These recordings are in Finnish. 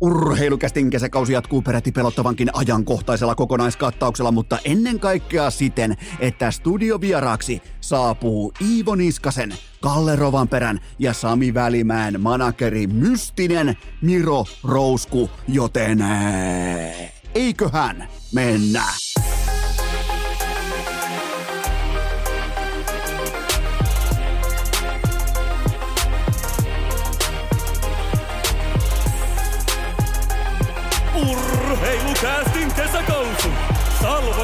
Urheilukästin kesäkausi jatkuu peräti pelottavankin ajankohtaisella kokonaiskattauksella, mutta ennen kaikkea siten, että studiovieraaksi saapuu Iivo Niskasen, Kalle Rovanperän ja Sami Välimäen manakeri mystinen Miro Rousku, joten eiköhän mennä.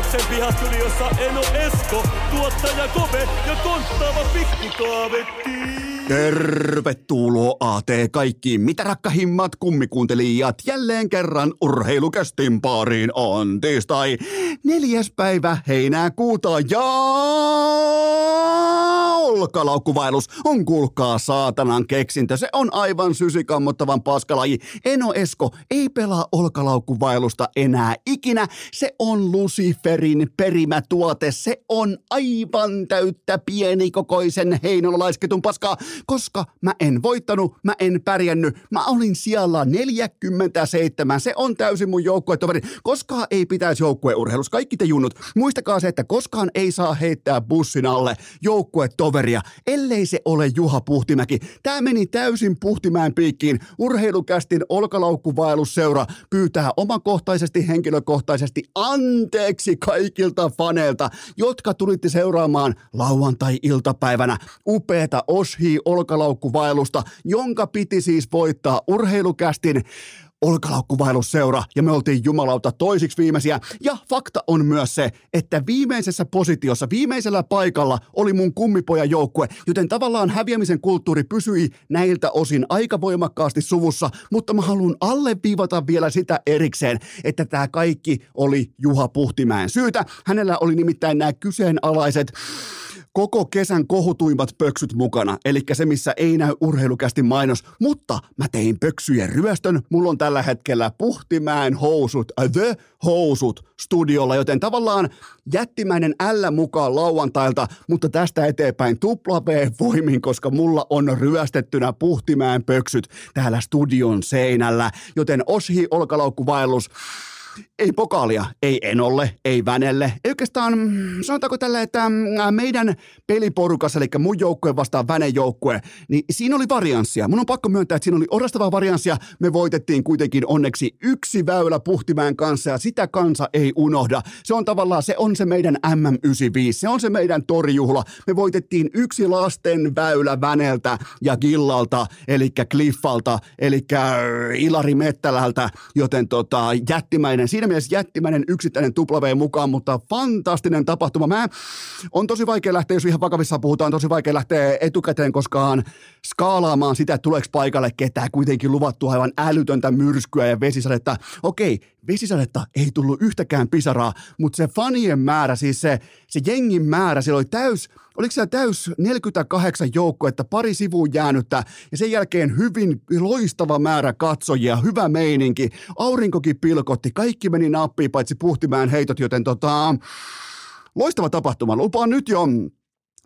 Salvoksen pihastudiossa Eno Esko, tuottaja Kope ja konttaava pikkukaavetti. Tervetuloa te kaikki mitä rakkahimmat kummikuuntelijat jälleen kerran urheilukästin pariin on tiistai neljäs päivä heinäkuuta ja olkalaukkuvaellus on kuulkaa saatanan keksintö. Se on aivan sysikammottavan paskalaji. Eno Esko ei pelaa olkalaukkuvaellusta enää ikinä. Se on Luciferin perimä tuote. Se on aivan täyttä pienikokoisen heinolaisketun paskaa, koska mä en voittanut, mä en pärjännyt. Mä olin siellä 47. Se on täysin mun joukkuetoveri. Koskaan ei pitäisi joukkueurheilussa. Kaikki te junnut, muistakaa se, että koskaan ei saa heittää bussin alle joukkuetoveria, ellei se ole Juha Puhtimäki. Tämä meni täysin Puhtimäen piikkiin. Urheilukästin olkalaukkuvaellusseura pyytää omakohtaisesti, henkilökohtaisesti anteeksi kaikilta faneilta, jotka tulitte seuraamaan lauantai-iltapäivänä upeata Oshi olkalaukkuvaellusta, jonka piti siis voittaa urheilukästin olkalaukkuvaellusseura ja me oltiin jumalauta toisiksi viimeisiä. Ja fakta on myös se, että viimeisessä positiossa, viimeisellä paikalla oli mun kummipojan joukkue, joten tavallaan häviämisen kulttuuri pysyi näiltä osin aika voimakkaasti suvussa, mutta mä haluan alleviivata vielä sitä erikseen, että tämä kaikki oli Juha Puhtimäen syytä. Hänellä oli nimittäin nämä kyseenalaiset koko kesän kohutuimmat pöksyt mukana, eli se, missä ei näy urheilukästi mainos, mutta mä tein pöksyjen ryöstön. Mulla on tällä hetkellä Puhtimäen housut, uh, the housut studiolla, joten tavallaan jättimäinen ällä mukaan lauantailta, mutta tästä eteenpäin tupla voimin, koska mulla on ryöstettynä Puhtimäen pöksyt täällä studion seinällä, joten Oshi olkalaukkuvaellus ei pokaalia, ei Enolle, ei Vänelle. Ei oikeastaan, mm, sanotaanko tällä, että mm, meidän peliporukassa, eli mun joukkue vastaan Vänen joukkue, niin siinä oli varianssia. Mun on pakko myöntää, että siinä oli orastavaa varianssia. Me voitettiin kuitenkin onneksi yksi väylä Puhtimäen kanssa ja sitä kansa ei unohda. Se on tavallaan, se on se meidän MM95, se on se meidän torjuhla. Me voitettiin yksi lasten väylä Väneltä ja Gillalta, eli Cliffalta, eli Ilari Mettälältä, joten tota, jättimäinen, siinä mielessä jättimäinen yksittäinen W mukaan, mutta fantastinen tapahtuma. Mä on tosi vaikea lähteä, jos ihan vakavissa puhutaan, tosi vaikea lähteä etukäteen koskaan skaalaamaan sitä, että tuleeko paikalle ketään kuitenkin luvattu aivan älytöntä myrskyä ja vesisadetta. Okei, vesisadetta ei tullut yhtäkään pisaraa, mutta se fanien määrä, siis se, se jengin määrä, siellä oli täys, oliko siellä täys 48 joukkuetta, pari sivuun jäänyttä ja sen jälkeen hyvin loistava määrä katsojia, hyvä meininki, aurinkokin pilkotti, kaikki meni nappiin paitsi puhtimään heitot, joten tota, loistava tapahtuma. Lupaan nyt jo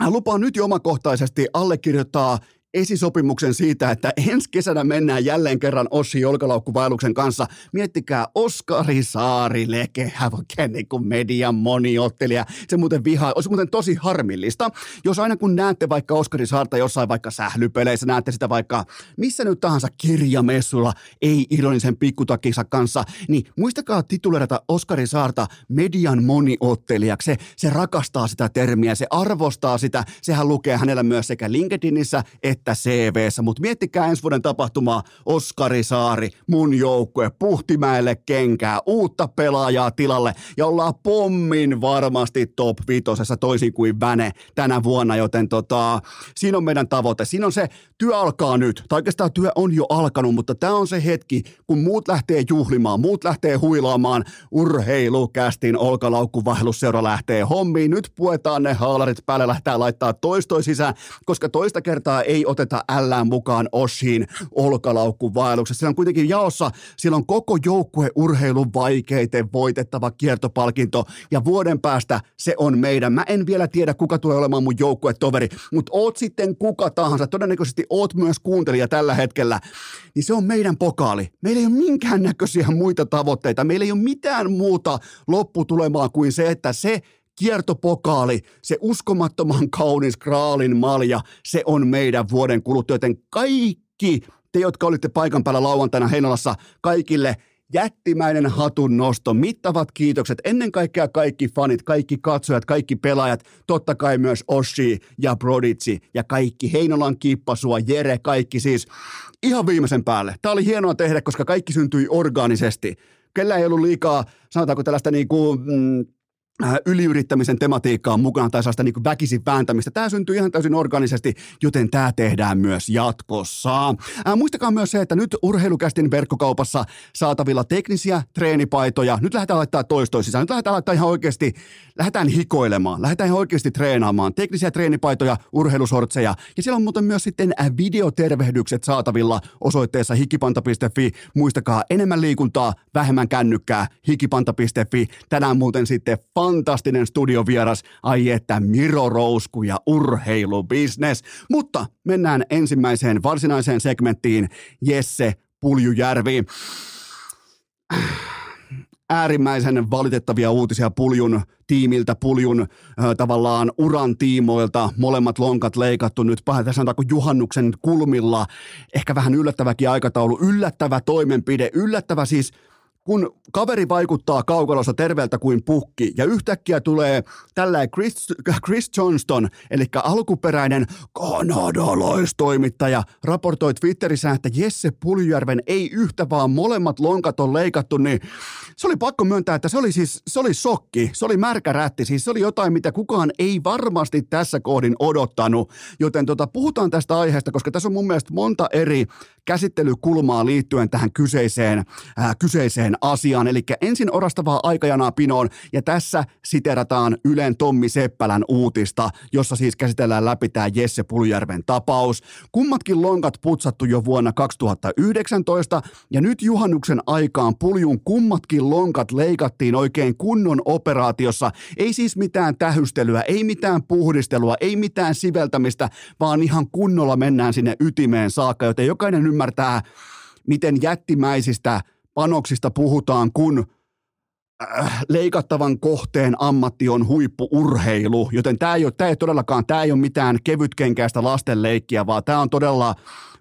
Lupaan nyt jo omakohtaisesti allekirjoittaa esisopimuksen siitä, että ensi kesänä mennään jälleen kerran Ossi Olkalaukkuvailuksen kanssa. Miettikää Oskari Saari Lekehän oikein niin kuin median moniottelija. Se muuten vihaa, olisi muuten tosi harmillista, jos aina kun näette vaikka Oskari Saarta jossain vaikka sählypeleissä, näette sitä vaikka missä nyt tahansa kirjamessulla, ei ironisen pikkutakissa kanssa, niin muistakaa titulerata Oskari Saarta median moniottelijaksi. Se, se rakastaa sitä termiä, se arvostaa sitä, sehän lukee hänellä myös sekä LinkedInissä että että CVssä, mutta miettikää ensi vuoden tapahtumaa, Oskari Saari, mun joukkue, Puhtimäelle kenkää, uutta pelaajaa tilalle. Ja ollaan pommin varmasti top vitosessa toisin kuin Väne tänä vuonna, joten tota, siinä on meidän tavoite. Siinä on se, työ alkaa nyt, tai oikeastaan työ on jo alkanut, mutta tämä on se hetki, kun muut lähtee juhlimaan, muut lähtee huilaamaan, urheilukästin olkalaukkuvaellusseura lähtee hommiin, nyt puetaan ne haalarit päälle, lähtee laittaa toistoi sisään, koska toista kertaa ei oteta ällään mukaan Oshiin olkalaukkuvaelluksessa. Siellä on kuitenkin jaossa, siellä on koko joukkueurheilun vaikeiten voitettava kiertopalkinto ja vuoden päästä se on meidän. Mä en vielä tiedä, kuka tulee olemaan mun joukkuetoveri, mutta oot sitten kuka tahansa, todennäköisesti oot myös kuuntelija tällä hetkellä, niin se on meidän pokaali. Meillä ei ole minkäännäköisiä muita tavoitteita, meillä ei ole mitään muuta lopputulemaa kuin se, että se kiertopokaali, se uskomattoman kaunis kraalin malja, se on meidän vuoden kuluttua, joten kaikki te, jotka olitte paikan päällä lauantaina Heinolassa, kaikille jättimäinen hatun nosto, mittavat kiitokset, ennen kaikkea kaikki fanit, kaikki katsojat, kaikki pelaajat, totta kai myös Oshi ja Broditsi ja kaikki Heinolan kippasua, Jere, kaikki siis ihan viimeisen päälle. Tämä oli hienoa tehdä, koska kaikki syntyi orgaanisesti. Kellä ei ollut liikaa, sanotaanko tällaista niin kuin, mm, yliyrittämisen tematiikkaa mukana tai sellaista niin väkisin vääntämistä. Tämä syntyy ihan täysin organisesti, joten tämä tehdään myös jatkossa. Ää, äh, muistakaa myös se, että nyt urheilukästin verkkokaupassa saatavilla teknisiä treenipaitoja. Nyt lähdetään laittaa toistoja sisään. Nyt lähdetään laittaa ihan oikeasti, lähdetään hikoilemaan, lähdetään ihan oikeasti treenaamaan. Teknisiä treenipaitoja, urheilusortseja. Ja siellä on muuten myös sitten äh, videotervehdykset saatavilla osoitteessa hikipanta.fi. Muistakaa enemmän liikuntaa, vähemmän kännykkää, hikipanta.fi. Tänään muuten sitten fantastinen studiovieras, ai että Miro Rousku ja urheilubisnes. Mutta mennään ensimmäiseen varsinaiseen segmenttiin, Jesse Puljujärvi äärimmäisen valitettavia uutisia Puljun tiimiltä, Puljun äh, tavallaan uran tiimoilta. Molemmat lonkat leikattu nyt, sanotaanko juhannuksen kulmilla. Ehkä vähän yllättäväkin aikataulu, yllättävä toimenpide, yllättävä siis – kun kaveri vaikuttaa kaukalossa terveeltä kuin pukki ja yhtäkkiä tulee tällä Chris, Chris Johnston, eli alkuperäinen kanadalaistoimittaja, raportoi Twitterissä, että Jesse Puljärven ei yhtä vaan molemmat lonkat on leikattu, niin se oli pakko myöntää, että se oli siis, se oli sokki, se oli märkä rätti, siis se oli jotain, mitä kukaan ei varmasti tässä kohdin odottanut, joten tota, puhutaan tästä aiheesta, koska tässä on mun mielestä monta eri käsittelykulmaa liittyen tähän kyseiseen, ää, kyseiseen asiaan. Eli ensin orastavaa aikajanaa pinoon ja tässä siterataan Ylen Tommi Seppälän uutista, jossa siis käsitellään läpi tämä Jesse Puljärven tapaus. Kummatkin lonkat putsattu jo vuonna 2019 ja nyt juhannuksen aikaan Puljun kummatkin lonkat leikattiin oikein kunnon operaatiossa. Ei siis mitään tähystelyä, ei mitään puhdistelua, ei mitään siveltämistä, vaan ihan kunnolla mennään sinne ytimeen saakka, joten jokainen ymmärtää, miten jättimäisistä panoksista puhutaan, kun äh, leikattavan kohteen ammatti on huippuurheilu, joten tämä ei, ole, tämä ei todellakaan, tämä ei ole mitään kevytkenkäistä lastenleikkiä, vaan tämä on todella,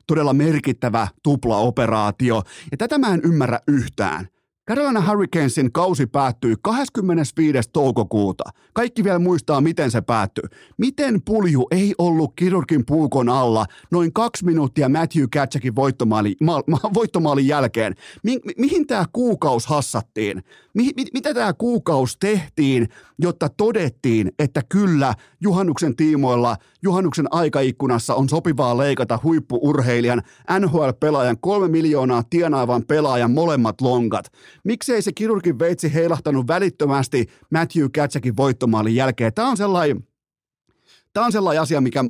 todella merkittävä tuplaoperaatio. Ja tätä mä en ymmärrä yhtään. Carolina Hurricanesin kausi päättyi 25. toukokuuta. Kaikki vielä muistaa, miten se päättyi. Miten pulju ei ollut kirurgin puukon alla noin kaksi minuuttia Matthew Katsakin voittomaali, ma, ma, voittomaalin jälkeen? Mi, mi, mihin tämä kuukaus hassattiin? Mi, mi, mitä tämä kuukaus tehtiin, jotta todettiin, että kyllä juhannuksen tiimoilla, juhannuksen aikaikkunassa on sopivaa leikata huippuurheilijan, NHL-pelaajan, kolme miljoonaa tienaavan pelaajan molemmat lonkat? Miksei se kirurgin veitsi heilahtanut välittömästi Matthew Katsakin voittomaalin jälkeen? Tämä on sellainen, tämä on sellainen asia, mikä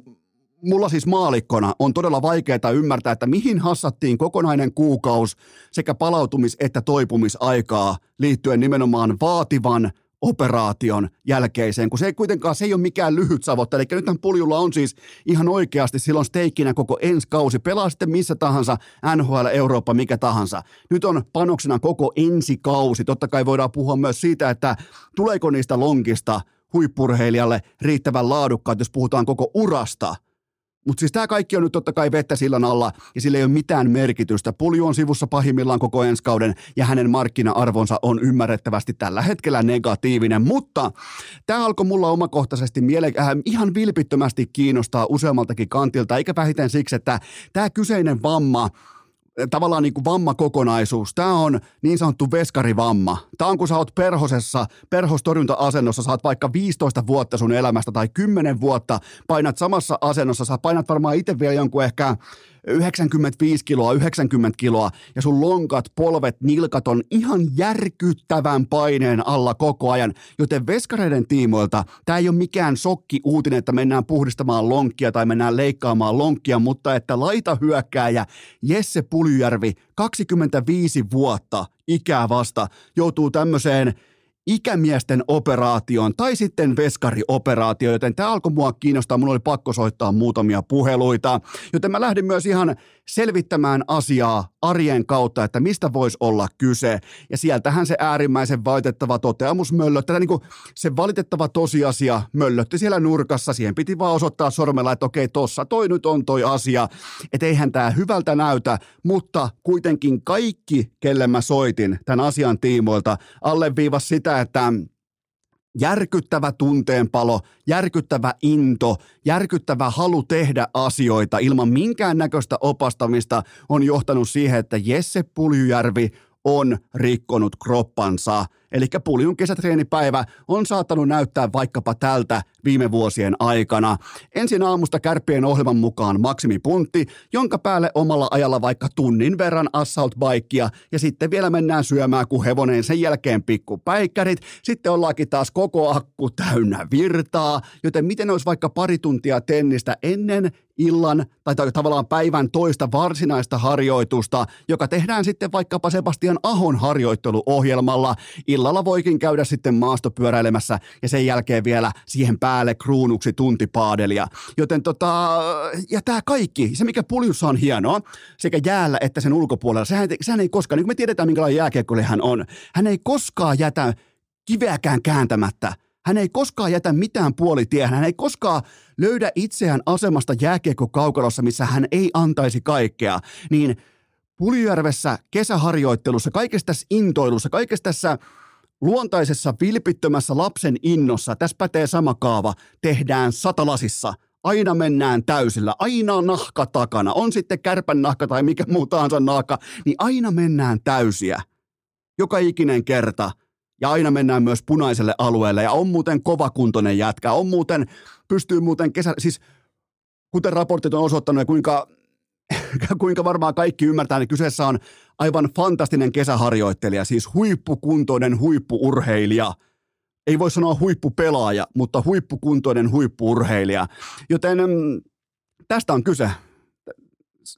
mulla siis maalikkona on todella vaikeaa ymmärtää, että mihin hassattiin kokonainen kuukaus sekä palautumis- että toipumisaikaa liittyen nimenomaan vaativan operaation jälkeiseen, kun se ei kuitenkaan, se ei ole mikään lyhyt savotta, eli nythän puljulla on siis ihan oikeasti silloin steikkinä koko ensi kausi, pelaa sitten missä tahansa, NHL, Eurooppa, mikä tahansa. Nyt on panoksena koko ensi kausi, totta kai voidaan puhua myös siitä, että tuleeko niistä lonkista huippurheilijalle riittävän laadukkaat, jos puhutaan koko urasta – mutta siis tämä kaikki on nyt totta kai vettä sillan alla ja sillä ei ole mitään merkitystä. Pulju on sivussa pahimmillaan koko ensi kauden ja hänen markkina-arvonsa on ymmärrettävästi tällä hetkellä negatiivinen. Mutta tämä alkoi mulla omakohtaisesti miele- äh, ihan vilpittömästi kiinnostaa useammaltakin kantilta, eikä vähiten siksi, että tämä kyseinen vamma – tavallaan niin kuin vammakokonaisuus. Tämä on niin sanottu veskarivamma. Tämä on, kun sä oot perhosessa, perhostorjunta-asennossa, oot vaikka 15 vuotta sun elämästä tai 10 vuotta, painat samassa asennossa, sä painat varmaan itse vielä jonkun ehkä 95 kiloa, 90 kiloa ja sun lonkat, polvet, nilkat on ihan järkyttävän paineen alla koko ajan. Joten veskareiden tiimoilta tämä ei ole mikään sokki uutinen, että mennään puhdistamaan lonkkia tai mennään leikkaamaan lonkkia, mutta että laita hyökkääjä Jesse Puljärvi 25 vuotta ikää vasta joutuu tämmöiseen ikämiesten operaatioon tai sitten veskarioperaatio, joten tämä alkoi mua kiinnostaa. Mulla oli pakko soittaa muutamia puheluita, joten mä lähdin myös ihan selvittämään asiaa arjen kautta, että mistä voisi olla kyse. Ja sieltähän se äärimmäisen valitettava toteamus möllötti, niin kuin se valitettava tosiasia möllötti siellä nurkassa. Siihen piti vaan osoittaa sormella, että okei, tossa toi nyt on toi asia. Että eihän tämä hyvältä näytä, mutta kuitenkin kaikki, kelle mä soitin tämän asian tiimoilta, alleviivas sitä, että järkyttävä tunteenpalo, järkyttävä into, järkyttävä halu tehdä asioita ilman minkään näköistä opastamista on johtanut siihen, että Jesse Puljujärvi on rikkonut kroppansa. Eli puljun kesätreenipäivä on saattanut näyttää vaikkapa tältä viime vuosien aikana. Ensin aamusta kärppien ohjelman mukaan maksimipuntti, jonka päälle omalla ajalla vaikka tunnin verran assault bikea ja sitten vielä mennään syömään kuin hevonen, sen jälkeen pikkupäikkärit, sitten ollaankin taas koko akku täynnä virtaa, joten miten olisi vaikka pari tuntia tennistä ennen illan tai tavallaan päivän toista varsinaista harjoitusta, joka tehdään sitten vaikkapa Sebastian Ahon harjoitteluohjelmalla. Illalla voikin käydä sitten maastopyöräilemässä ja sen jälkeen vielä siihen päälle kruunuksi tuntipaadelia. Joten tota, ja tämä kaikki, se mikä puljussa on hienoa, sekä jäällä että sen ulkopuolella, sehän, sehän ei koskaan, niin kuin me tiedetään minkälainen jääkiekkoille hän on, hän ei koskaan jätä kiveäkään kääntämättä – hän ei koskaan jätä mitään puolitiehän. Hän ei koskaan löydä itseään asemasta jääkiekkokaukalossa, missä hän ei antaisi kaikkea. Niin Puljärvessä kesäharjoittelussa, kaikessa tässä intoilussa, kaikessa tässä luontaisessa vilpittömässä lapsen innossa, tässä pätee sama kaava, tehdään satalasissa. Aina mennään täysillä, aina nahka takana, on sitten kärpän nahka tai mikä muu tahansa nahka, niin aina mennään täysiä. Joka ikinen kerta – ja aina mennään myös punaiselle alueelle. Ja on muuten kovakuntoinen jätkä, on muuten, pystyy muuten kesä, siis kuten raportit on osoittanut ja kuinka, kuinka varmaan kaikki ymmärtää, niin kyseessä on aivan fantastinen kesäharjoittelija, siis huippukuntoinen huippuurheilija. Ei voi sanoa huippupelaaja, mutta huippukuntoinen huippuurheilija. Joten tästä on kyse.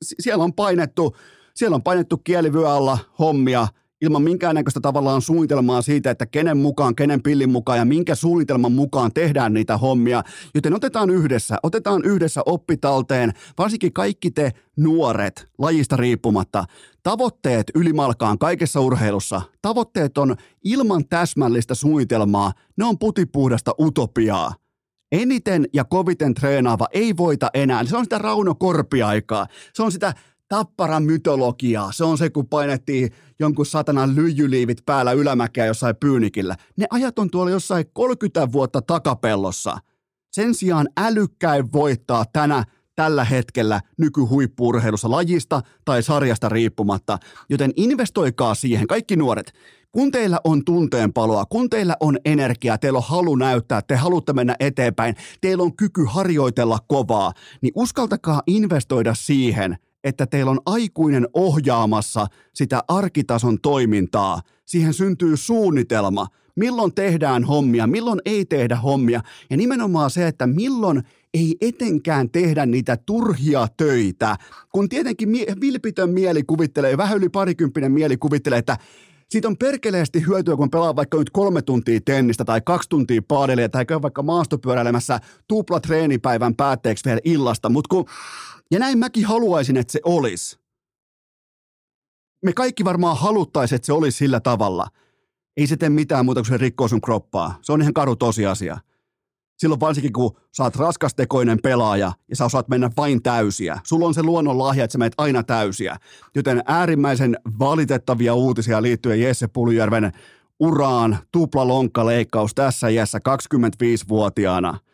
Siellä on painettu, siellä on painettu kielivyö alla hommia – ilman minkäännäköistä tavallaan suunnitelmaa siitä, että kenen mukaan, kenen pillin mukaan ja minkä suunnitelman mukaan tehdään niitä hommia. Joten otetaan yhdessä, otetaan yhdessä oppitalteen, varsinkin kaikki te nuoret, lajista riippumatta. Tavoitteet ylimalkaan kaikessa urheilussa, tavoitteet on ilman täsmällistä suunnitelmaa, ne on putipuhdasta utopiaa eniten ja koviten treenaava ei voita enää. Se on sitä Rauno Korpi-aikaa. Se on sitä tapparan mytologiaa. Se on se, kun painettiin jonkun satanan lyijyliivit päällä ylämäkeä jossain pyynikillä. Ne ajat on tuolla jossain 30 vuotta takapellossa. Sen sijaan älykkäin voittaa tänä tällä hetkellä nykyhuippuurheilussa lajista tai sarjasta riippumatta. Joten investoikaa siihen, kaikki nuoret. Kun teillä on tunteenpaloa, kun teillä on energiaa, teillä on halu näyttää, te haluatte mennä eteenpäin, teillä on kyky harjoitella kovaa, niin uskaltakaa investoida siihen – että teillä on aikuinen ohjaamassa sitä arkitason toimintaa. Siihen syntyy suunnitelma, milloin tehdään hommia, milloin ei tehdä hommia. Ja nimenomaan se, että milloin ei etenkään tehdä niitä turhia töitä. Kun tietenkin vilpitön mieli kuvittelee, vähän yli parikymppinen mieli kuvittelee, että siitä on perkeleesti hyötyä, kun pelaa vaikka nyt kolme tuntia tennistä tai kaksi tuntia paadelia tai käy vaikka maastopyöräilemässä tupla treenipäivän päätteeksi vielä illasta, mutta kun ja näin mäkin haluaisin, että se olisi. Me kaikki varmaan haluttaisiin, että se olisi sillä tavalla. Ei se tee mitään muuta kuin se rikkoo sun kroppaa. Se on ihan karu tosiasia. Silloin varsinkin, kun sä oot raskastekoinen pelaaja ja sä osaat mennä vain täysiä. Sulla on se luonnon lahja, että sä menet aina täysiä. Joten äärimmäisen valitettavia uutisia liittyen Jesse Puljärven uraan, tupla lonkkaleikkaus tässä iässä 25-vuotiaana –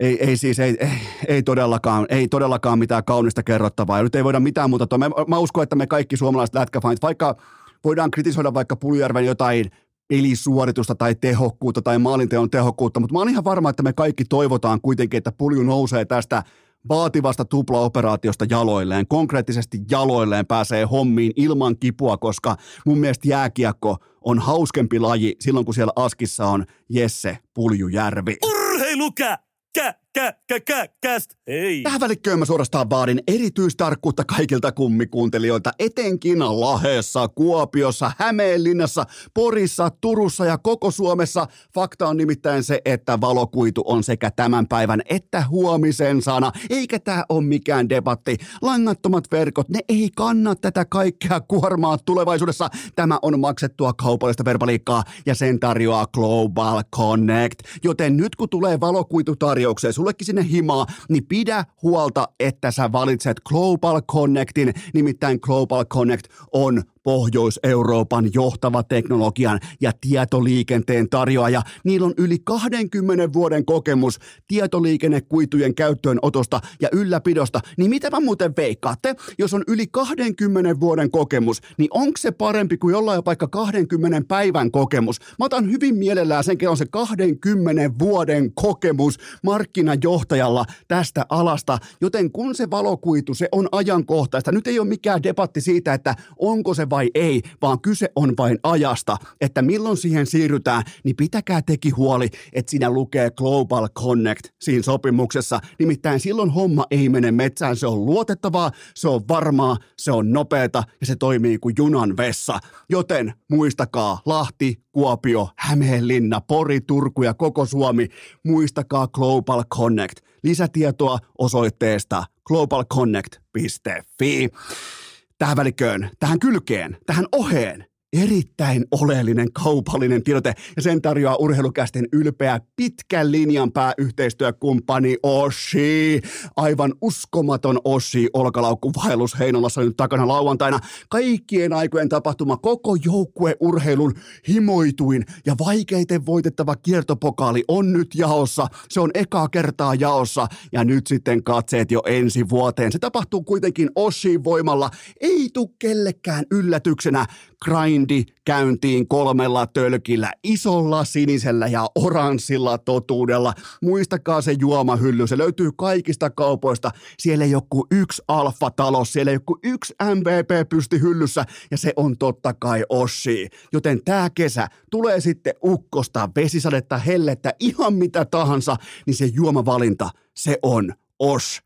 ei, ei siis, ei, ei, ei, todellakaan, ei todellakaan mitään kaunista kerrottavaa. Ja nyt ei voida mitään muuta. Mä, mä uskon, että me kaikki suomalaiset lätkäfanit, vaikka voidaan kritisoida vaikka Puljärven jotain pelisuoritusta tai tehokkuutta tai maalinteon tehokkuutta, mutta mä oon ihan varma, että me kaikki toivotaan kuitenkin, että Pulju nousee tästä vaativasta tuplaoperaatiosta jaloilleen, konkreettisesti jaloilleen pääsee hommiin ilman kipua, koska mun mielestä jääkiekko on hauskempi laji silloin, kun siellä askissa on Jesse Puljujärvi. Urheilukä! Kä, kä, kä, kä, käst. Hei. Tähän välikköön mä suorastaan vaadin erityistarkkuutta kaikilta kummikuuntelijoilta, etenkin Laheessa, Kuopiossa, Hämeenlinnassa, Porissa, Turussa ja koko Suomessa. Fakta on nimittäin se, että valokuitu on sekä tämän päivän että huomisen sana, eikä tää ole mikään debatti. Langattomat verkot, ne ei kanna tätä kaikkea kuormaa tulevaisuudessa. Tämä on maksettua kaupallista verbaliikkaa ja sen tarjoaa Global Connect. Joten nyt kun tulee valokuitutarjoukseen, sullekin sinne himaa, niin pidä huolta, että sä valitset Global Connectin, nimittäin Global Connect on Pohjois-Euroopan johtava teknologian ja tietoliikenteen tarjoaja. Niillä on yli 20 vuoden kokemus tietoliikennekuitujen käyttöönotosta ja ylläpidosta. Niin mitä mä muuten veikkaatte? Jos on yli 20 vuoden kokemus, niin onko se parempi kuin jollain vaikka 20 päivän kokemus? Mä otan hyvin mielellään sen, on se 20 vuoden kokemus markkinajohtajalla tästä alasta, joten kun se valokuitu, se on ajankohtaista. Nyt ei ole mikään debatti siitä, että onko se vai ei, vaan kyse on vain ajasta, että milloin siihen siirrytään, niin pitäkää teki huoli, että siinä lukee Global Connect siinä sopimuksessa. Nimittäin silloin homma ei mene metsään, se on luotettavaa, se on varmaa, se on nopeata ja se toimii kuin junan vessa. Joten muistakaa Lahti, Kuopio, Hämeenlinna, Pori, Turku ja koko Suomi, muistakaa Global Connect. Lisätietoa osoitteesta globalconnect.fi tähän väliköön, tähän kylkeen, tähän oheen erittäin oleellinen kaupallinen tiedote ja sen tarjoaa urheilukästen ylpeä pitkän linjan pääyhteistyökumppani Oshi. Aivan uskomaton Oshi olkalaukkuvaellus Heinolassa nyt takana lauantaina. Kaikkien aikojen tapahtuma koko joukkueurheilun himoituin ja vaikeiten voitettava kiertopokaali on nyt jaossa. Se on ekaa kertaa jaossa ja nyt sitten katseet jo ensi vuoteen. Se tapahtuu kuitenkin Oshi voimalla. Ei tule kellekään yllätyksenä grindi käyntiin kolmella tölkillä, isolla sinisellä ja oranssilla totuudella. Muistakaa se juomahylly, se löytyy kaikista kaupoista. Siellä ei joku yksi alfa-talo, siellä ei joku yksi MVP pysti hyllyssä ja se on totta kai Ossi. Joten tämä kesä tulee sitten ukkosta, vesisadetta, hellettä, ihan mitä tahansa, niin se juomavalinta, se on Oshi.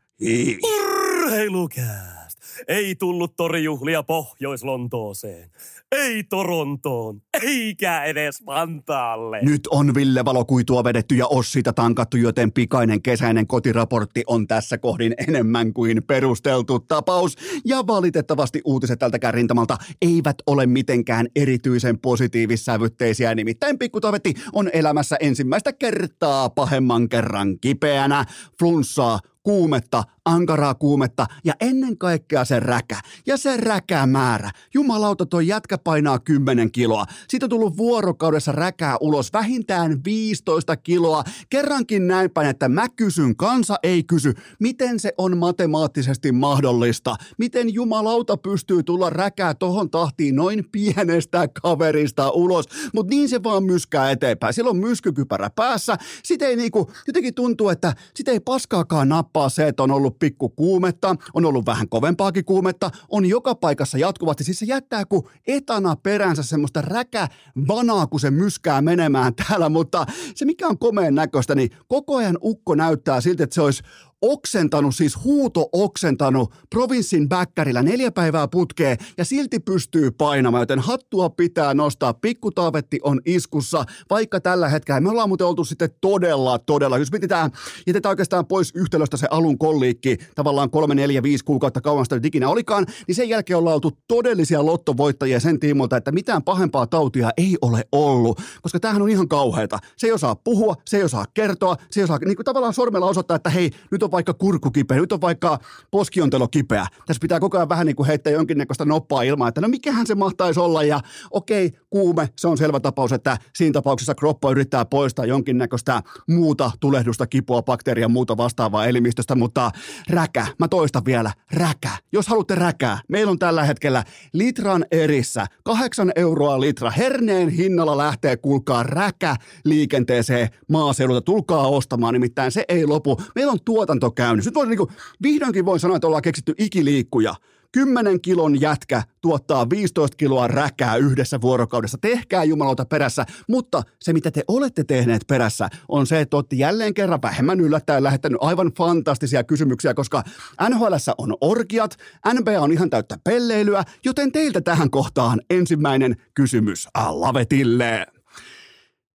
Urheilukää! Ei tullut torijuhlia Pohjois-Lontooseen. Ei Torontoon. Eikä edes Vantaalle. Nyt on Ville Valokuitua vedetty ja Ossita tankattu, joten pikainen kesäinen kotiraportti on tässä kohdin enemmän kuin perusteltu tapaus. Ja valitettavasti uutiset tältäkään rintamalta eivät ole mitenkään erityisen positiivissävytteisiä. Nimittäin pikkutovetti on elämässä ensimmäistä kertaa pahemman kerran kipeänä. Flunssaa kuumetta, ankaraa kuumetta ja ennen kaikkea se räkä. Ja se räkämäärä. Jumalauta, toi jätkä painaa 10 kiloa. Siitä on tullut vuorokaudessa räkää ulos vähintään 15 kiloa. Kerrankin näin päin, että mä kysyn, kansa ei kysy, miten se on matemaattisesti mahdollista. Miten jumalauta pystyy tulla räkää tohon tahtiin noin pienestä kaverista ulos. Mutta niin se vaan myskää eteenpäin. Silloin myskykypärä päässä. Sitten ei niinku, jotenkin tuntuu, että sitä ei paskaakaan nappaa se, että on ollut pikku kuumetta, on ollut vähän kovempaakin kuumetta, on joka paikassa jatkuvasti. Siis se jättää kuin etana peränsä semmoista räkävanaa, kun se myskää menemään täällä, mutta se mikä on komeen näköistä, niin koko ajan ukko näyttää siltä, että se olisi oksentanut, siis huuto oksentanut provinssin bäkkärillä neljä päivää putkeen ja silti pystyy painamaan, joten hattua pitää nostaa. Pikkutaavetti on iskussa, vaikka tällä hetkellä me ollaan muuten oltu sitten todella, todella, jos mietitään, jätetään oikeastaan pois yhtälöstä se alun kolliikki, tavallaan kolme, neljä, viisi kuukautta kauan sitä ikinä olikaan, niin sen jälkeen ollaan oltu todellisia lottovoittajia sen tiimoilta, että mitään pahempaa tautia ei ole ollut, koska tämähän on ihan kauheata. Se ei osaa puhua, se ei osaa kertoa, se ei osaa niin kuin tavallaan sormella osoittaa, että hei, nyt on on vaikka kurkku kipeä, nyt on vaikka poskiontelo kipeä. Tässä pitää koko ajan vähän niin kuin heittää jonkinnäköistä noppaa ilmaa, että no mikähän se mahtaisi olla. Ja okei, kuume, se on selvä tapaus, että siinä tapauksessa kroppa yrittää poistaa jonkinnäköistä muuta tulehdusta, kipua, bakteeria, muuta vastaavaa elimistöstä, mutta räkä, mä toistan vielä, räkä. Jos haluatte räkää, meillä on tällä hetkellä litran erissä, kahdeksan euroa litra, herneen hinnalla lähtee, kuulkaa räkä liikenteeseen maaseudulta, tulkaa ostamaan, nimittäin se ei lopu. Meillä on tuotanto tuotanto käynnissä. Nyt voi, niin kuin, vihdoinkin voin sanoa, että ollaan keksitty ikiliikkuja. 10 kilon jätkä tuottaa 15 kiloa räkää yhdessä vuorokaudessa. Tehkää jumalauta perässä, mutta se mitä te olette tehneet perässä on se, että olette jälleen kerran vähemmän yllättäen lähettänyt aivan fantastisia kysymyksiä, koska NHL on orgiat, NBA on ihan täyttä pelleilyä, joten teiltä tähän kohtaan ensimmäinen kysymys Lavetille.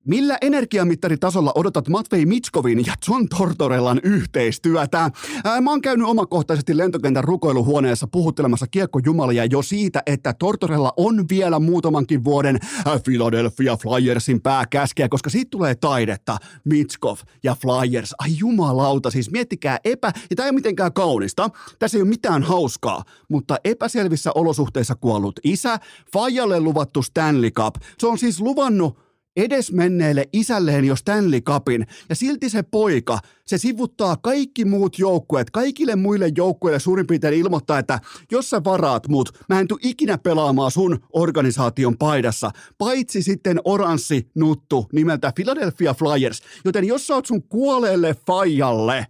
Millä energiamittaritasolla odotat Matvei Mitskovin ja John Tortorellan yhteistyötä? Ää, mä oon käynyt omakohtaisesti lentokentän rukoiluhuoneessa puhuttelemassa kiekkojumalia jo siitä, että Tortorella on vielä muutamankin vuoden Philadelphia Flyersin pääkäskeä, koska siitä tulee taidetta. Mitskov ja Flyers, ai jumalauta, siis miettikää epä, ja tämä ei ole mitenkään kaunista, tässä ei ole mitään hauskaa, mutta epäselvissä olosuhteissa kuollut isä, Fajalle luvattu Stanley Cup, se on siis luvannut edesmenneelle isälleen jo Stanley Cupin, ja silti se poika, se sivuttaa kaikki muut joukkueet, kaikille muille joukkueille suurin piirtein ilmoittaa, että jos sä varaat mut, mä en tuu ikinä pelaamaan sun organisaation paidassa, paitsi sitten oranssi nuttu nimeltä Philadelphia Flyers, joten jos sä oot sun kuoleelle faijalle,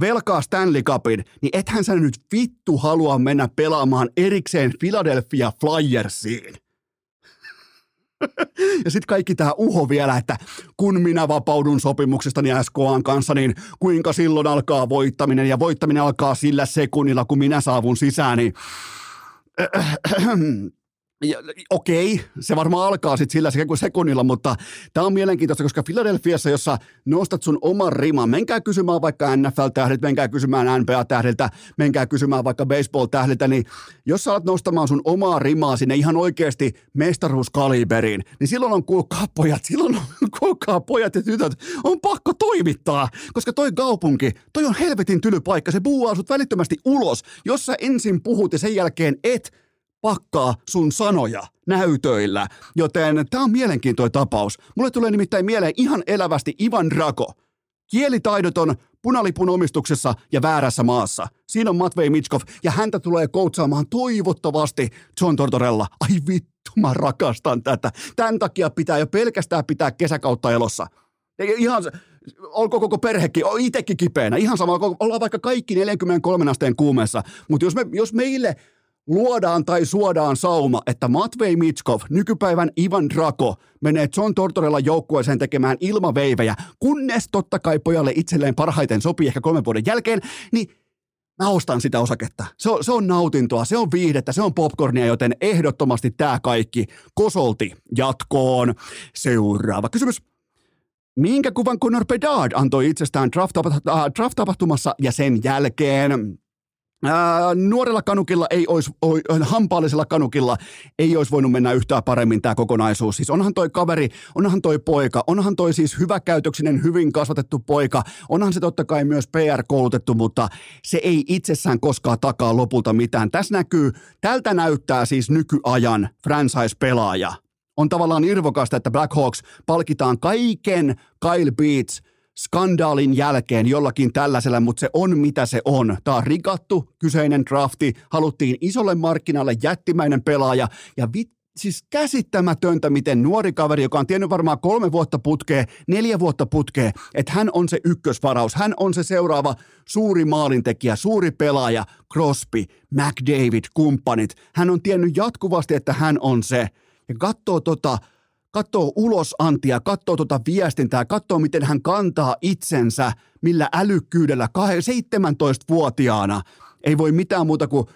velkaa Stanley Cupin, niin ethän sä nyt vittu halua mennä pelaamaan erikseen Philadelphia Flyersiin. ja sitten kaikki tämä uho vielä, että kun minä vapaudun sopimuksestani SKAn kanssa, niin kuinka silloin alkaa voittaminen, ja voittaminen alkaa sillä sekunnilla, kun minä saavun sisään, niin ja, okei, se varmaan alkaa sitten sillä sekunnilla, mutta tämä on mielenkiintoista, koska Filadelfiassa, jossa nostat sun oman riman, menkää kysymään vaikka NFL-tähdiltä, menkää kysymään NBA-tähdiltä, menkää kysymään vaikka baseball-tähdiltä, niin jos sä alat nostamaan sun omaa rimaa sinne ihan oikeasti mestaruuskaliberiin, niin silloin on kuulkaa pojat, silloin on kuulkaa pojat ja tytöt, on pakko toimittaa, koska toi kaupunki, toi on helvetin tylypaikka, se buuaa sut välittömästi ulos, jos sä ensin puhut ja sen jälkeen et pakkaa sun sanoja näytöillä. Joten tämä on mielenkiintoinen tapaus. Mulle tulee nimittäin mieleen ihan elävästi Ivan Drago. Kielitaidoton, punalipun omistuksessa ja väärässä maassa. Siinä on Matvei Mitskov ja häntä tulee koutsaamaan toivottavasti John Tortorella. Ai vittu, mä rakastan tätä. Tämän takia pitää jo pelkästään pitää kesäkautta elossa. Ihan, olko koko perhekin, itsekin kipeänä, ihan sama, ollaan vaikka kaikki 43 asteen kuumeessa, mutta jos, me, jos meille luodaan tai suodaan sauma, että Matvei Mitskov, nykypäivän Ivan Drago, menee John Tortorella joukkueeseen tekemään ilmaveivejä, kunnes totta kai pojalle itselleen parhaiten sopii ehkä kolmen vuoden jälkeen, niin mä ostan sitä osaketta. Se on, se on nautintoa, se on viihdettä, se on popcornia, joten ehdottomasti tämä kaikki kosolti jatkoon. Seuraava kysymys. Minkä kuvan Conor Bedard antoi itsestään draft-tapahtumassa ja sen jälkeen? Ää, nuorella kanukilla ei olisi, oi, hampaallisella kanukilla ei olisi voinut mennä yhtään paremmin tämä kokonaisuus. Siis onhan toi kaveri, onhan toi poika, onhan toi siis hyväkäytöksinen, hyvin kasvatettu poika, onhan se totta kai myös PR-koulutettu, mutta se ei itsessään koskaan takaa lopulta mitään. Tässä näkyy, tältä näyttää siis nykyajan franchise-pelaaja. On tavallaan irvokasta, että Blackhawks palkitaan kaiken Kyle Beats – skandaalin jälkeen jollakin tällaisella, mutta se on mitä se on. Tämä on rikattu kyseinen drafti, haluttiin isolle markkinalle jättimäinen pelaaja ja vit, siis käsittämätöntä, miten nuori kaveri, joka on tiennyt varmaan kolme vuotta putkea, neljä vuotta putkea, että hän on se ykkösvaraus, hän on se seuraava suuri maalintekijä, suuri pelaaja, Crosby, McDavid, kumppanit. Hän on tiennyt jatkuvasti, että hän on se. Ja katsoo tota katsoo ulos Antia, katsoo tuota viestintää, katsoo miten hän kantaa itsensä, millä älykkyydellä 17-vuotiaana ei voi mitään muuta kuin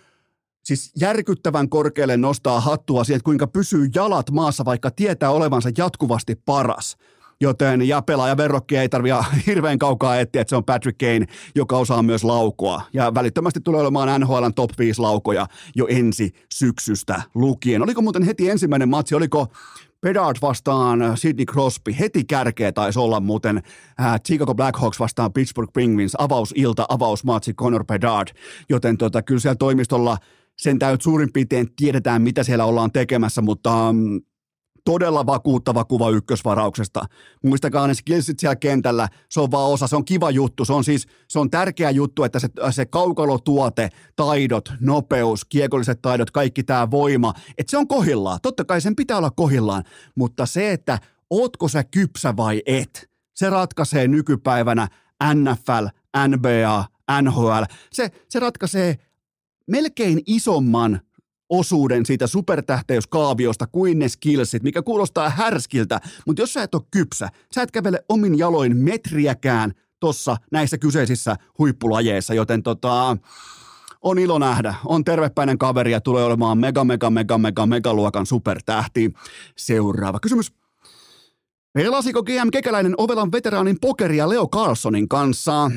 siis järkyttävän korkealle nostaa hattua siihen, kuinka pysyy jalat maassa, vaikka tietää olevansa jatkuvasti paras. Joten ja pelaajaverrokkia ei tarvitse hirveän kaukaa etsiä, että se on Patrick Kane, joka osaa myös laukoa. Ja välittömästi tulee olemaan NHLn top 5 laukoja jo ensi syksystä lukien. Oliko muuten heti ensimmäinen matsi, oliko Bedard vastaan Sidney Crosby, heti kärkeä taisi olla muuten äh, Chicago Blackhawks vastaan Pittsburgh Penguins, avausilta, avausmatsi Connor Bedard, joten tota, kyllä siellä toimistolla sen täyt suurin piirtein tiedetään, mitä siellä ollaan tekemässä, mutta um, todella vakuuttava kuva ykkösvarauksesta. Muistakaa ne skillsit siellä kentällä, se on vaan osa, se on kiva juttu, se on siis, se on tärkeä juttu, että se, se kaukalotuote, taidot, nopeus, kiekolliset taidot, kaikki tämä voima, että se on kohillaan. Totta kai sen pitää olla kohillaan, mutta se, että ootko sä kypsä vai et, se ratkaisee nykypäivänä NFL, NBA, NHL. Se, se ratkaisee melkein isomman osuuden siitä supertähteyskaaviosta kuin ne skillsit, mikä kuulostaa härskiltä, mutta jos sä et ole kypsä, sä et kävele omin jaloin metriäkään tossa näissä kyseisissä huippulajeissa, joten tota, on ilo nähdä. On tervepäinen kaveri ja tulee olemaan mega, mega, mega, mega, megaluokan supertähti. Seuraava kysymys. Pelasiko GM Kekäläinen Ovelan veteraanin pokeria Leo Carlsonin kanssa?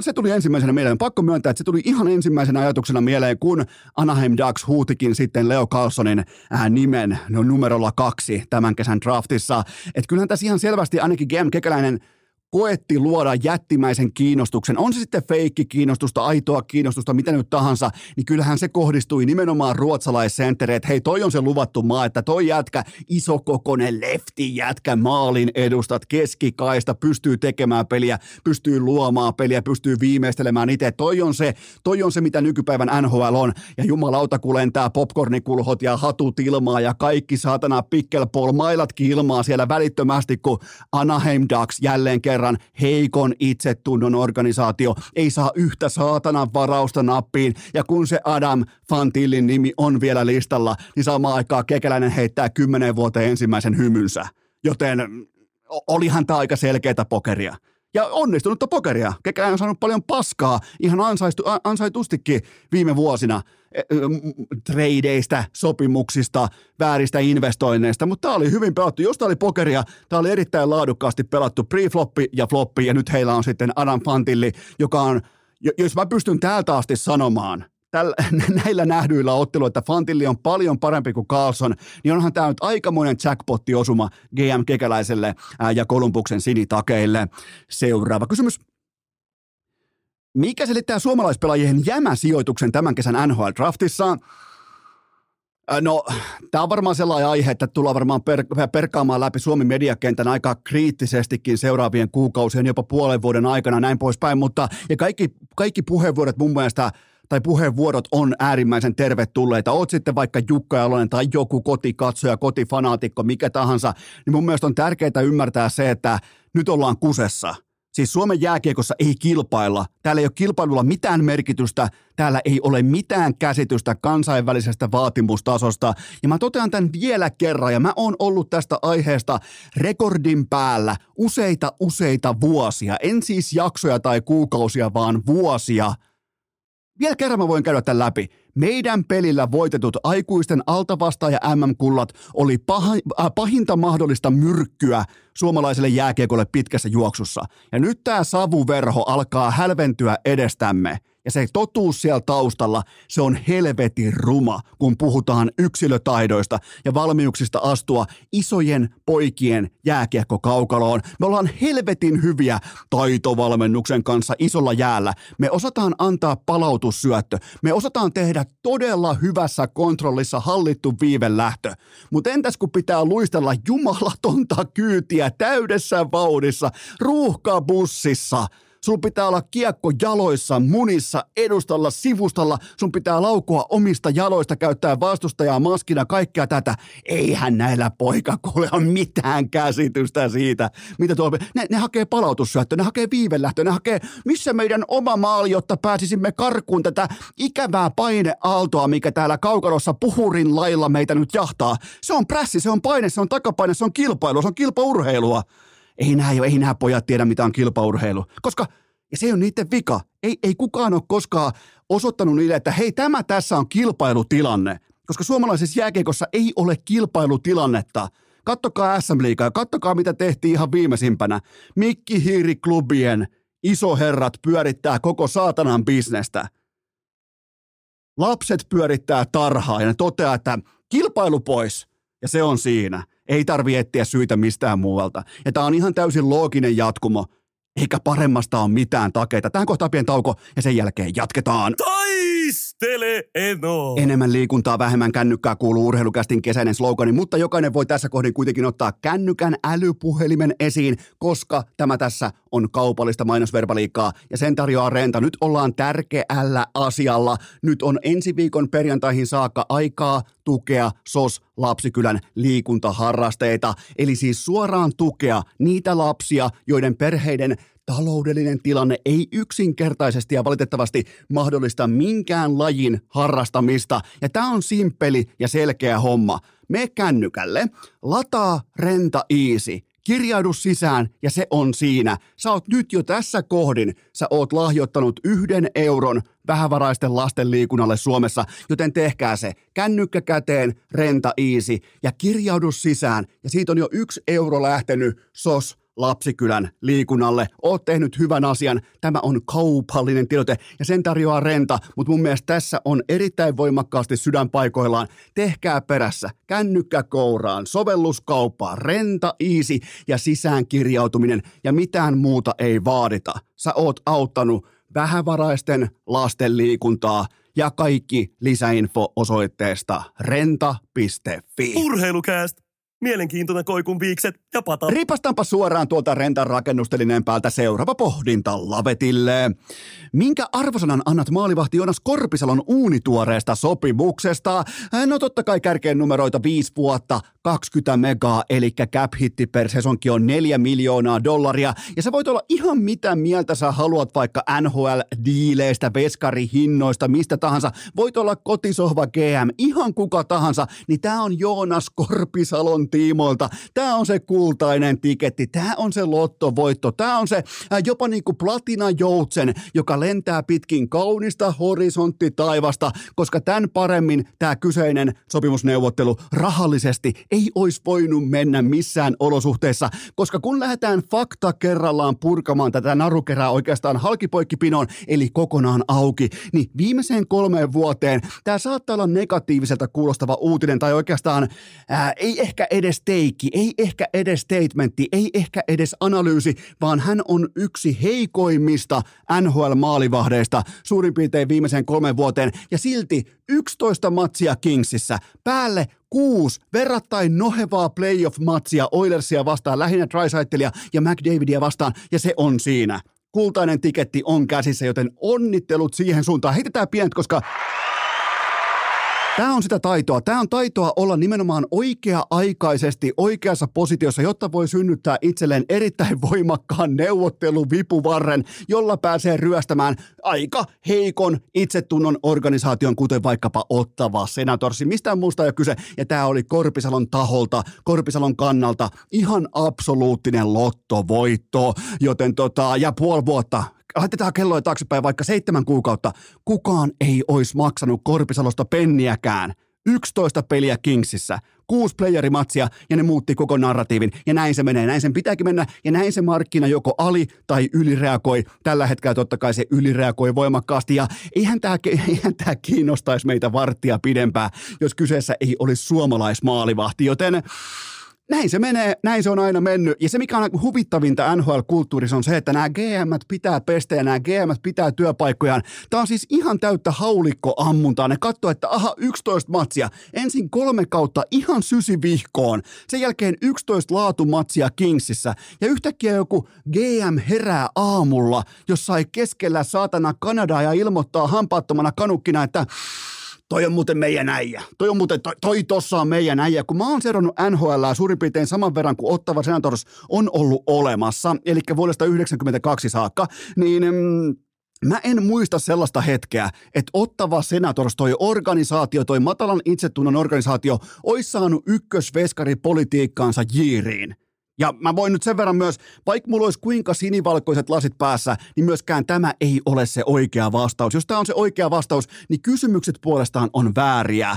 Se tuli ensimmäisenä mieleen. Pakko myöntää, että se tuli ihan ensimmäisenä ajatuksena mieleen, kun Anaheim Ducks huutikin sitten Leo Carlsonin äh, nimen no, numerolla kaksi tämän kesän draftissa. Että kyllähän tässä ihan selvästi ainakin GM Kekäläinen – koetti luoda jättimäisen kiinnostuksen, on se sitten feikki kiinnostusta, aitoa kiinnostusta, mitä nyt tahansa, niin kyllähän se kohdistui nimenomaan ruotsalaissentteriin, että hei toi on se luvattu maa, että toi jätkä, isokokonen lefti jätkä, maalin edustat, keskikaista, pystyy tekemään peliä, pystyy luomaan peliä, pystyy viimeistelemään itse, toi on se, toi on se mitä nykypäivän NHL on, ja jumalauta kun lentää popcornikulhot ja hatut ilmaa ja kaikki saatana pickleball mailatkin ilmaa siellä välittömästi, kun Anaheim Ducks jälleen kerran kerran heikon itsetunnon organisaatio ei saa yhtä saatanan varausta nappiin, ja kun se Adam Fantillin nimi on vielä listalla, niin samaan aikaan Kekäläinen heittää kymmenen vuoteen ensimmäisen hymynsä. Joten olihan tämä aika selkeätä pokeria. Ja onnistunutta pokeria. Kekäläinen on saanut paljon paskaa. Ihan ansaistu, ansaitustikin viime vuosina – tradeista, sopimuksista, vääristä investoinneista, mutta tämä oli hyvin pelattu. Jos tämä oli pokeria, tämä oli erittäin laadukkaasti pelattu. Pre-floppi ja floppi, ja nyt heillä on sitten Adam Fantilli, joka on, jos mä pystyn täältä asti sanomaan, tällä, näillä nähdyillä otteluilla, että Fantilli on paljon parempi kuin Carlson, niin onhan tämä nyt aikamoinen jackpotti-osuma GM Kekäläiselle ja Kolumbuksen sinitakeille. Seuraava kysymys. Mikä selittää suomalaispelaajien jämäsijoituksen tämän kesän NHL-draftissa? No, tämä on varmaan sellainen aihe, että tullaan varmaan per, perkaamaan läpi Suomen mediakentän aika kriittisestikin seuraavien kuukausien, jopa puolen vuoden aikana näin poispäin, mutta ja kaikki, kaikki puheenvuorot mun mielestä tai puheenvuorot on äärimmäisen tervetulleita. Oot sitten vaikka Jukka Jalonen tai joku kotikatsoja, kotifanaatikko, mikä tahansa, niin mun mielestä on tärkeää ymmärtää se, että nyt ollaan kusessa – Siis Suomen jääkiekossa ei kilpailla. Täällä ei ole kilpailulla mitään merkitystä. Täällä ei ole mitään käsitystä kansainvälisestä vaatimustasosta. Ja mä totean tämän vielä kerran, ja mä oon ollut tästä aiheesta rekordin päällä useita useita vuosia. En siis jaksoja tai kuukausia, vaan vuosia. Vielä kerran mä voin käydä tämän läpi. Meidän pelillä voitetut aikuisten altavastaaja MM-kullat oli paha, äh, pahinta mahdollista myrkkyä suomalaiselle jääkiekolle pitkässä juoksussa. Ja nyt tämä savuverho alkaa hälventyä edestämme – ja se totuus siellä taustalla, se on helvetin ruma, kun puhutaan yksilötaidoista ja valmiuksista astua isojen poikien jääkiekkokaukaloon. Me ollaan helvetin hyviä taitovalmennuksen kanssa isolla jäällä. Me osataan antaa palautussyöttö. Me osataan tehdä todella hyvässä kontrollissa hallittu viivelähtö. Mutta entäs kun pitää luistella jumalatonta kyytiä täydessä vauhdissa, ruuhkabussissa – Sun pitää olla kiekko jaloissa, munissa, edustalla, sivustalla. Sun pitää laukua omista jaloista, käyttää vastustajaa maskina, kaikkea tätä. Eihän näillä poikakuule ole mitään käsitystä siitä, mitä tuo... Ne, ne hakee palautussyöttö, ne hakee viivelähtö, ne hakee, missä meidän oma maali, jotta pääsisimme karkuun tätä ikävää paineaaltoa, mikä täällä kaukalossa puhurin lailla meitä nyt jahtaa. Se on prässi, se on paine, se on takapaine, se on kilpailu, se on kilpaurheilua ei nämä, ei nämä pojat tiedä, mitä on kilpaurheilu. Koska, ja se on niiden vika. Ei, ei kukaan ole koskaan osoittanut niille, että hei, tämä tässä on kilpailutilanne. Koska suomalaisessa jääkeikossa ei ole kilpailutilannetta. Kattokaa SM Liigaa, kattokaa mitä tehtiin ihan viimeisimpänä. Mikki Hiiri-klubien isoherrat pyörittää koko saatanan bisnestä. Lapset pyörittää tarhaa ja ne toteaa, että kilpailu pois. Ja se on siinä. Ei tarvi etsiä syitä mistään muualta. Ja tämä on ihan täysin looginen jatkumo, eikä paremmasta ole mitään takeita. Tähän kohtaan pieni tauko ja sen jälkeen jatketaan. Taistele eno! Enemmän liikuntaa, vähemmän kännykkää kuuluu urheilukästin kesäinen slogani, mutta jokainen voi tässä kohdin kuitenkin ottaa kännykän älypuhelimen esiin, koska tämä tässä on kaupallista mainosverbaliikkaa ja sen tarjoaa Renta. Nyt ollaan tärkeällä asialla. Nyt on ensi viikon perjantaihin saakka aikaa tukea SOS Lapsikylän liikuntaharrasteita, eli siis suoraan tukea niitä lapsia, joiden perheiden taloudellinen tilanne ei yksinkertaisesti ja valitettavasti mahdollista minkään lajin harrastamista. Ja tämä on simppeli ja selkeä homma. Me kännykälle, lataa Renta Easy – Kirjaudu sisään ja se on siinä. Sä oot nyt jo tässä kohdin, sä oot lahjoittanut yhden euron vähävaraisten lasten liikunnalle Suomessa, joten tehkää se kännykkä käteen, renta easy ja kirjaudu sisään. Ja siitä on jo yksi euro lähtenyt SOS Lapsikylän liikunnalle. Oot tehnyt hyvän asian. Tämä on kaupallinen tiedote ja sen tarjoaa renta, mutta mun mielestä tässä on erittäin voimakkaasti sydänpaikoillaan. Tehkää perässä. Kännykkä kouraan, sovelluskauppaa, renta, easy ja sisäänkirjautuminen ja mitään muuta ei vaadita. Sä oot auttanut vähävaraisten lasten liikuntaa ja kaikki lisäinfo osoitteesta renta.fi. Urheilukääst! Mielenkiintoinen koikun viikset ja pata. Ripastaanpa suoraan tuolta rentan rakennustelineen päältä seuraava pohdinta lavetille. Minkä arvosanan annat maalivahti Jonas Korpisalon uunituoreesta sopimuksesta? No totta kai kärkeen numeroita 5 vuotta, 20 megaa, eli cap hitti per sesonki on 4 miljoonaa dollaria. Ja sä voit olla ihan mitä mieltä sä haluat vaikka NHL-diileistä, veskarihinnoista, mistä tahansa. Voit olla kotisohva GM, ihan kuka tahansa, niin tää on Joonas Korpisalon tiimoilta. Tämä on se kultainen tiketti, tämä on se lottovoitto, tämä on se jopa niin kuin platinajoutsen, joka lentää pitkin kaunista horisonttitaivasta, koska tämän paremmin tämä kyseinen sopimusneuvottelu rahallisesti ei olisi voinut mennä missään olosuhteessa, koska kun lähdetään fakta kerrallaan purkamaan tätä narukerää oikeastaan halkipoikkipinoon, eli kokonaan auki, niin viimeiseen kolmeen vuoteen tämä saattaa olla negatiiviselta kuulostava uutinen, tai oikeastaan ää, ei ehkä edes teikki, ei ehkä edes statementti, ei ehkä edes analyysi, vaan hän on yksi heikoimmista NHL-maalivahdeista suurin piirtein viimeiseen kolmen vuoteen, ja silti 11 matsia Kingsissä, päälle kuusi verrattain nohevaa playoff-matsia Oilersia vastaan, lähinnä Drysaitelia ja McDavidia vastaan, ja se on siinä. Kultainen tiketti on käsissä, joten onnittelut siihen suuntaan. Heitetään pienet, koska Tämä on sitä taitoa. Tämä on taitoa olla nimenomaan oikea-aikaisesti oikeassa positiossa, jotta voi synnyttää itselleen erittäin voimakkaan neuvotteluvipuvarren, jolla pääsee ryöstämään aika heikon itsetunnon organisaation, kuten vaikkapa Ottava Senatorsi. Mistään muusta ei ole kyse. Ja tämä oli Korpisalon taholta, Korpisalon kannalta ihan absoluuttinen lottovoitto. Joten tota, ja puoli vuotta laitetaan kelloja taaksepäin vaikka seitsemän kuukautta, kukaan ei olisi maksanut Korpisalosta penniäkään. 11 peliä Kingsissä, kuusi playerimatsia ja ne muutti koko narratiivin. Ja näin se menee, näin sen pitääkin mennä ja näin se markkina joko ali- tai ylireagoi. Tällä hetkellä totta kai se ylireagoi voimakkaasti ja eihän tämä eihän tää kiinnostaisi meitä varttia pidempään, jos kyseessä ei olisi suomalaismaalivahti, joten näin se menee, näin se on aina mennyt. Ja se, mikä on huvittavinta NHL-kulttuurissa on se, että nämä gm pitää pestä ja nämä gm pitää työpaikkojaan. Tämä on siis ihan täyttä haulikkoammuntaa. Ne katsoo, että aha, 11 matsia. Ensin kolme kautta ihan sysivihkoon. Sen jälkeen 11 laatumatsia Kingsissä. Ja yhtäkkiä joku GM herää aamulla, jossa ei keskellä saatana Kanadaa ja ilmoittaa hampaattomana kanukkina, että toi on muuten meidän äijä. Toi on muuten, toi, toi tossa on meidän äijä. Kun mä oon seurannut NHL suurin piirtein saman verran kuin Ottava Senators on ollut olemassa, eli vuodesta 1992 saakka, niin mm, Mä en muista sellaista hetkeä, että ottava Senators, toi organisaatio, toi matalan itsetunnon organisaatio, olisi saanut ykkösveskari politiikkaansa jiiriin. Ja mä voin nyt sen verran myös, vaikka mulla olisi kuinka sinivalkoiset lasit päässä, niin myöskään tämä ei ole se oikea vastaus. Jos tämä on se oikea vastaus, niin kysymykset puolestaan on vääriä.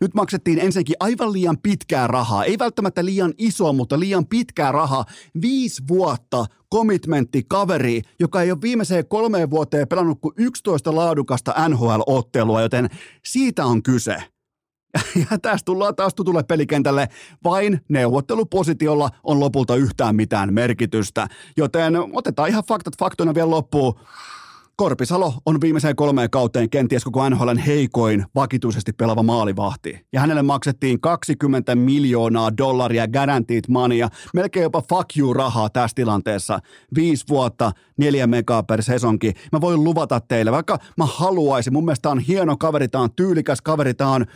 Nyt maksettiin ensinnäkin aivan liian pitkää rahaa, ei välttämättä liian iso, mutta liian pitkää rahaa. Viisi vuotta commitmentti kaveri, joka ei ole viimeiseen kolmeen vuoteen pelannut kuin 11 laadukasta NHL-ottelua, joten siitä on kyse. Ja tästä tullaan taas tutulle pelikentälle. Vain neuvottelupositiolla on lopulta yhtään mitään merkitystä. Joten otetaan ihan faktat faktoina vielä loppuun. Korpisalo on viimeiseen kolmeen kauteen kenties koko NHLn heikoin vakituisesti pelava maalivahti. Ja hänelle maksettiin 20 miljoonaa dollaria guaranteed money melkein jopa fuck you rahaa tässä tilanteessa. Viisi vuotta, neljä megaa per sesonki. Mä voin luvata teille, vaikka mä haluaisin, mun mielestä on hieno kaveri, tää on tyylikäs kaveri, tää on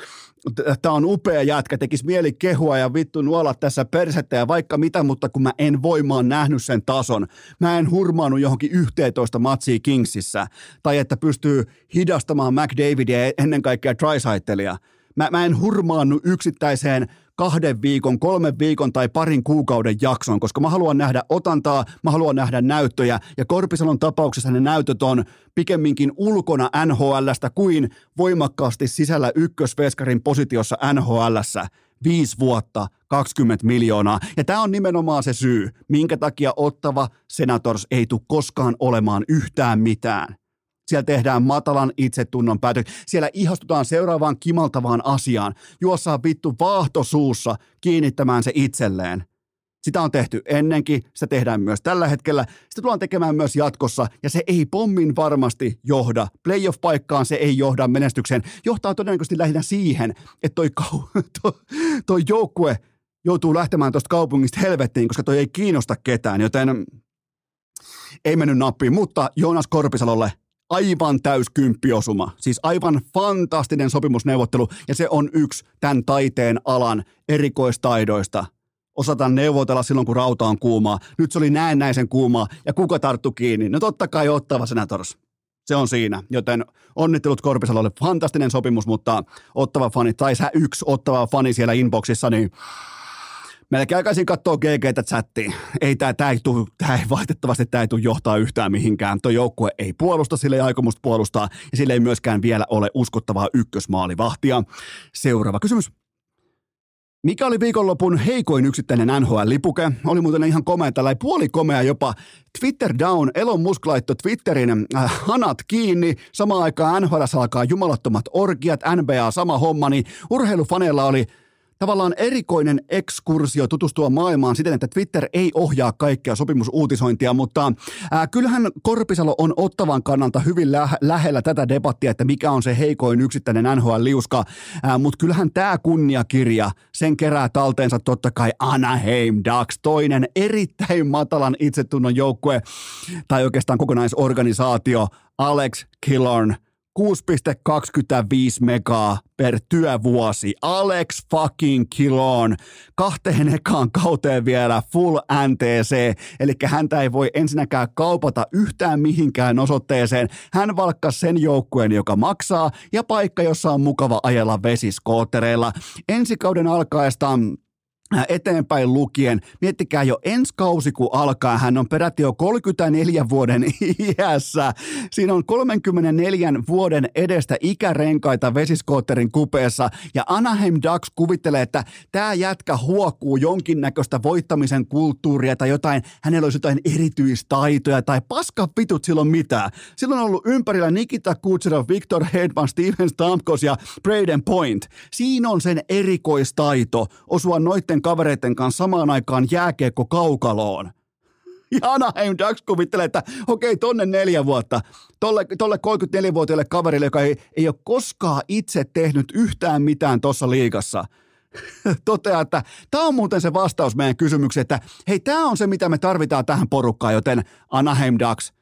tämä on upea jätkä, tekisi mieli kehua ja vittu nuolla tässä persettä ja vaikka mitä, mutta kun mä en voimaan nähnyt sen tason, mä en hurmaanut johonkin 11 matsia Kingsissä, tai että pystyy hidastamaan McDavidia ennen kaikkea Trisaitelia. Mä, mä en hurmaannut yksittäiseen kahden viikon, kolmen viikon tai parin kuukauden jakson, koska mä haluan nähdä otantaa, mä haluan nähdä näyttöjä, ja Korpisalon tapauksessa ne näytöt on pikemminkin ulkona NHLstä kuin voimakkaasti sisällä ykkösveskarin positiossa NHLssä. Viisi vuotta, 20 miljoonaa. Ja tämä on nimenomaan se syy, minkä takia ottava Senators ei tule koskaan olemaan yhtään mitään. Siellä tehdään matalan itsetunnon päätöksiä. Siellä ihastutaan seuraavaan kimaltavaan asiaan. Juossaan vittu vaahtosuussa kiinnittämään se itselleen. Sitä on tehty ennenkin, sitä tehdään myös tällä hetkellä, sitä tullaan tekemään myös jatkossa, ja se ei pommin varmasti johda. Playoff-paikkaan se ei johda menestykseen. Johtaa todennäköisesti lähinnä siihen, että toi, kau- toi, toi joukkue joutuu lähtemään tuosta kaupungista helvettiin, koska toi ei kiinnosta ketään, joten ei mennyt nappiin. Mutta Joonas Korpisalolle aivan täys kymppiosuma. Siis aivan fantastinen sopimusneuvottelu ja se on yksi tämän taiteen alan erikoistaidoista. Osataan neuvotella silloin, kun rauta on kuumaa. Nyt se oli näennäisen kuumaa ja kuka tarttu kiinni? No totta kai ottava Senators. Se on siinä, joten onnittelut Korpisalolle. Fantastinen sopimus, mutta ottava fani, tai sä yksi ottava fani siellä inboxissa, niin melkein aikaisin katsoa GGtä chattiin. Ei tää, tää ei, tuu, tää ei valitettavasti tää ei tuu johtaa yhtään mihinkään. Tuo joukkue ei puolusta, sille ei aikomusta puolustaa ja sille ei myöskään vielä ole uskottavaa ykkösmaalivahtia. Seuraava kysymys. Mikä oli viikonlopun heikoin yksittäinen NHL-lipuke? Oli muuten ihan komea, puoli komea jopa. Twitter down, Elon Musk laittoi Twitterin äh, hanat kiinni. Samaan aikaan NHL alkaa jumalattomat orgiat, NBA sama homma, niin urheilufaneilla oli tavallaan erikoinen ekskursio tutustua maailmaan siten, että Twitter ei ohjaa kaikkea sopimusuutisointia, mutta ää, kyllähän Korpisalo on ottavan kannalta hyvin lä- lähellä tätä debattia, että mikä on se heikoin yksittäinen NHL-liuska, mutta kyllähän tämä kunniakirja, sen kerää talteensa totta kai Anaheim Ducks, toinen erittäin matalan itsetunnon joukkue, tai oikeastaan kokonaisorganisaatio, Alex Killorn, 6,25 megaa per työvuosi. Alex fucking Kilon. Kahteen ekaan kauteen vielä full NTC, eli häntä ei voi ensinnäkään kaupata yhtään mihinkään osoitteeseen. Hän valkkasi sen joukkueen, joka maksaa, ja paikka, jossa on mukava ajella vesiskoottereilla. Ensi kauden alkaesta eteenpäin lukien. Miettikää jo ensi kausi, kun alkaa. Hän on peräti jo 34 vuoden iässä. Siinä on 34 vuoden edestä ikärenkaita vesiskootterin kupeessa. Ja Anaheim Ducks kuvittelee, että tämä jätkä huokuu jonkinnäköistä voittamisen kulttuuria tai jotain, hänellä olisi jotain erityistaitoja tai paska pitut silloin mitään. Silloin on ollut ympärillä Nikita Kucherov, Victor Hedman, Steven Stamkos ja Braden Point. Siinä on sen erikoistaito osua noitten kavereiden kanssa samaan aikaan jääkiekko kaukaloon. Ja Anaheim Ducks kuvittelee, että okei, tonne neljä vuotta, tolle, tolle 34-vuotiaille kaverille, joka ei, ei ole koskaan itse tehnyt yhtään mitään tuossa liigassa, toteaa, että tämä on muuten se vastaus meidän kysymykseen, että hei, tämä on se, mitä me tarvitaan tähän porukkaan, joten Anaheim Ducks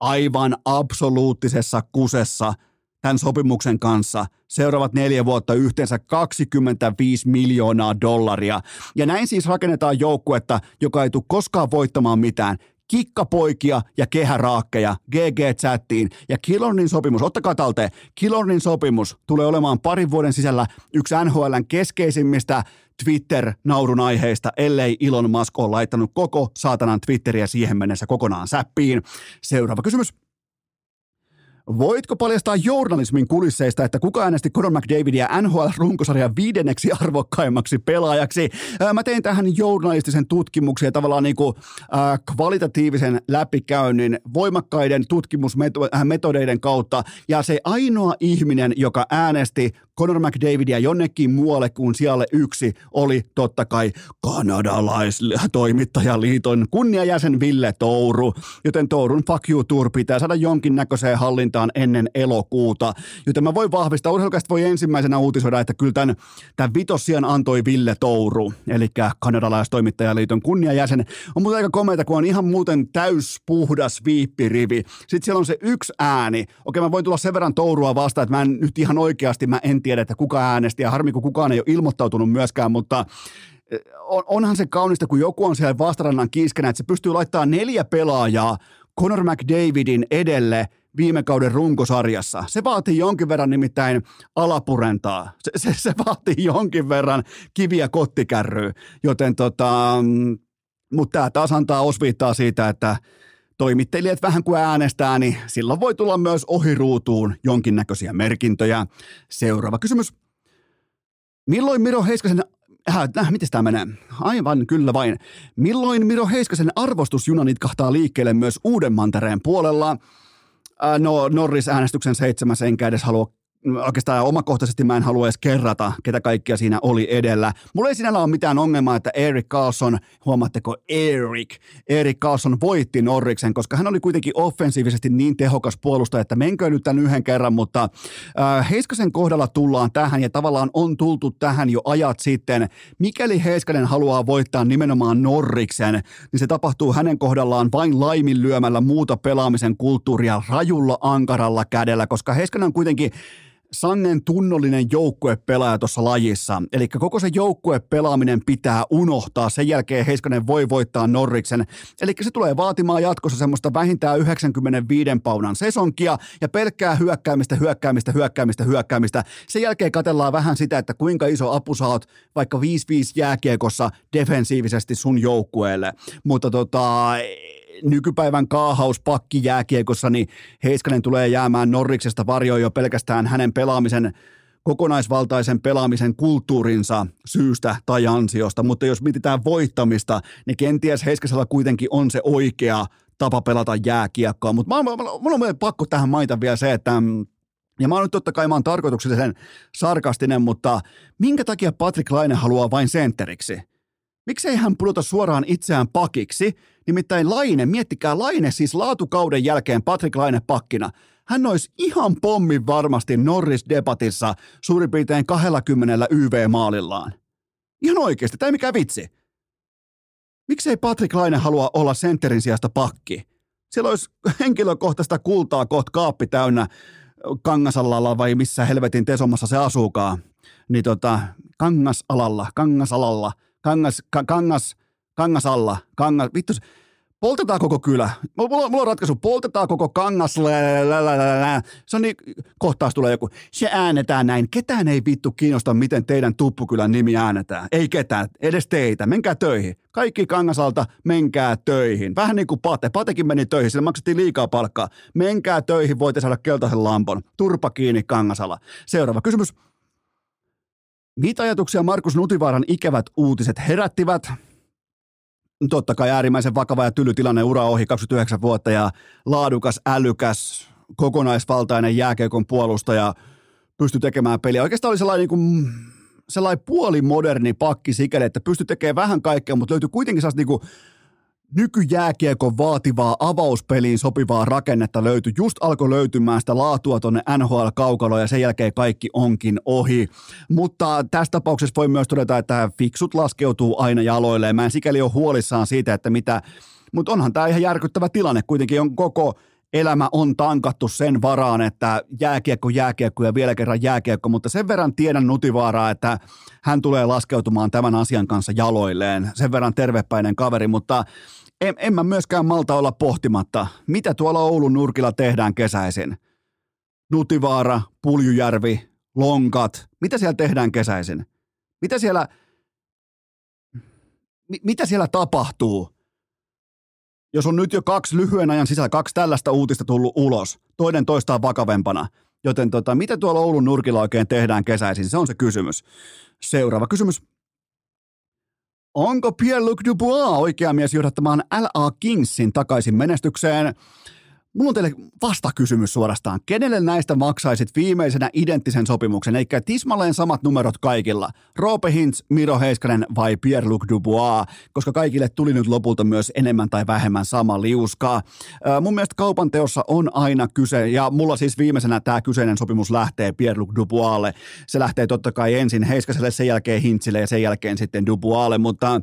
aivan absoluuttisessa kusessa – tämän sopimuksen kanssa seuraavat neljä vuotta yhteensä 25 miljoonaa dollaria. Ja näin siis rakennetaan joukkuetta, joka ei tule koskaan voittamaan mitään kikkapoikia ja kehäraakkeja GG-chattiin. Ja Kilornin sopimus, ottakaa talteen, Kilornin sopimus tulee olemaan parin vuoden sisällä yksi NHLn keskeisimmistä Twitter-naurun aiheista, ellei Elon Musk ole laittanut koko saatanan Twitteriä siihen mennessä kokonaan säppiin. Seuraava kysymys. Voitko paljastaa journalismin kulisseista, että kuka äänesti Conor McDavidia NHL-runkosarjan viidenneksi arvokkaimmaksi pelaajaksi? Mä tein tähän journalistisen tutkimuksen ja tavallaan niin kuin, äh, kvalitatiivisen läpikäynnin voimakkaiden tutkimusmetodeiden kautta. Ja se ainoa ihminen, joka äänesti Conor McDavidia jonnekin muualle kuin siellä yksi oli totta kai kanadalaistoimittajaliiton kunniajäsen Ville Touru. Joten Tourun fuck you tour pitää saada jonkinnäköiseen hallintaan ennen elokuuta. Joten mä voin vahvistaa, urheilukästä voi ensimmäisenä uutisoida, että kyllä tämän, tämän vitosian antoi Ville Touru, eli kanadalaistoimittajaliiton kunniajäsen. On muuten aika komeita, kun on ihan muuten täyspuhdas viippirivi. Sitten siellä on se yksi ääni. Okei, mä voin tulla sen verran Tourua vastaan, että mä en nyt ihan oikeasti, mä en tiedä tiedä, että kuka äänesti ja harmi, kun kukaan ei ole ilmoittautunut myöskään, mutta on, onhan se kaunista, kun joku on siellä vastarannan kiiskenä, että se pystyy laittamaan neljä pelaajaa Conor McDavidin edelle viime kauden runkosarjassa. Se vaatii jonkin verran nimittäin alapurentaa. Se, se, se vaatii jonkin verran kiviä kottikärryä, joten tota, mm, mutta tämä taas antaa osviittaa siitä, että toimittelijat vähän kuin äänestää, niin silloin voi tulla myös ohiruutuun jonkinnäköisiä merkintöjä. Seuraava kysymys. Milloin Miro Heiskasen Äh, äh, miten tämä menee? Aivan, kyllä vain. Milloin Miro Heiskasen arvostusjuna nitkahtaa liikkeelle myös uuden mantereen puolella? Äh, no, Norris-äänestyksen seitsemäs enkä edes halua oikeastaan omakohtaisesti mä en halua edes kerrata, ketä kaikkia siinä oli edellä. Mulla ei sinällä ole mitään ongelmaa, että Eric Carlson, huomaatteko Eric, Eric Carlson voitti Norriksen, koska hän oli kuitenkin offensiivisesti niin tehokas puolustaja, että menkö nyt tämän yhden kerran, mutta äh, Heiskasen kohdalla tullaan tähän ja tavallaan on tultu tähän jo ajat sitten. Mikäli Heiskanen haluaa voittaa nimenomaan Norriksen, niin se tapahtuu hänen kohdallaan vain laiminlyömällä muuta pelaamisen kulttuuria rajulla ankaralla kädellä, koska Heiskanen on kuitenkin sangen tunnollinen joukkuepelaaja tuossa lajissa. Eli koko se joukkuepelaaminen pitää unohtaa. Sen jälkeen Heiskanen voi voittaa Norriksen. Eli se tulee vaatimaan jatkossa semmoista vähintään 95 paunan sesonkia ja pelkkää hyökkäämistä, hyökkäämistä, hyökkäämistä, hyökkäämistä. Sen jälkeen katellaan vähän sitä, että kuinka iso apu sä oot vaikka 5-5 jääkiekossa defensiivisesti sun joukkueelle. Mutta tota, nykypäivän kaahaus jääkiekossa, niin Heiskanen tulee jäämään Norriksesta varjoon jo pelkästään hänen pelaamisen kokonaisvaltaisen pelaamisen kulttuurinsa syystä tai ansiosta, mutta jos mietitään voittamista, niin kenties Heiskasella kuitenkin on se oikea tapa pelata jääkiekkoa, mutta mulla on pakko tähän maita vielä se, että ja mä oon nyt totta kai, mä oon tarkoituksellisen sarkastinen, mutta minkä takia Patrick Laine haluaa vain sentteriksi? Miksei hän pudota suoraan itseään pakiksi? Nimittäin Laine, miettikää Laine siis laatukauden jälkeen Patrick Laine pakkina. Hän olisi ihan pommin varmasti Norris-debatissa suurin piirtein 20 YV-maalillaan. Ihan oikeasti, tämä ei mikään vitsi. Miksei Patrick Laine halua olla sentterin sijasta pakki? Siellä olisi henkilökohtaista kultaa kohta kaappi täynnä Kangasalalla vai missä helvetin tesomassa se asuukaan. Niin tota, Kangasalalla, Kangasalalla – kangas, ka, kangas, kangas alla, kangas, vittu, poltetaan koko kylä. Mulla, mulla on ratkaisu, poltetaan koko kangas. Lä. Se on niin, kohtaus tulee joku, se äänetään näin. Ketään ei vittu kiinnosta, miten teidän tuppukylän nimi äänetään. Ei ketään, edes teitä. Menkää töihin. Kaikki kangasalta, menkää töihin. Vähän niin kuin Pate. Patekin meni töihin, sillä maksettiin liikaa palkkaa. Menkää töihin, voitte saada keltaisen lampon. Turpa kiinni kangasala. Seuraava kysymys. Mitä ajatuksia Markus Nutivaaran ikävät uutiset herättivät? Totta kai äärimmäisen vakava ja tyly tilanne ura ohi 29 vuotta ja laadukas, älykäs, kokonaisvaltainen jääkeikon puolustaja pystyi tekemään peliä. Oikeastaan oli sellainen, niin sellainen puolimoderni pakki sikäli, että pystyi tekemään vähän kaikkea, mutta löytyi kuitenkin sellaista niin kuin nykyjääkiekon vaativaa avauspeliin sopivaa rakennetta löytyi. Just alkoi löytymään sitä laatua tuonne NHL-kaukaloon ja sen jälkeen kaikki onkin ohi. Mutta tässä tapauksessa voi myös todeta, että fiksut laskeutuu aina jaloilleen. Mä en sikäli ole huolissaan siitä, että mitä... Mutta onhan tämä ihan järkyttävä tilanne. Kuitenkin on koko elämä on tankattu sen varaan, että jääkiekko, jääkiekko ja vielä kerran jääkiekko, mutta sen verran tiedän Nutivaaraa, että hän tulee laskeutumaan tämän asian kanssa jaloilleen. Sen verran tervepäinen kaveri, mutta en, en mä myöskään malta olla pohtimatta, mitä tuolla Oulun nurkilla tehdään kesäisin. Nutivaara, Puljujärvi, Lonkat, mitä siellä tehdään kesäisin? Mitä siellä, mi, mitä siellä tapahtuu? Jos on nyt jo kaksi lyhyen ajan sisällä, kaksi tällaista uutista tullut ulos, toinen toistaan vakavempana, joten tota, mitä tuolla Oulun nurkilla oikein tehdään kesäisin, se on se kysymys. Seuraava kysymys. Onko Pierre-Luc Dubois oikea mies johdattamaan LA Kingsin takaisin menestykseen? Mulla on teille vastakysymys suorastaan. Kenelle näistä maksaisit viimeisenä identtisen sopimuksen, eikä tismalleen samat numerot kaikilla? Roope Hintz, Miro Heiskanen vai Pierre-Luc Dubois? Koska kaikille tuli nyt lopulta myös enemmän tai vähemmän sama liuska. mun mielestä kaupan teossa on aina kyse, ja mulla siis viimeisenä tämä kyseinen sopimus lähtee Pierre-Luc Duboisille. Se lähtee totta kai ensin Heiskaselle, sen jälkeen Hintzille ja sen jälkeen sitten Duboisille, mutta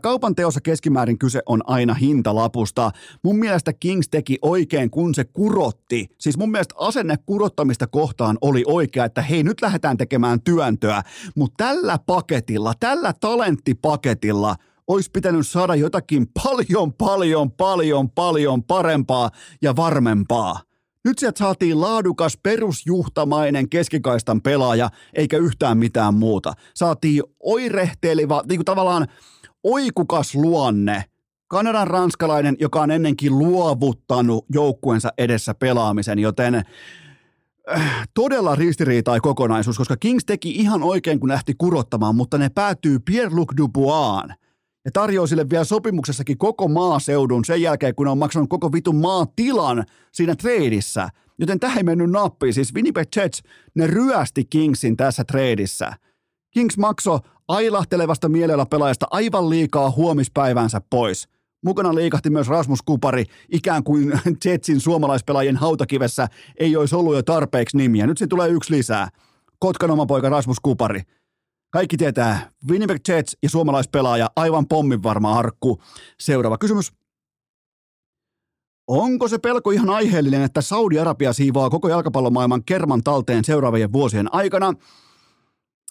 kaupan teossa keskimäärin kyse on aina hintalapusta. Mun mielestä Kings teki oikein jälkeen, kun se kurotti, siis mun mielestä asenne kurottamista kohtaan oli oikea, että hei nyt lähdetään tekemään työntöä, mutta tällä paketilla, tällä talenttipaketilla olisi pitänyt saada jotakin paljon, paljon, paljon, paljon parempaa ja varmempaa. Nyt sieltä saatiin laadukas perusjuhtamainen keskikaistan pelaaja, eikä yhtään mitään muuta. Saatiin oirehteleva, niin kuin tavallaan oikukas luonne, Kanadan ranskalainen, joka on ennenkin luovuttanut joukkuensa edessä pelaamisen, joten äh, todella ristiriitai kokonaisuus, koska Kings teki ihan oikein, kun lähti kurottamaan, mutta ne päätyy Pierre-Luc Duboisaan ja tarjoaa sille vielä sopimuksessakin koko maaseudun sen jälkeen, kun on maksanut koko vitun maatilan siinä treidissä. Joten tähän ei mennyt nappiin. Siis Winnipeg Jets, ne ryösti Kingsin tässä treidissä. Kings maksoi ailahtelevasta mielellä pelaajasta aivan liikaa huomispäivänsä pois. Mukana liikahti myös Rasmus Kupari, ikään kuin Jetsin suomalaispelaajien hautakivessä ei olisi ollut jo tarpeeksi nimiä. Nyt siinä tulee yksi lisää. Kotkan oma poika Rasmus Kupari. Kaikki tietää, Winnipeg Jets ja suomalaispelaaja, aivan pommin varma arkku. Seuraava kysymys. Onko se pelko ihan aiheellinen, että Saudi-Arabia siivoaa koko jalkapallomaailman kerman talteen seuraavien vuosien aikana?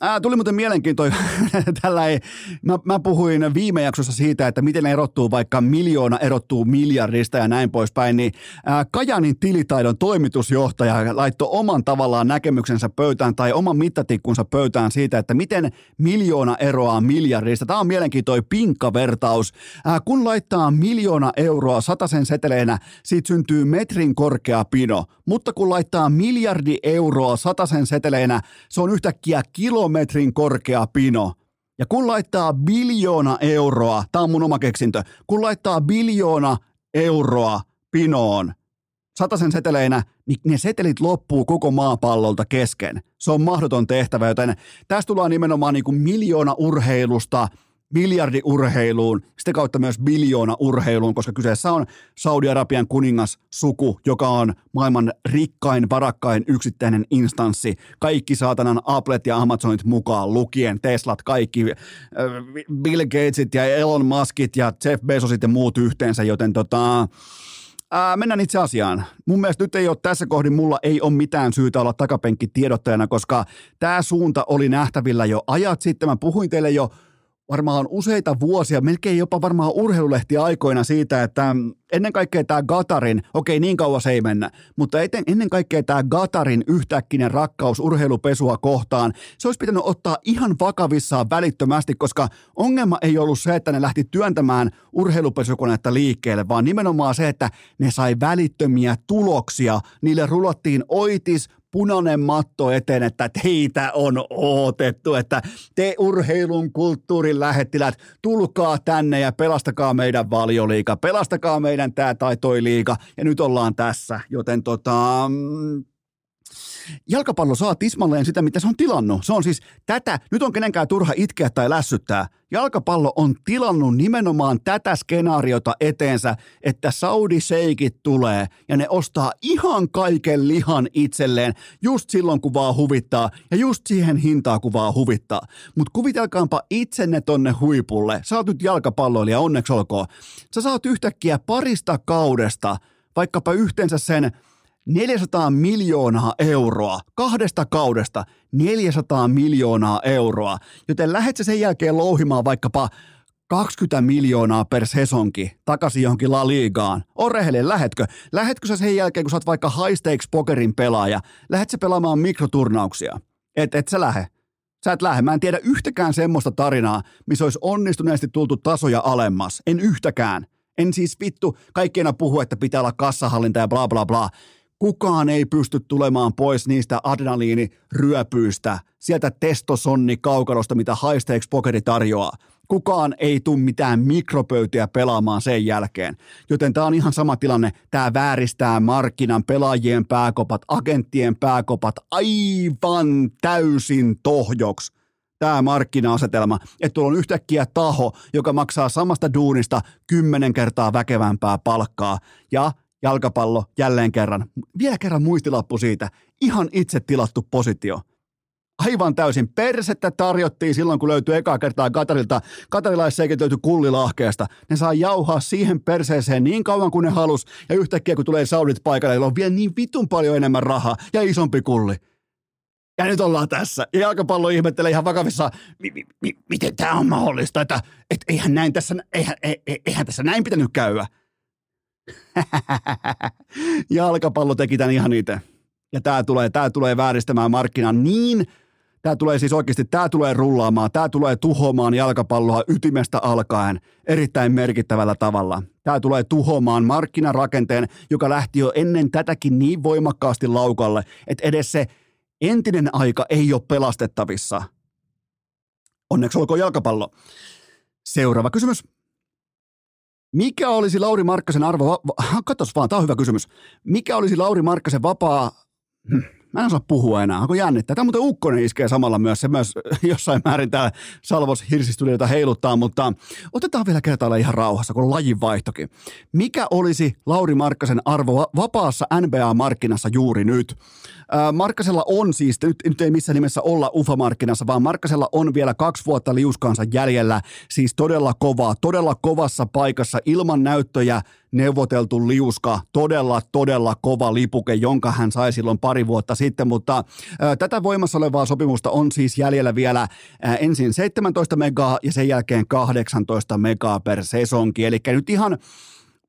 Ää, tuli muuten mielenkiintoinen. Tällä ei, mä, mä, puhuin viime jaksossa siitä, että miten erottuu vaikka miljoona erottuu miljardista ja näin poispäin, niin ää, Kajanin tilitaidon toimitusjohtaja laittoi oman tavallaan näkemyksensä pöytään tai oman mittatikkunsa pöytään siitä, että miten miljoona eroaa miljardista. Tämä on mielenkiintoinen pinkkavertaus. Ää, kun laittaa miljoona euroa sataisen seteleenä, siitä syntyy metrin korkea pino, mutta kun laittaa miljardi euroa sataisen seteleenä, se on yhtäkkiä kilo kilometrin korkea pino. Ja kun laittaa biljoona euroa, tämä on mun oma keksintö, kun laittaa biljoona euroa pinoon, sataisen seteleinä, niin ne setelit loppuu koko maapallolta kesken. Se on mahdoton tehtävä, joten tästä tullaan nimenomaan niin kuin miljoona urheilusta – miljardiurheiluun, sitä kautta myös biljoona urheiluun, koska kyseessä on Saudi-Arabian kuningas suku, joka on maailman rikkain, varakkain yksittäinen instanssi. Kaikki saatanan Applet ja Amazonit mukaan lukien, Teslat, kaikki, äh, Bill Gatesit ja Elon Muskit ja Jeff Bezosit ja muut yhteensä, joten tota, Ää, mennään itse asiaan. Mun mielestä nyt ei ole tässä kohdin, mulla ei ole mitään syytä olla takapenkki tiedottajana, koska tämä suunta oli nähtävillä jo ajat sitten. Mä puhuin teille jo varmaan useita vuosia, melkein jopa varmaan urheilulehti aikoina siitä, että ennen kaikkea tämä Gatarin, okei niin kauan se ei mennä, mutta eten, ennen kaikkea tämä Gatarin yhtäkkinen rakkaus urheilupesua kohtaan, se olisi pitänyt ottaa ihan vakavissaan välittömästi, koska ongelma ei ollut se, että ne lähti työntämään urheilupesukoneetta liikkeelle, vaan nimenomaan se, että ne sai välittömiä tuloksia. Niille rulattiin oitis, punainen matto eteen, että teitä on otettu, että te urheilun kulttuurin lähettilät, tulkaa tänne ja pelastakaa meidän valioliika, pelastakaa meidän tämä tai toi liika, ja nyt ollaan tässä, joten tota, mm, jalkapallo saa tismalleen sitä, mitä se on tilannut. Se on siis tätä, nyt on kenenkään turha itkeä tai lässyttää. Jalkapallo on tilannut nimenomaan tätä skenaariota eteensä, että Saudi-seikit tulee ja ne ostaa ihan kaiken lihan itselleen just silloin, kun vaan huvittaa ja just siihen hintaa, kun vaan huvittaa. Mutta kuvitelkaanpa itsenne tonne huipulle. Sä oot nyt jalkapalloilija, onneksi olkoon. Sä saat yhtäkkiä parista kaudesta vaikkapa yhteensä sen – 400 miljoonaa euroa kahdesta kaudesta, 400 miljoonaa euroa, joten lähdet sen jälkeen louhimaan vaikkapa 20 miljoonaa per sesonki takaisin johonkin La Ligaan. On rehellinen, lähetkö? Lähetkö sä sen jälkeen, kun sä oot vaikka high stakes pokerin pelaaja, lähet sä pelaamaan mikroturnauksia? Et, et sä lähe. Sä et lähde. Mä en tiedä yhtäkään semmoista tarinaa, missä olisi onnistuneesti tultu tasoja alemmas. En yhtäkään. En siis vittu, kaikkiena puhu, että pitää olla kassahallinta ja bla bla bla. Kukaan ei pysty tulemaan pois niistä adrenaliiniryöpyistä, sieltä testosonni kaukalosta, mitä High Pokeri tarjoaa. Kukaan ei tule mitään mikropöytiä pelaamaan sen jälkeen. Joten tämä on ihan sama tilanne. Tämä vääristää markkinan, pelaajien pääkopat, agenttien pääkopat aivan täysin tohjoksi tämä markkina-asetelma, että tuolla on yhtäkkiä taho, joka maksaa samasta duunista kymmenen kertaa väkevämpää palkkaa ja jalkapallo jälleen kerran. Vielä kerran muistilappu siitä. Ihan itse tilattu positio. aivan täysin. Persettä tarjottiin silloin, kun löytyi ekaa kertaa Katarilta. Katarilaisseikin löytyi kullilahkeesta. Ne saa jauhaa siihen perseeseen niin kauan kuin ne halus. Ja yhtäkkiä kun tulee Saudit paikalle, on vielä niin vitun paljon enemmän rahaa ja isompi kulli. Ja nyt ollaan tässä. Ja jalkapallo ihmettelee ihan vakavissa, mi- mi- mi- miten tämä on mahdollista, että et eihän, näin tässä, eihän, eihän, eihän tässä näin pitänyt käydä. jalkapallo teki tämän ihan itse. Ja tämä tulee, tämä tulee vääristämään markkinan niin, tämä tulee siis oikeasti, tämä tulee rullaamaan, tämä tulee tuhoamaan jalkapalloa ytimestä alkaen erittäin merkittävällä tavalla. Tämä tulee tuhoamaan markkinarakenteen, joka lähti jo ennen tätäkin niin voimakkaasti laukalle, että edes se entinen aika ei ole pelastettavissa. Onneksi olkoon jalkapallo. Seuraava kysymys. Mikä olisi Lauri Markkasen arvo, va- katos vaan, tämä on hyvä kysymys. Mikä olisi Lauri Markkasen vapaa, hm, mä en osaa puhua enää, onko jännittää? Tämä muuten Ukkonen iskee samalla myös, se myös jossain määrin täällä Salvos Hirsistudioita heiluttaa, mutta otetaan vielä kertailla ihan rauhassa, kun lajin vaihtokin. Mikä olisi Lauri Markkasen arvo vapaassa NBA-markkinassa juuri nyt? Markkasella on siis, nyt, nyt ei missään nimessä olla UFA-markkinassa, vaan Markkasella on vielä kaksi vuotta liuskaansa jäljellä, siis todella kovaa, todella kovassa paikassa ilman näyttöjä neuvoteltu liuska, todella, todella kova lipuke, jonka hän sai silloin pari vuotta sitten, mutta ää, tätä voimassa olevaa sopimusta on siis jäljellä vielä ää, ensin 17 megaa ja sen jälkeen 18 megaa per sesonki, eli nyt ihan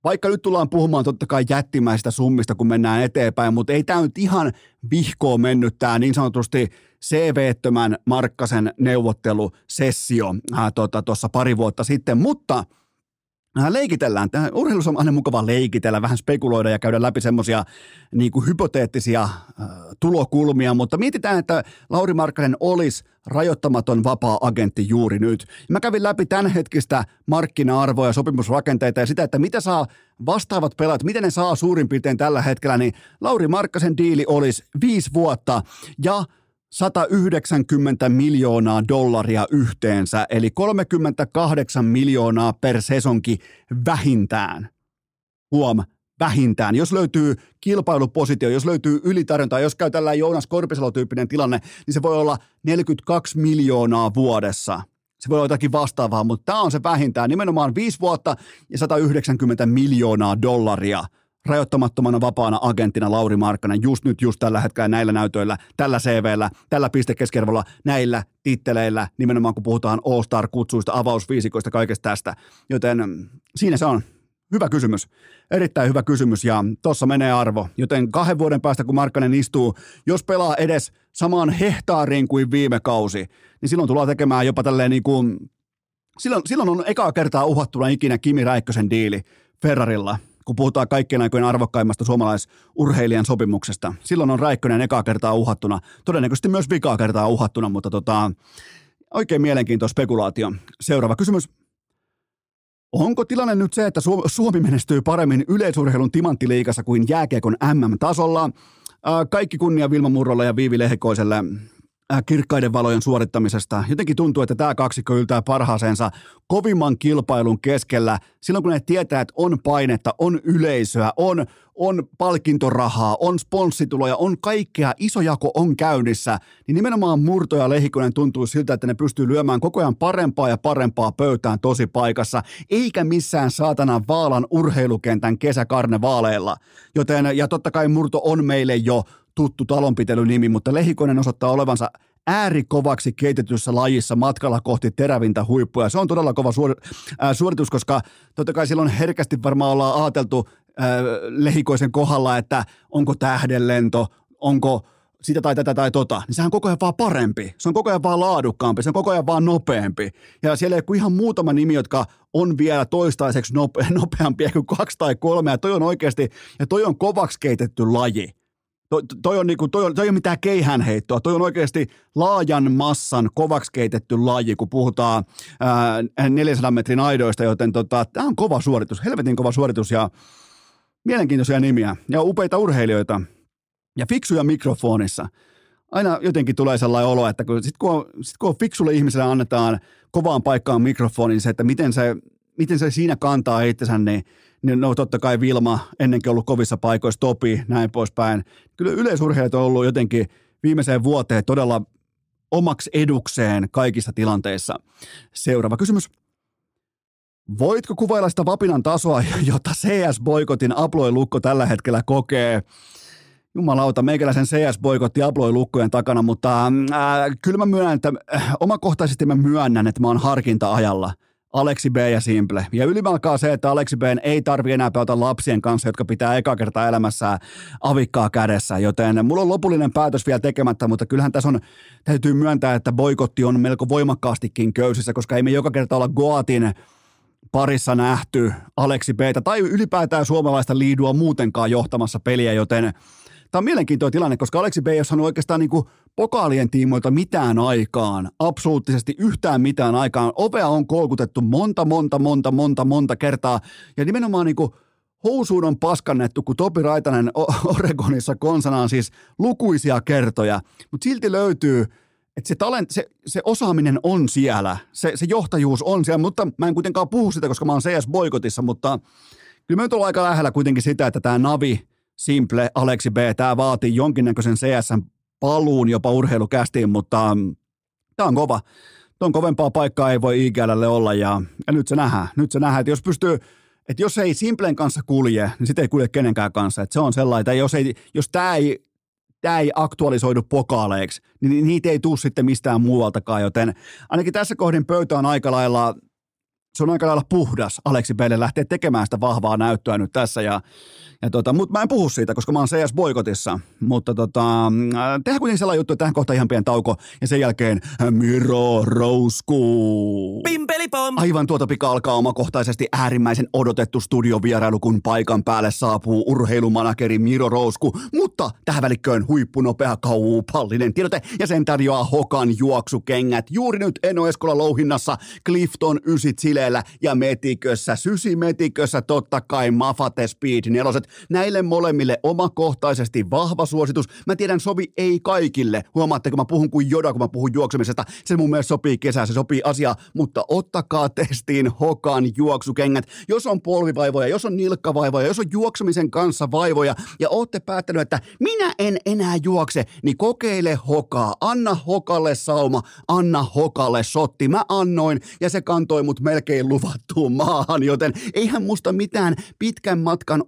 vaikka nyt tullaan puhumaan totta kai jättimäistä summista, kun mennään eteenpäin, mutta ei tämä nyt ihan vihkoon mennyt tämä niin sanotusti CV-ttömän Markkasen neuvottelusessio tuossa tota, pari vuotta sitten, mutta – leikitellään. Tämä urheilussa on aina mukava leikitellä, vähän spekuloida ja käydä läpi semmoisia niin hypoteettisia äh, tulokulmia, mutta mietitään, että Lauri Markkanen olisi rajoittamaton vapaa-agentti juuri nyt. Mä kävin läpi tämänhetkistä markkina-arvoa ja sopimusrakenteita ja sitä, että mitä saa vastaavat pelaat, miten ne saa suurin piirtein tällä hetkellä, niin Lauri Markkasen diili olisi viisi vuotta ja – 190 miljoonaa dollaria yhteensä, eli 38 miljoonaa per sesonki vähintään. Huom, vähintään. Jos löytyy kilpailupositio, jos löytyy ylitarjontaa, jos käy tällä Joonas Korpisalo-tyyppinen tilanne, niin se voi olla 42 miljoonaa vuodessa. Se voi olla jotakin vastaavaa, mutta tämä on se vähintään. Nimenomaan 5 vuotta ja 190 miljoonaa dollaria – rajoittamattomana vapaana agenttina Lauri Markkanen just nyt, just tällä hetkellä näillä näytöillä, tällä CVllä, tällä pistekeskiarvolla, näillä titteleillä, nimenomaan kun puhutaan All-Star-kutsuista, avausviisikoista, kaikesta tästä. Joten mm, siinä se on. Hyvä kysymys. Erittäin hyvä kysymys ja tuossa menee arvo. Joten kahden vuoden päästä, kun Markkanen istuu, jos pelaa edes samaan hehtaariin kuin viime kausi, niin silloin tullaan tekemään jopa tälleen niin kuin, silloin, silloin on ekaa kertaa uhattuna ikinä Kimi Räikkösen diili Ferrarilla – kun puhutaan kaikkien aikojen arvokkaimmasta suomalaisurheilijan sopimuksesta. Silloin on Räikkönen ekaa kertaa uhattuna, todennäköisesti myös vikaa kertaa uhattuna, mutta tota, oikein mielenkiintoinen spekulaatio. Seuraava kysymys. Onko tilanne nyt se, että Suomi menestyy paremmin yleisurheilun timanttiliikassa kuin jääkiekon MM-tasolla? Kaikki kunnia Vilma Murrolle ja Viivi Lehkoiselle Äh, kirkkaiden valojen suorittamisesta. Jotenkin tuntuu, että tämä kaksikko yltää parhaaseensa kovimman kilpailun keskellä. Silloin kun ne tietää, että on painetta, on yleisöä, on, on palkintorahaa, on sponssituloja, on kaikkea, iso jako on käynnissä, niin nimenomaan Murto ja Lehikonen tuntuu siltä, että ne pystyy lyömään koko ajan parempaa ja parempaa pöytään tosi paikassa, eikä missään saatana Vaalan urheilukentän kesäkarnevaaleilla. Joten, ja totta kai Murto on meille jo tuttu talonpitelynimi, mutta Lehikonen osoittaa olevansa äärikovaksi keitetyssä lajissa matkalla kohti terävintä huippua. Se on todella kova suor- äh, suoritus, koska totta kai silloin herkästi varmaan ollaan ajateltu äh, Lehikoisen kohdalla, että onko tähdenlento, onko sitä tai tätä tai tota, niin sehän on koko ajan vaan parempi. Se on koko ajan vaan laadukkaampi, se on koko ajan vaan nopeampi. Ja siellä ei ihan muutama nimi, jotka on vielä toistaiseksi nope, nopeampia kuin kaksi tai kolme. Ja toi on oikeasti, ja toi on kovaksi keitetty laji. Toi, toi, on niinku, toi, on, toi ei ole mitään keihänheittoa, toi on oikeasti laajan massan kovaksi keitetty laji, kun puhutaan ää, 400 metrin aidoista, joten tota, tämä on kova suoritus, helvetin kova suoritus ja mielenkiintoisia nimiä ja upeita urheilijoita ja fiksuja mikrofonissa. Aina jotenkin tulee sellainen olo, että kun, sit kun, on, sit kun on fiksulle ihmiselle annetaan kovaan paikkaan mikrofonin, niin se, että miten se, miten se siinä kantaa itsensä, niin niin no totta kai Vilma ennenkin ollut kovissa paikoissa, Topi, näin poispäin. Kyllä yleisurheilijat on ollut jotenkin viimeiseen vuoteen todella omaksi edukseen kaikissa tilanteissa. Seuraava kysymys. Voitko kuvailla sitä vapinan tasoa, jota CS-boikotin Aploi-lukko tällä hetkellä kokee? Jumalauta, meikäläisen CS-boikotti Aploi-lukkojen takana, mutta äh, kyllä mä myönnän, että äh, omakohtaisesti mä myönnän, että mä oon harkinta-ajalla – Aleksi B ja Simple. Ja ylimalkaa se, että Aleksi B ei tarvi enää pelata lapsien kanssa, jotka pitää eka kertaa elämässään avikkaa kädessä. Joten mulla on lopullinen päätös vielä tekemättä, mutta kyllähän tässä on, täytyy myöntää, että boikotti on melko voimakkaastikin köysissä, koska ei me joka kerta olla Goatin parissa nähty Aleksi B tai ylipäätään suomalaista liidua muutenkaan johtamassa peliä, joten Tämä on mielenkiintoinen tilanne, koska Aleksi B ei ole oikeastaan niin kuin pokaalien tiimoilta mitään aikaan, absoluuttisesti yhtään mitään aikaan. Ovea on kolkutettu monta, monta, monta, monta, monta kertaa. Ja nimenomaan niin kuin housuun on paskannettu, kun Topi Raitanen Oregonissa konsanaan siis lukuisia kertoja, mutta silti löytyy että se, talent, se, se osaaminen on siellä, se, se johtajuus on siellä, mutta mä en kuitenkaan puhu sitä, koska mä oon CS-boikotissa, mutta kyllä me on aika lähellä kuitenkin sitä, että tämä Navi, Simple, Aleksi B, tämä vaatii jonkinnäköisen CS-paluun jopa urheilukästiin, mutta mm, tämä on kova. Tuon kovempaa paikkaa ei voi IGLlle olla ja, ja nyt se nähdään. Nyt se nähdään, että jos pystyy, että jos ei Simplen kanssa kulje, niin sitten ei kulje kenenkään kanssa. Että se on sellainen, että jos, ei, jos tämä ei, tämä ei aktualisoidu pokaaleiksi, niin niitä ei tule sitten mistään muualtakaan, joten ainakin tässä kohdin pöytä on aika lailla se on aika lailla puhdas Aleksi Belle lähteä tekemään sitä vahvaa näyttöä nyt tässä. Ja, ja tota, mutta mä en puhu siitä, koska mä oon CS-boikotissa. Mutta tota, äh, tehdään kuitenkin sellainen juttu, että tähän kohta ihan pieni tauko. Ja sen jälkeen Miro Rousku. Pimpelipom! Aivan tuota pika alkaa omakohtaisesti äärimmäisen odotettu studiovierailu, kun paikan päälle saapuu urheilumanakeri Miro Rousku. Mutta tähän välikköön huippunopea kaupallinen tiedote. Ja sen tarjoaa Hokan juoksukengät. Juuri nyt Eno Eskola louhinnassa Clifton Ysit Sileellä ja Metikössä. Sysi Metikössä totta kai Mafate Speed neloset. Näille molemmille omakohtaisesti vahva suositus. Mä tiedän, sovi ei kaikille. Huomaatte, kun mä puhun kuin joda, kun mä puhun juoksemisesta. Se mun mielestä sopii kesää, se sopii asia, mutta ottakaa testiin Hokan juoksukengät. Jos on polvivaivoja, jos on nilkkavaivoja, jos on juoksemisen kanssa vaivoja ja ootte päättänyt, että minä en enää juokse, niin kokeile Hokaa. Anna Hokalle sauma, anna Hokalle sotti. Mä annoin ja se kantoi mut melkein luvattuun maahan, joten eihän musta mitään pitkän matkan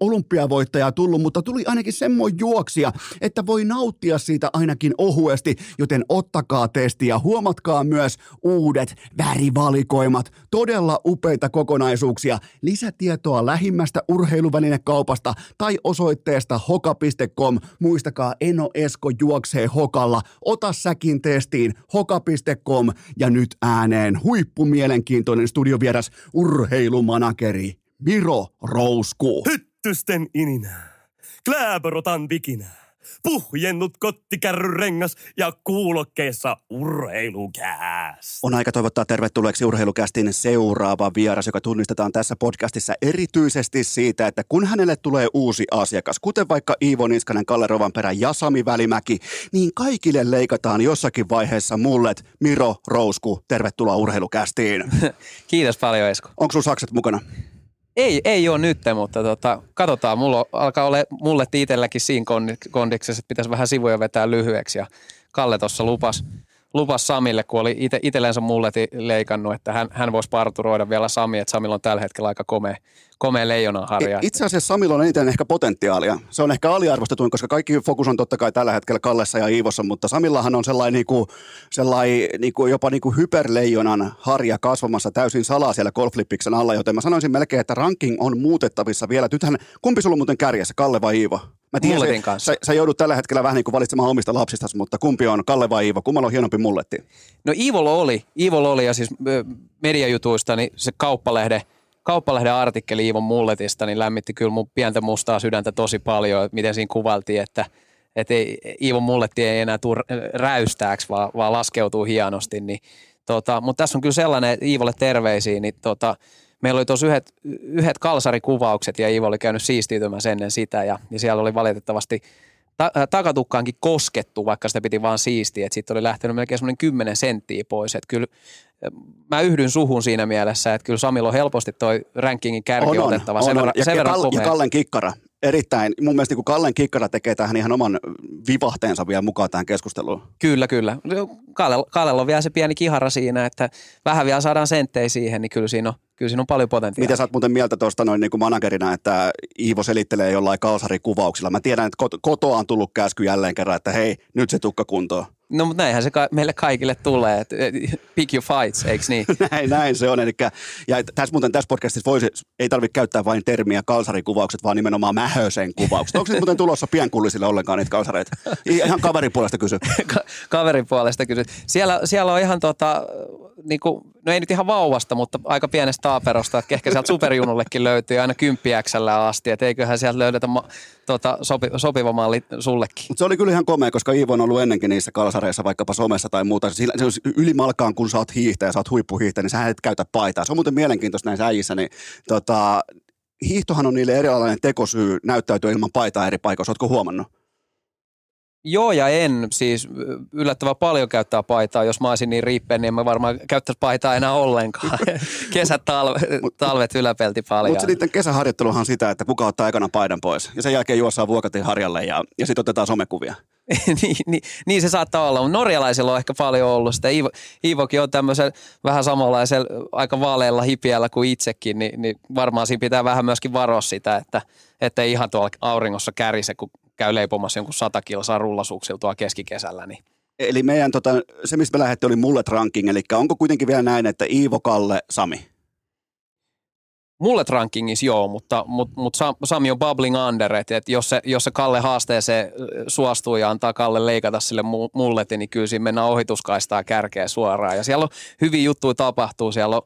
olympiavoittajaa tullut, mutta tuli ainakin semmoinen juoksia, että voi nauttia siitä ainakin ohuesti, joten ottakaa testi ja huomatkaa myös uudet värivalikoimat, todella upeita kokonaisuuksia, lisätietoa lähimmästä urheiluvälinekaupasta tai osoitteesta hoka.com. Muistakaa, Eno Esko juoksee Hokalla. Ota säkin testiin hoka.com ja nyt ääneen huippumielenkiintoinen studiovieras urheilumanakeri Miro Rousku. Hyttysten ininää. Kläborotan vikinää. Puhjennut kottikärryrengas ja kuulokkeessa urheilukääs. On aika toivottaa tervetulleeksi urheilukästin seuraava vieras, joka tunnistetaan tässä podcastissa erityisesti siitä, että kun hänelle tulee uusi asiakas, kuten vaikka Iivo Niskanen, Kalle Rovanperä ja Sami Välimäki, niin kaikille leikataan jossakin vaiheessa mullet. Miro Rousku, tervetuloa urheilukästiin. Kiitos paljon Esko. Onko sun sakset mukana? Ei, ei ole nyt, mutta tota, katsotaan. Mulla alkaa olla mulle itselläkin siinä kondiksessa, että pitäisi vähän sivuja vetää lyhyeksi. Ja Kalle tuossa lupas, lupas Samille, kun oli ite, itsellensä mulle leikannut, että hän, hän voisi parturoida vielä Sami, että Samilla on tällä hetkellä aika komea, komea leijonanharja. Itse asiassa Samilla on eniten ehkä potentiaalia. Se on ehkä aliarvostetuin, koska kaikki fokus on totta kai tällä hetkellä Kallessa ja Iivossa, mutta Samillahan on sellainen, niin kuin, sellainen niin kuin, jopa niin kuin hyperleijonan harja kasvamassa täysin salaa siellä golflippiksen alla, joten mä sanoisin melkein, että ranking on muutettavissa vielä. Nythän, kumpi sulla on muuten kärjessä, Kalle vai Iivo? Mä tiedän, se, kanssa. Sä, sä, joudut tällä hetkellä vähän niin kuin valitsemaan omista lapsistasi, mutta kumpi on, Kalle vai Iivo? Kummalla on hienompi mulletti? No Iivolla oli, Iivolla oli ja siis mediajutuista, niin se kauppalehde, kauppalehden artikkeli Iivon mulletista, niin lämmitti kyllä mun pientä mustaa sydäntä tosi paljon, että miten siinä kuvaltiin, että että ei, Iivon mulletti ei enää tule räystääksi, vaan, vaan laskeutuu hienosti. Niin, tota, mutta tässä on kyllä sellainen, että Iivolle terveisiä, niin tota, meillä oli tuossa yhdet, yhdet kalsarikuvaukset ja Iivo oli käynyt siistiytymässä ennen sitä ja, ja siellä oli valitettavasti ta- äh, takatukkaankin koskettu, vaikka sitä piti vaan siistiä, että siitä oli lähtenyt melkein semmoinen 10 senttiä pois, että kyllä äh, mä yhdyn suhun siinä mielessä, että kyllä Samilla on helposti toi rankingin kärki on, otettava. On, sen on. Verran, ja, sen ja, Kall- ja Kallen kikkara, Erittäin. Mun mielestä niin Kallen kikkara tekee tähän ihan oman vivahteensa vielä mukaan tähän keskusteluun. Kyllä, kyllä. Kallella, Kallella on vielä se pieni kihara siinä, että vähän vielä saadaan senttejä siihen, niin kyllä siinä on, kyllä siinä on paljon potentiaalia. Mitä sä oot muuten mieltä tuosta noin niin kuin managerina, että Iivo selittelee jollain kalsarikuvauksilla? Mä tiedän, että kotoa on tullut käsky jälleen kerran, että hei, nyt se tukka kuntoon. No mutta näinhän se ka- meille kaikille tulee, että pick your fights, eikö niin? näin, näin se on. Elikkä, ja tässä muuten tässä podcastissa voisi, ei tarvitse käyttää vain termiä kalsarikuvaukset, vaan nimenomaan mähösen kuvaukset. Onko se muuten tulossa pienkullisille ollenkaan niitä kalsareita? Ihan kaverin puolesta kysy. Ka- kaverin puolesta kysy. Siellä, siellä on ihan tota, niin kuin, no ei nyt ihan vauvasta, mutta aika pienestä taaperosta, että ehkä sieltä superjunullekin löytyy aina kymppiäksällä asti, että eiköhän sieltä löydetä ma, tota, sopi, sopiva malli sullekin. Mutta se oli kyllä ihan komea, koska Iivo on ollut ennenkin niissä kalsareissa, vaikkapa somessa tai muuta. Sillä, se on ylimalkaan, kun sä oot hiihtäjä, sä oot huippuhiihtäjä, niin sä et käytä paitaa. Se on muuten mielenkiintoista näissä äijissä, niin tota, hiihtohan on niille erilainen tekosyy näyttäytyä ilman paitaa eri paikoissa. Ootko huomannut? Joo ja en. Siis yllättävän paljon käyttää paitaa. Jos mä olisin niin riippeen, niin mä varmaan käyttäisi paitaa enää ollenkaan. Kesät, talve, talvet yläpelti paljon. Mutta niiden kesäharjoitteluhan on sitä, että kuka ottaa aikana paidan pois. Ja sen jälkeen juossaan vuokatin harjalle ja, ja sitten otetaan somekuvia. niin, niin, niin, se saattaa olla, mutta norjalaisilla on ehkä paljon ollut sitä. Iivo, Iivokin on tämmöisen vähän samanlaisella aika vaaleella hipiällä kuin itsekin, niin, niin varmaan siinä pitää vähän myöskin varoa sitä, että, että ei ihan tuolla auringossa kärise, kun käy leipomassa jonkun sata kilsaa rullasuuksilla tuolla keskikesällä. Niin. Eli meidän, tota, se mistä me lähdettiin oli mullet ranking, eli onko kuitenkin vielä näin, että Iivo, Kalle, Sami? Mullet rankingissa joo, mutta, mutta, mutta Sami on bubbling under, että, että jos, se, jos se Kalle haasteeseen suostuu ja antaa Kalle leikata sille mulletin, niin kyllä siinä mennään ohituskaistaa kärkeä suoraan. Ja siellä on hyviä juttuja tapahtuu, siellä on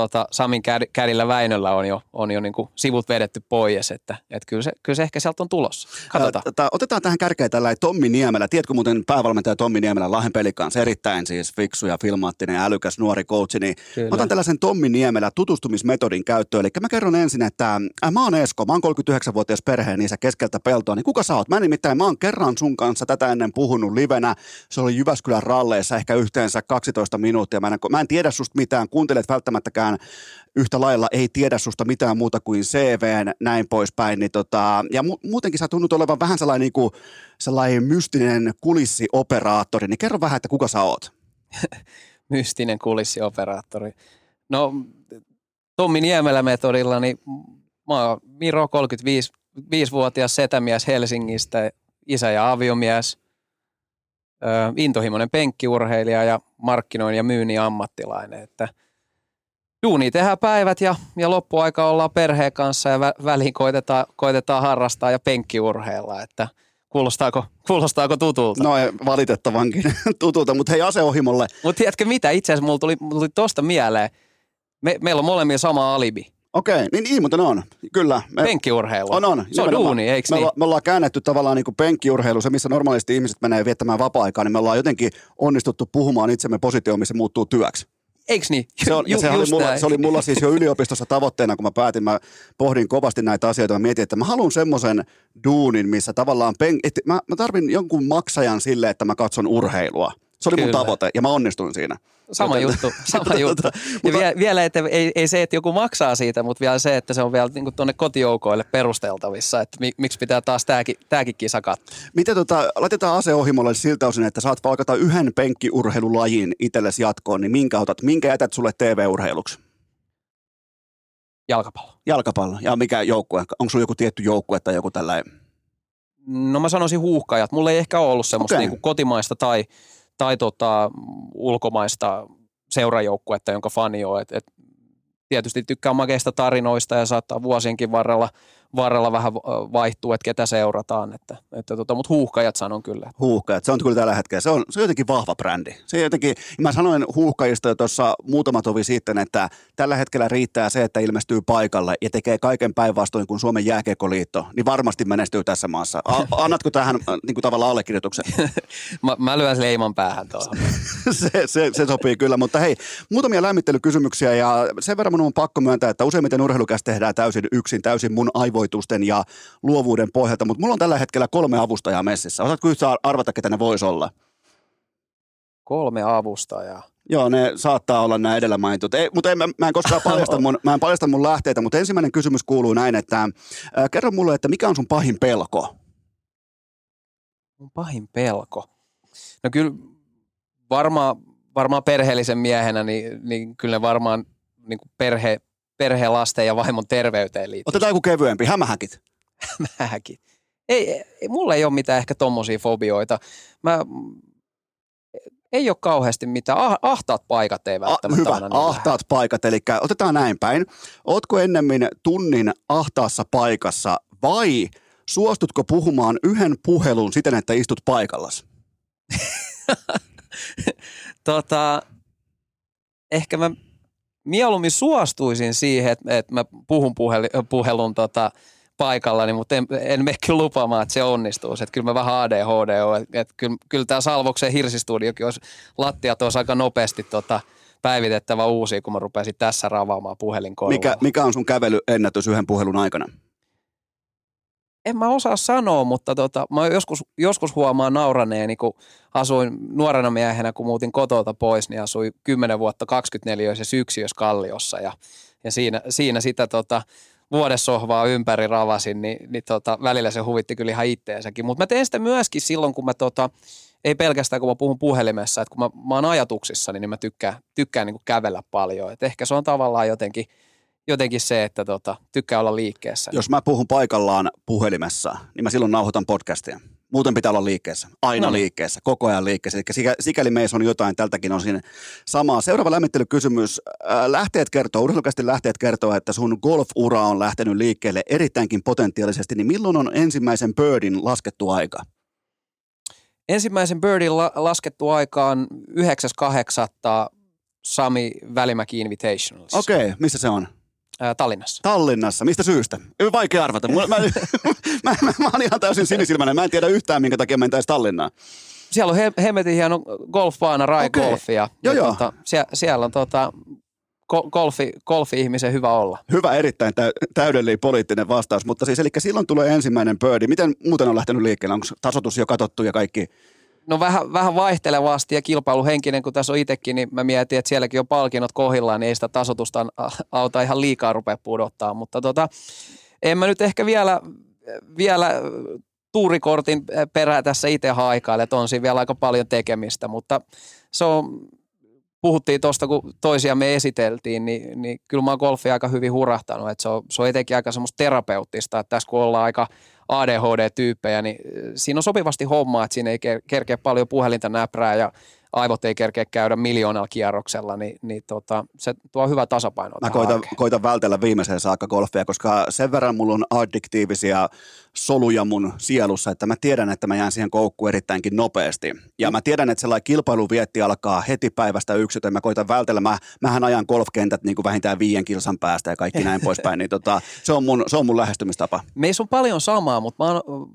tota, Samin kädillä Väinöllä on jo, on jo niin kuin sivut vedetty pois, että, että kyllä, se, kyllä se ehkä sieltä on tulossa. Katsotaan. Otetaan tähän kärkeen tällä Tommi Niemelä. Tiedätkö muuten päävalmentaja Tommi Niemelä Lahden pelikanssa? Erittäin siis fiksu ja filmaattinen ja älykäs nuori coachi. Niin otan tällaisen Tommi Niemelä tutustumismetodin käyttöön. Eli mä kerron ensin, että äh, mä oon Esko, mä oon 39-vuotias perheen isä keskeltä peltoa. Niin kuka sä oot? Mä nimittäin, mä oon kerran sun kanssa tätä ennen puhunut livenä. Se oli Jyväskylän ralleissa ehkä yhteensä 12 minuuttia. Mä en, mä en tiedä susta mitään, kuuntelet välttämättä myöskään yhtä lailla ei tiedä susta mitään muuta kuin CVn, näin poispäin. Niin tota, ja mu- muutenkin sä tunnut olevan vähän sellainen, niin kuin, sellainen mystinen kulissioperaattori, niin kerro vähän, että kuka sä oot? mystinen kulissioperaattori. No Tommi Niemelä-metodilla, niin mä oon Miro, 35-vuotias setämies Helsingistä, isä ja aviomies, intohimoinen penkkiurheilija ja markkinoin ja myynnin ammattilainen, että – duuni tehdään päivät ja, ja loppuaika ollaan perheen kanssa ja vä, väliin koitetaan, koitetaan harrastaa ja penkkiurheilla, että kuulostaako, kuulostaako tutulta? No valitettavankin tutulta, mutta hei aseohimolle. Mutta tiedätkö mitä, itse asiassa mulla tuli, mulla tuli tosta mieleen, me, meillä on molemmilla sama alibi. Okei, niin, niin muuten on, kyllä. Me, penkkiurheilu. On, on. Se on duuni, eikö me, niin? me ollaan käännetty tavallaan niin kuin penkkiurheilu, se missä normaalisti ihmiset menee viettämään vapaa-aikaa, niin me ollaan jotenkin onnistuttu puhumaan itsemme positioon, missä muuttuu työksi. Eiks niin? Se, on, Ju, se, oli mulla, se oli mulla siis jo yliopistossa tavoitteena, kun mä päätin, mä pohdin kovasti näitä asioita, mä mietin, että mä haluan semmoisen duunin, missä tavallaan, pen, että mä, mä tarvin jonkun maksajan sille, että mä katson urheilua. Se oli Kyllä. mun tavoite ja mä onnistuin siinä. Sama juttu, sama juttu. Ja vielä, vielä että ei, ei se, että joku maksaa siitä, mutta vielä se, että se on vielä niin tuonne kotijoukoille perusteltavissa, että miksi pitää taas tämäkin, tämäkin kisa katsoa. Miten tota, laitetaan aseohimolle siltä osin, että saat palkata yhden penkkiurheilulajin itsellesi jatkoon, niin minkä otat, minkä jätät sulle TV-urheiluksi? Jalkapallo. Jalkapallo. Ja mikä joukkue? Onko sulla joku tietty joukkue tai joku tällainen? No mä sanoisin huuhkajat. Mulla ei ehkä ollut semmoista okay. niin kotimaista tai – tai tota, ulkomaista seurajoukkuetta, jonka fani on. Et, et tietysti tykkää makeista tarinoista ja saattaa vuosienkin varrella – varrella vähän vaihtuu, että ketä seurataan. Että, että tota, mutta huuhkajat sanon kyllä. Huuhkajat, se on kyllä tällä hetkellä. Se on, se on jotenkin vahva brändi. Se jotenkin, mä sanoin huuhkajista jo tuossa muutama tovi sitten, että tällä hetkellä riittää se, että ilmestyy paikalle ja tekee kaiken päinvastoin kuin Suomen jääkiekkoliitto, niin varmasti menestyy tässä maassa. A, annatko tähän niin kuin tavallaan allekirjoituksen? mä, mä lyön leiman päähän tuohon. se, se, se, sopii kyllä, mutta hei, muutamia lämmittelykysymyksiä ja sen verran mun on pakko myöntää, että useimmiten urheilukäs tehdään täysin yksin, täysin mun aivo tarkoitusten ja luovuuden pohjalta, mutta mulla on tällä hetkellä kolme avustajaa messissä. Osaatko yhtään arvata, ketä ne voisi olla? Kolme avustajaa. Joo, ne saattaa olla nämä edellä mainitut. Ei, mutta en, mä, mä, en koskaan paljasta mun, mä en paljasta mun lähteitä, mutta ensimmäinen kysymys kuuluu näin, että äh, kerro mulle, että mikä on sun pahin pelko? Mun pahin pelko? No kyllä varmaan, varmaan perheellisen miehenä, niin, niin kyllä ne varmaan niin kuin perhe, perhe, lasten ja vaimon terveyteen liittyy. Otetaan joku kevyempi, hämähäkit. Hämähäkit. Ei, ei, mulla ei ole mitään ehkä tommosia fobioita. Mä, ei ole kauheasti mitään. Ah, ahtaat paikat ei välttämättä Hyvä, aina niin ahtaat paikat. Eli otetaan näin päin. Ootko ennemmin tunnin ahtaassa paikassa vai suostutko puhumaan yhden puhelun siten, että istut paikallas? tota, ehkä mä mieluummin suostuisin siihen, että, että mä puhun puheli, puhelun tota, paikallani, mutta en, en mene kyllä lupaamaan, että se onnistuu. Että kyllä mä vähän ADHD on. Että, että kyllä, kyllä tämä Salvoksen hirsistudiokin olisi lattiat olisi aika nopeasti tota, päivitettävä uusi, kun mä rupesin tässä ravaamaan puhelinkorvaa. Mikä, mikä on sun kävelyennätys yhden puhelun aikana? En mä osaa sanoa, mutta tota, mä joskus, joskus huomaan nauraneeni, kun asuin nuorena miehenä, kun muutin kotolta pois, niin asuin 10 vuotta 24 ja yksiössä Kalliossa ja, ja siinä, siinä sitä tota, vuodessohvaa ympäri ravasin, niin, niin tota, välillä se huvitti kyllä ihan itteensäkin. Mutta mä teen sitä myöskin silloin, kun mä tota, ei pelkästään kun mä puhun puhelimessa, että kun mä, mä oon ajatuksissa, niin mä tykkään, tykkään niin kävellä paljon. Et ehkä se on tavallaan jotenkin – jotenkin se, että tota, tykkää olla liikkeessä. Jos mä puhun paikallaan puhelimessa, niin mä silloin nauhoitan podcastia. Muuten pitää olla liikkeessä. Aina no. liikkeessä, koko ajan liikkeessä. Eli sikäli meissä on jotain, tältäkin on siinä samaa. Seuraava lämmittelykysymys. Äh, lähteet kertoo, urheilukästi lähteet kertoo, että sun golf-ura on lähtenyt liikkeelle erittäinkin potentiaalisesti. Niin milloin on ensimmäisen birdin laskettu aika? Ensimmäisen birdin la- laskettu aika on 9.8. Sami Välimäki Invitational. Okei, okay, missä se on? Ää, Tallinnassa. Tallinnassa. Mistä syystä? Vaikea arvata. Mä, mä, mä, mä, mä oon ihan täysin sinisilmäinen. Mä en tiedä yhtään, minkä takia mentäisiin Tallinnaan. Siellä on he, hemmetin hieno golfbaana, Rai okay. Golf. Ja, joo, ja joo. Tota, siellä, siellä on tota, golfi, golfi-ihmisen hyvä olla. Hyvä, erittäin täy- täydellinen poliittinen vastaus. Mutta siis, eli silloin tulee ensimmäinen birdie. Miten muuten on lähtenyt liikkeelle? Onko tasotus jo katsottu ja kaikki? No vähän, vähän vaihtelevasti ja kilpailuhenkinen, kun tässä on itsekin, niin mä mietin, että sielläkin on palkinnot kohillaan, niin ei sitä tasotusta auta ihan liikaa rupea pudottaa. Mutta tota, en mä nyt ehkä vielä, vielä tuurikortin perää tässä itse haikaile, että on siinä vielä aika paljon tekemistä, mutta se on, puhuttiin tuosta, kun toisia me esiteltiin, niin, niin kyllä mä oon golfia aika hyvin hurahtanut, että se on, se on etenkin aika semmoista terapeuttista, että tässä kun ollaan aika ADHD-tyyppejä, niin siinä on sopivasti hommaa, että siinä ei kerkeä paljon puhelinta näprää ja aivot ei kerkeä käydä miljoonalla kierroksella, niin, niin tota, se tuo hyvä tasapaino. Mä koitan, koitan vältellä viimeiseen saakka golfia, koska sen verran mulla on addiktiivisia soluja mun sielussa, että mä tiedän, että mä jään siihen koukkuun erittäinkin nopeasti. Ja mä tiedän, että sellainen kilpailuvietti alkaa heti päivästä yksi, joten mä koitan vältellä. Mä, mähän ajan golfkentät niin kuin vähintään viien kilsan päästä ja kaikki näin poispäin, niin tota, se, on mun, se on mun lähestymistapa. Meissä on paljon samaa, mutta mä oon,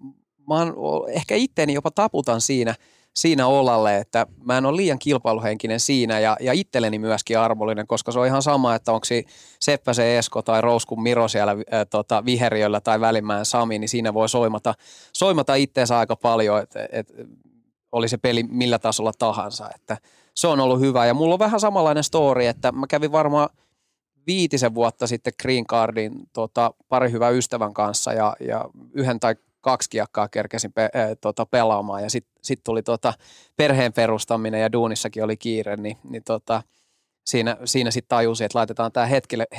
mä oon ehkä itteeni jopa taputan siinä – siinä olalle, että mä en ole liian kilpailuhenkinen siinä ja, ja itselleni myöskin arvollinen, koska se on ihan sama, että onko se Esko tai Rouskun Miro siellä ää, tota, viheriöllä tai Välimään Sami, niin siinä voi soimata, soimata itteensä aika paljon, että et, oli se peli millä tasolla tahansa, että se on ollut hyvä. Ja mulla on vähän samanlainen story, että mä kävin varmaan viitisen vuotta sitten Green Cardin tota, pari hyvän ystävän kanssa ja, ja yhden tai kaksi kiekkaa kerkesin pe, äh, tota, pelaamaan ja sitten sit tuli tota, perheen perustaminen ja duunissakin oli kiire, niin, niin tota, siinä, siinä sitten tajusin, että laitetaan tämä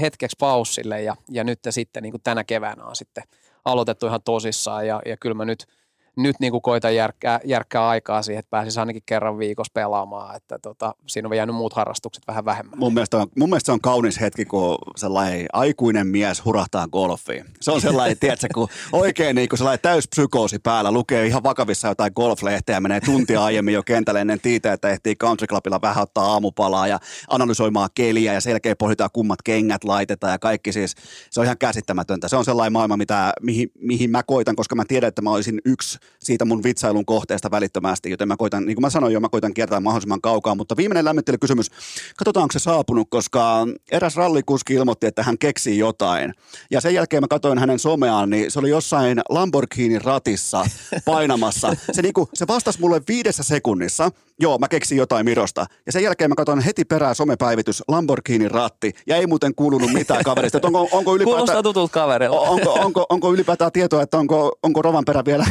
hetkeksi paussille ja, ja nyt sitten niin tänä keväänä on sitten aloitettu ihan tosissaan ja, ja kyllä mä nyt – nyt niin kuin koitan järkkää, järkkää aikaa siihen, että pääsisi ainakin kerran viikossa pelaamaan, että tota, siinä on jäänyt muut harrastukset vähän vähemmän. Mun mielestä, on, mun mielestä se on kaunis hetki, kun sellainen aikuinen mies hurahtaa golfiin. Se on sellainen, tiedätkö, kun oikein niin kuin sellainen täyspsykoosi päällä, lukee ihan vakavissa jotain golflehteä, menee tuntia aiemmin jo kentälle ennen tiitä, että ehtii country clubilla vähän ottaa aamupalaa ja analysoimaan keliä ja selkeä pohditaan kummat kengät laitetaan ja kaikki siis, se on ihan käsittämätöntä. Se on sellainen maailma, mitä, mihin, mihin mä koitan, koska mä tiedän, että mä olisin yksi siitä mun vitsailun kohteesta välittömästi, joten mä koitan, niin kuin mä sanoin jo, mä koitan kiertää mahdollisimman kaukaa, mutta viimeinen lämmittelykysymys, katsotaan onko se saapunut, koska eräs rallikuski ilmoitti, että hän keksii jotain. Ja sen jälkeen mä katsoin hänen someaan, niin se oli jossain Lamborghini ratissa painamassa. Se, niin kuin, se vastasi mulle viidessä sekunnissa, joo, mä keksin jotain Mirosta. Ja sen jälkeen mä katsoin heti perään somepäivitys Lamborghini ratti, ja ei muuten kuulunut mitään kaverista. Että onko, onko ylipäätään, Kuulostaa tutulta kaverilta. onko, onko, onko ylipäätään tietoa, että onko, onko Rovanperä vielä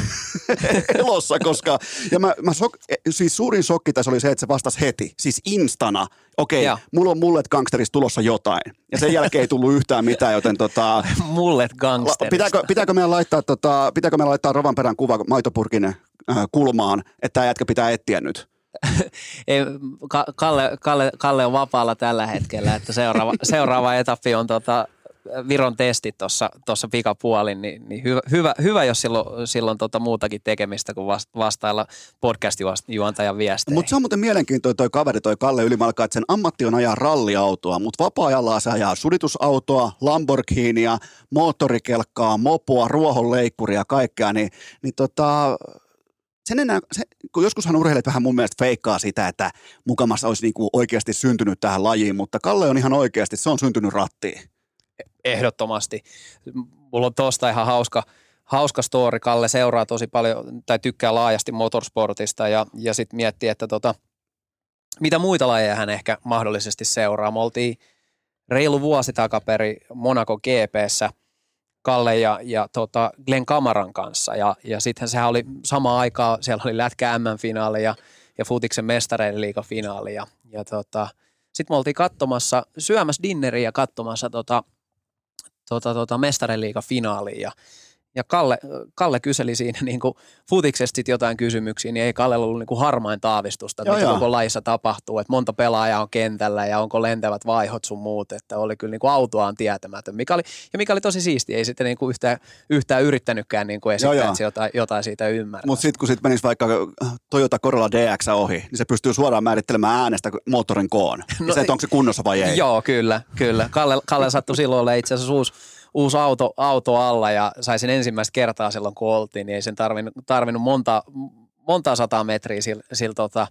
elossa, koska ja mä, mä sok, siis suurin shokki tässä oli se, että se vastasi heti, siis instana. Okei, okay, mulla on mullet gangsterista tulossa jotain. Ja sen jälkeen ei tullut yhtään mitään, joten tota, Mullet gangsterista. pitääkö, pitääkö, meidän laittaa, tota, pitääkö meidän laittaa Rovanperän kuva maitopurkin äh, kulmaan, että tämä jätkä pitää etsiä nyt? Ei, Ka- Kalle, Kalle, Kalle, on vapaalla tällä hetkellä, että seuraava, seuraava etappi on tota Viron testit tuossa pikapuolin, niin, niin hyvä, hyvä, hyvä, jos silloin, silloin tota muutakin tekemistä kuin vast- vastailla podcast-juontajan viesteihin. Mutta se on muuten mielenkiintoinen toi kaveri, toi Kalle Ylimalka, että sen ammatti on ajaa ralliautoa, mutta vapaa-ajalla se ajaa suditusautoa, Lamborghinia, moottorikelkkaa, mopoa, ruohonleikkuria kaikkea, niin, niin tota, sen enää, se, kun joskushan urheilijat vähän mun mielestä feikkaa sitä, että mukamassa olisi niinku oikeasti syntynyt tähän lajiin, mutta Kalle on ihan oikeasti, se on syntynyt rattiin. Ehdottomasti. Mulla on tosta ihan hauska, hauska story. Kalle seuraa tosi paljon tai tykkää laajasti motorsportista ja, ja sitten miettii, että tota, mitä muita lajeja hän ehkä mahdollisesti seuraa. Me oltiin reilu vuosi takaperi Monaco GPssä Kalle ja, ja tota Glenn Kamaran kanssa ja, ja sitten sehän oli sama aikaa, siellä oli Lätkä M-finaali ja, ja Futiksen mestareiden liigafinaali ja, ja tota, sitten me oltiin katsomassa, syömässä dinneriä ja katsomassa tota, tota, tota mestareiden liigafinaaliin ja ja Kalle, Kalle kyseli siinä niin kuin sit jotain kysymyksiä, niin ei Kallella ollut niin kuin harmain taavistusta, että Joo, mitä joo. koko lajissa tapahtuu, että monta pelaajaa on kentällä ja onko lentävät vaihot sun muut, että oli kyllä niin kuin autoaan tietämätön, mikä oli, ja mikä oli tosi siistiä, ei sitten niin kuin yhtään, yhtään yrittänytkään niin kuin esittää, Joo, joo. jotain, jotain siitä ymmärtää. Mutta sitten kun sit menisi vaikka Toyota Corolla DX ohi, niin se pystyy suoraan määrittelemään äänestä moottorin koon. No, No se, että onko se kunnossa vai ei. Joo, kyllä, kyllä. Kalle, Kalle sattui silloin olla itse asiassa uusi, uusi auto, auto alla ja sai sen ensimmäistä kertaa silloin, kun oltiin, niin ei sen tarvinnut, tarvinnut monta, monta sataa metriä sillä, sillä tota,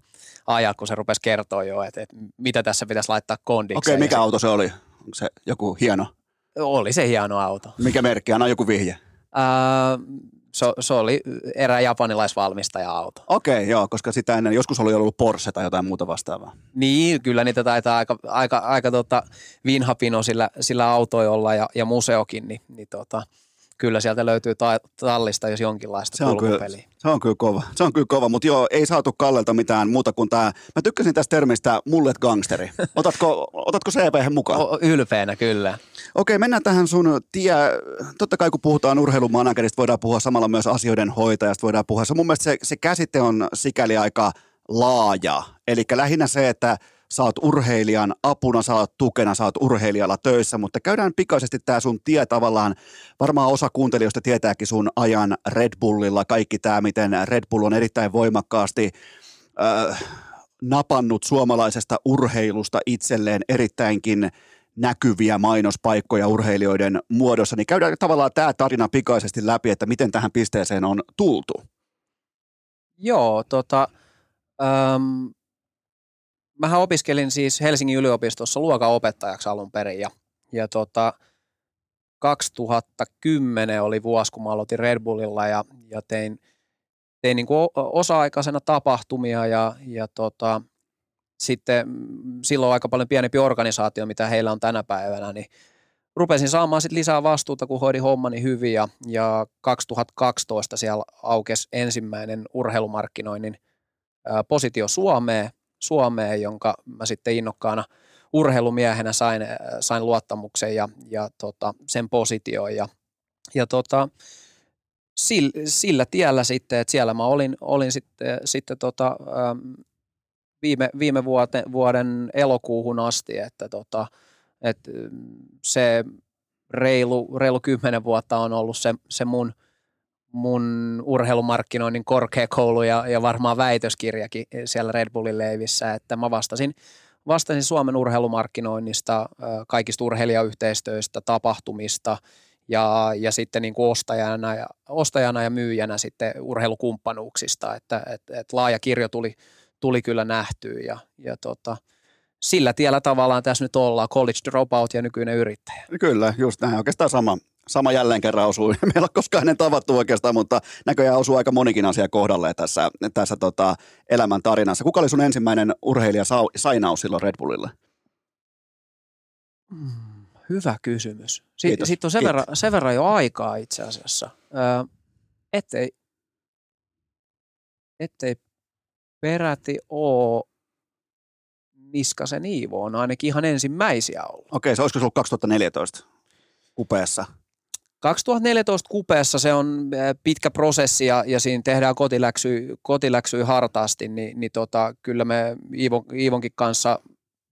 ajaa, kun se rupesi kertoa jo, että, että mitä tässä pitäisi laittaa kondiksi. Okei, mikä auto se oli? Onko se joku hieno? Oli se hieno auto. Mikä merkki? Anna joku vihje. Ää, se, se oli erään japanilaisvalmistaja auto. Okei, joo, koska sitä ennen joskus oli ollut Porsche tai jotain muuta vastaavaa. Niin, kyllä niitä taitaa aika, aika, aika tota vinhapino sillä, sillä autoi olla ja, ja museokin, niin, niin tota, kyllä sieltä löytyy ta- tallista jos jonkinlaista Se on, kyllä, kulkupeliä. se on kyllä kova. Se on kyllä kova, mutta joo, ei saatu Kallelta mitään muuta kuin tämä. Mä tykkäsin tästä termistä mullet gangsteri. Otatko, otatko CP mukaan? O, ylpeänä kyllä. Okei, mennään tähän sun tie. Totta kai kun puhutaan urheilumanagerista, voidaan puhua samalla myös asioiden hoitajasta, voidaan puhua. Se, mun mielestä se, se käsite on sikäli aika laaja. Eli lähinnä se, että sä oot urheilijan apuna, sä oot tukena, sä oot urheilijalla töissä, mutta käydään pikaisesti tämä sun tie tavallaan. Varmaan osa kuuntelijoista tietääkin sun ajan Red Bullilla, kaikki tämä, miten Red Bull on erittäin voimakkaasti äh, napannut suomalaisesta urheilusta itselleen erittäinkin näkyviä mainospaikkoja urheilijoiden muodossa, niin käydään tavallaan tämä tarina pikaisesti läpi, että miten tähän pisteeseen on tultu. Joo, tota, äm, mähän opiskelin siis Helsingin yliopistossa luokan opettajaksi alun perin ja, ja tota, 2010 oli vuosi, kun mä aloitin Red Bullilla ja, ja tein, tein niin kuin osa-aikaisena tapahtumia ja, ja tota, sitten silloin aika paljon pienempi organisaatio, mitä heillä on tänä päivänä, niin rupesin saamaan sit lisää vastuuta, kun hoidin hommani hyvin ja, ja 2012 siellä aukesi ensimmäinen urheilumarkkinoinnin positio Suomeen, Suomeen, jonka mä sitten innokkaana urheilumiehenä sain, ää, sain luottamuksen ja, ja tota, sen positioon. Ja, ja tota, sillä, sillä tiellä sitten, että siellä mä olin, olin sitten, sitten tota, äm, viime, viime vuoten, vuoden elokuuhun asti, että tota, et mm, se reilu, reilu kymmenen vuotta on ollut se, se mun, mun urheilumarkkinoinnin korkeakoulu ja, ja varmaan väitöskirjakin siellä Red Bullin leivissä, että mä vastasin, vastasin Suomen urheilumarkkinoinnista, kaikista urheilijayhteistyöistä, tapahtumista ja, ja sitten niin kuin ostajana, ja, ostajana ja myyjänä sitten urheilukumppanuuksista, että et, et laaja kirjo tuli, tuli kyllä nähtyä ja, ja tota, sillä tiellä tavallaan tässä nyt ollaan, college dropout ja nykyinen yrittäjä. Kyllä, just näin. Oikeastaan sama, sama jälleen kerran osuu. Meillä on koskaan ennen tavattu oikeastaan, mutta näköjään osuu aika monikin asia kohdalle tässä, tässä tota elämän tarinassa. Kuka oli sun ensimmäinen urheilija sainaus silloin Red Bullille? Mm, hyvä kysymys. Sitten sit on sen verran, sen verran jo aikaa itse asiassa, öö, ettei, ettei peräti ole Niskasen Iivo on ainakin ihan ensimmäisiä ollut. Okei, se olisiko se ollut 2014 kupeessa? 2014 kupeessa se on pitkä prosessi ja, ja siinä tehdään kotiläksy, kotiläksy hartaasti, niin, niin tota, kyllä me Iivo, Iivonkin kanssa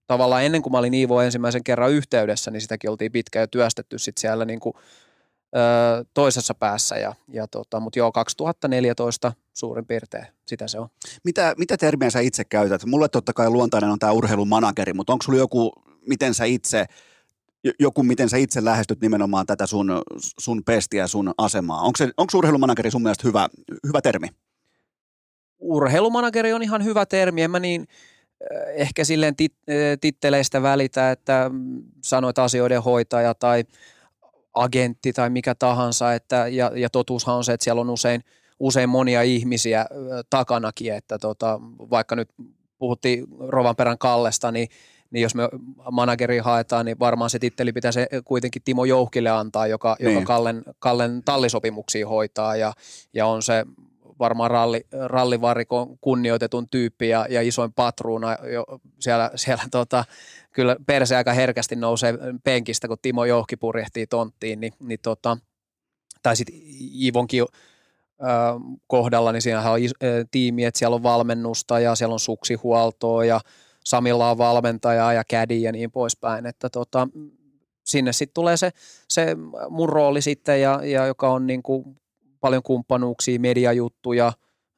tavallaan ennen kuin mä olin Iivo ensimmäisen kerran yhteydessä, niin sitäkin oltiin pitkään jo työstetty sit siellä niin kuin, ö, toisessa päässä. Ja, ja tota, Mutta joo, 2014 suurin piirtein sitä se on. Mitä, mitä termiä sä itse käytät? Mulle totta kai luontainen on tämä urheilumanageri, mutta onko sulla joku, miten sä itse – joku, miten sä itse lähestyt nimenomaan tätä sun, sun pestiä, sun asemaa. Onko, se, onko urheilumanageri sun mielestä hyvä, hyvä termi? Urheilumanageri on ihan hyvä termi. En mä niin äh, ehkä silleen tit, äh, titteleistä välitä, että sanoit asioiden hoitaja tai agentti tai mikä tahansa. Että, ja, ja totuushan on se, että siellä on usein, usein monia ihmisiä äh, takanakin, että tota, vaikka nyt puhuttiin Rovanperän Kallesta, niin niin jos me manageri haetaan, niin varmaan se titteli pitäisi kuitenkin Timo Jouhkille antaa, joka, niin. joka Kallen, Kallen tallisopimuksia hoitaa ja, ja on se varmaan ralli, rallivarikon kunnioitetun tyyppi ja, ja isoin patruuna jo siellä, siellä tota, kyllä perse aika herkästi nousee penkistä, kun Timo Jouhki purjehtii tonttiin, niin, niin tota, tai sitten Ivonkin kohdalla, niin siinähän on tiimi, että siellä on valmennusta ja siellä on suksihuoltoa ja Samilla on valmentaja ja kädi ja niin poispäin, että tota, sinne sitten tulee se, se mun rooli sitten, ja, ja joka on niin kuin paljon kumppanuuksia, mediajuttuja,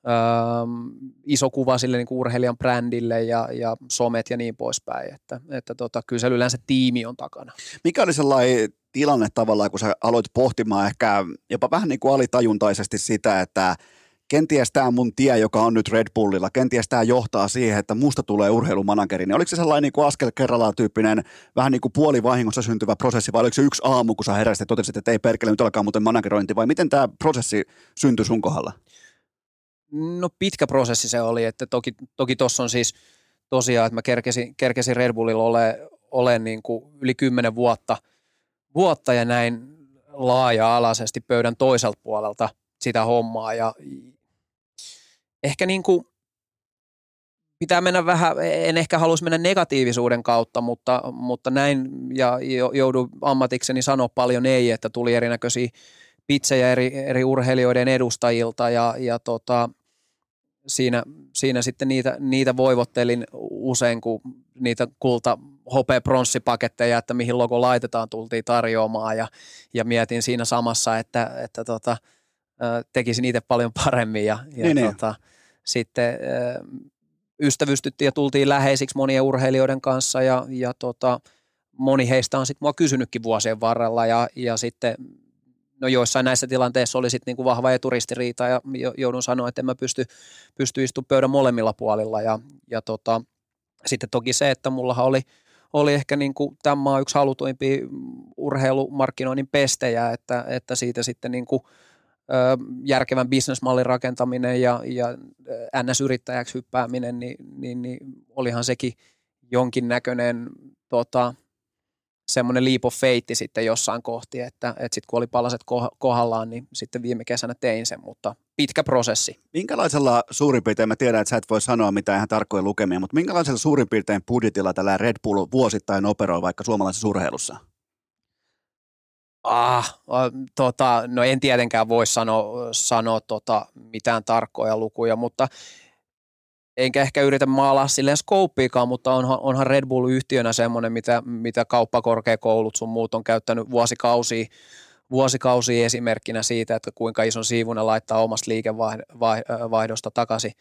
ähm, iso kuva sille niin kuin urheilijan brändille ja, ja somet ja niin poispäin, että, että tota, kyllä se yleensä tiimi on takana. Mikä oli sellainen tilanne tavallaan, kun sä aloit pohtimaan ehkä jopa vähän niin kuin alitajuntaisesti sitä, että kenties tämä mun tie, joka on nyt Red Bullilla, kenties tämä johtaa siihen, että musta tulee urheilumanageri. Niin oliko se sellainen niin kuin askel kerrallaan tyyppinen, vähän niin kuin puolivahingossa syntyvä prosessi, vai oliko se yksi aamu, kun sä heräsit ja totesit, että ei perkele, nyt alkaa muuten managerointi, vai miten tämä prosessi syntyi sun kohdalla? No pitkä prosessi se oli, että toki toki on siis tosiaan, että mä kerkesin, kerkesin Red Bullilla ole, ole niin kuin yli kymmenen vuotta, vuotta ja näin laaja-alaisesti pöydän toiselta puolelta sitä hommaa ja ehkä niin kuin pitää mennä vähän, en ehkä haluaisi mennä negatiivisuuden kautta, mutta, mutta näin ja joudun ammatikseni sanoa paljon ei, että tuli erinäköisiä pitsejä eri, eri urheilijoiden edustajilta ja, ja tota, siinä, siinä sitten niitä, niitä voivottelin usein, kun niitä kulta hopea pronssipaketteja, että mihin logo laitetaan, tultiin tarjoamaan ja, ja mietin siinä samassa, että, että tota, tekisin itse paljon paremmin ja, ja niin, niin. tota, niin sitten ystävystyttiin ja tultiin läheisiksi monien urheilijoiden kanssa ja, ja tota, moni heistä on sitten mua kysynytkin vuosien varrella ja, ja sitten no joissain näissä tilanteissa oli sitten niinku vahva eturistiriita ja joudun sanoa, että en mä pysty, pysty istumaan pöydän molemmilla puolilla ja, ja tota, sitten toki se, että mullahan oli, oli ehkä niin kuin tämän maan yksi halutuimpia urheilumarkkinoinnin pestejä, että, että siitä sitten niin kuin – järkevän bisnesmallin rakentaminen ja, ja NS-yrittäjäksi hyppääminen, niin, niin, niin olihan sekin jonkinnäköinen tota, semmoinen leap of fate sitten jossain kohti, että, että sitten kun oli palaset kohdallaan, niin sitten viime kesänä tein sen, mutta pitkä prosessi. Minkälaisella suurin piirtein, mä tiedän, että sä et voi sanoa mitään ihan tarkkoja lukemia, mutta minkälaisella suurin piirtein budjetilla tällä Red Bull vuosittain operoi vaikka suomalaisessa urheilussa? Ah, tota, no en tietenkään voi sanoa, sanoa tota, mitään tarkkoja lukuja, mutta enkä ehkä yritä maalaa silleen skouppiikaan, mutta onhan, onhan Red Bull yhtiönä semmoinen, mitä, mitä kauppakorkeakoulut sun muut on käyttänyt vuosikausia, vuosikausia esimerkkinä siitä, että kuinka ison siivun ne laittaa omasta liikevaihdosta takaisin,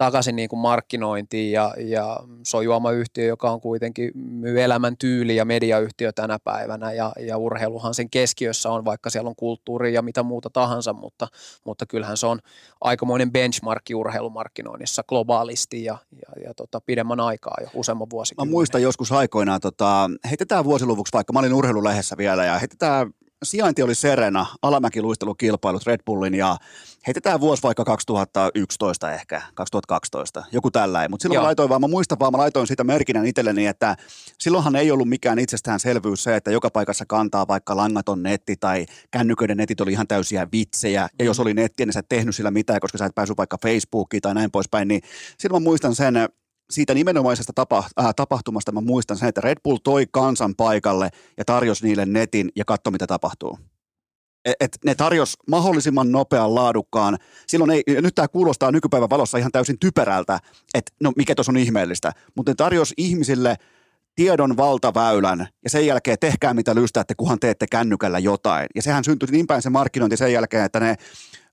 takaisin niin kuin markkinointiin ja, ja se on juomayhtiö, joka on kuitenkin myy elämän tyyli ja mediayhtiö tänä päivänä ja, ja urheiluhan sen keskiössä on, vaikka siellä on kulttuuri ja mitä muuta tahansa, mutta, mutta kyllähän se on aikamoinen benchmarkki urheilumarkkinoinnissa globaalisti ja, ja, ja tota, pidemmän aikaa jo useamman vuosikymmenen. Mä muistan joskus aikoinaan, tota, heitetään vuosiluvuksi vaikka, mä olin urheilulehdessä vielä ja heitetään sijainti oli Serena, alamäkiluistelukilpailut Red Bullin ja heitetään vuosi vaikka 2011 ehkä, 2012, joku tällainen. Mutta silloin Joo. mä laitoin vaan, mä muistan vaan, mä laitoin sitä merkinnän itselleni, että silloinhan ei ollut mikään itsestäänselvyys se, että joka paikassa kantaa vaikka langaton netti tai kännyköiden netit oli ihan täysiä vitsejä. Ja jos mm. oli netti, niin sä et tehnyt sillä mitään, koska sä et päässyt vaikka Facebookiin tai näin poispäin. Niin silloin mä muistan sen, siitä nimenomaisesta tapa, äh, tapahtumasta mä muistan sen, että Red Bull toi kansan paikalle ja tarjosi niille netin ja katso mitä tapahtuu. Et, et ne tarjos mahdollisimman nopean laadukkaan. Silloin ei, nyt tämä kuulostaa nykypäivän valossa ihan täysin typerältä, että no mikä tuossa on ihmeellistä, mutta ne tarjos ihmisille tiedon valtaväylän ja sen jälkeen tehkää mitä lystäätte, kunhan teette kännykällä jotain. Ja sehän syntyi niin päin se markkinointi sen jälkeen, että ne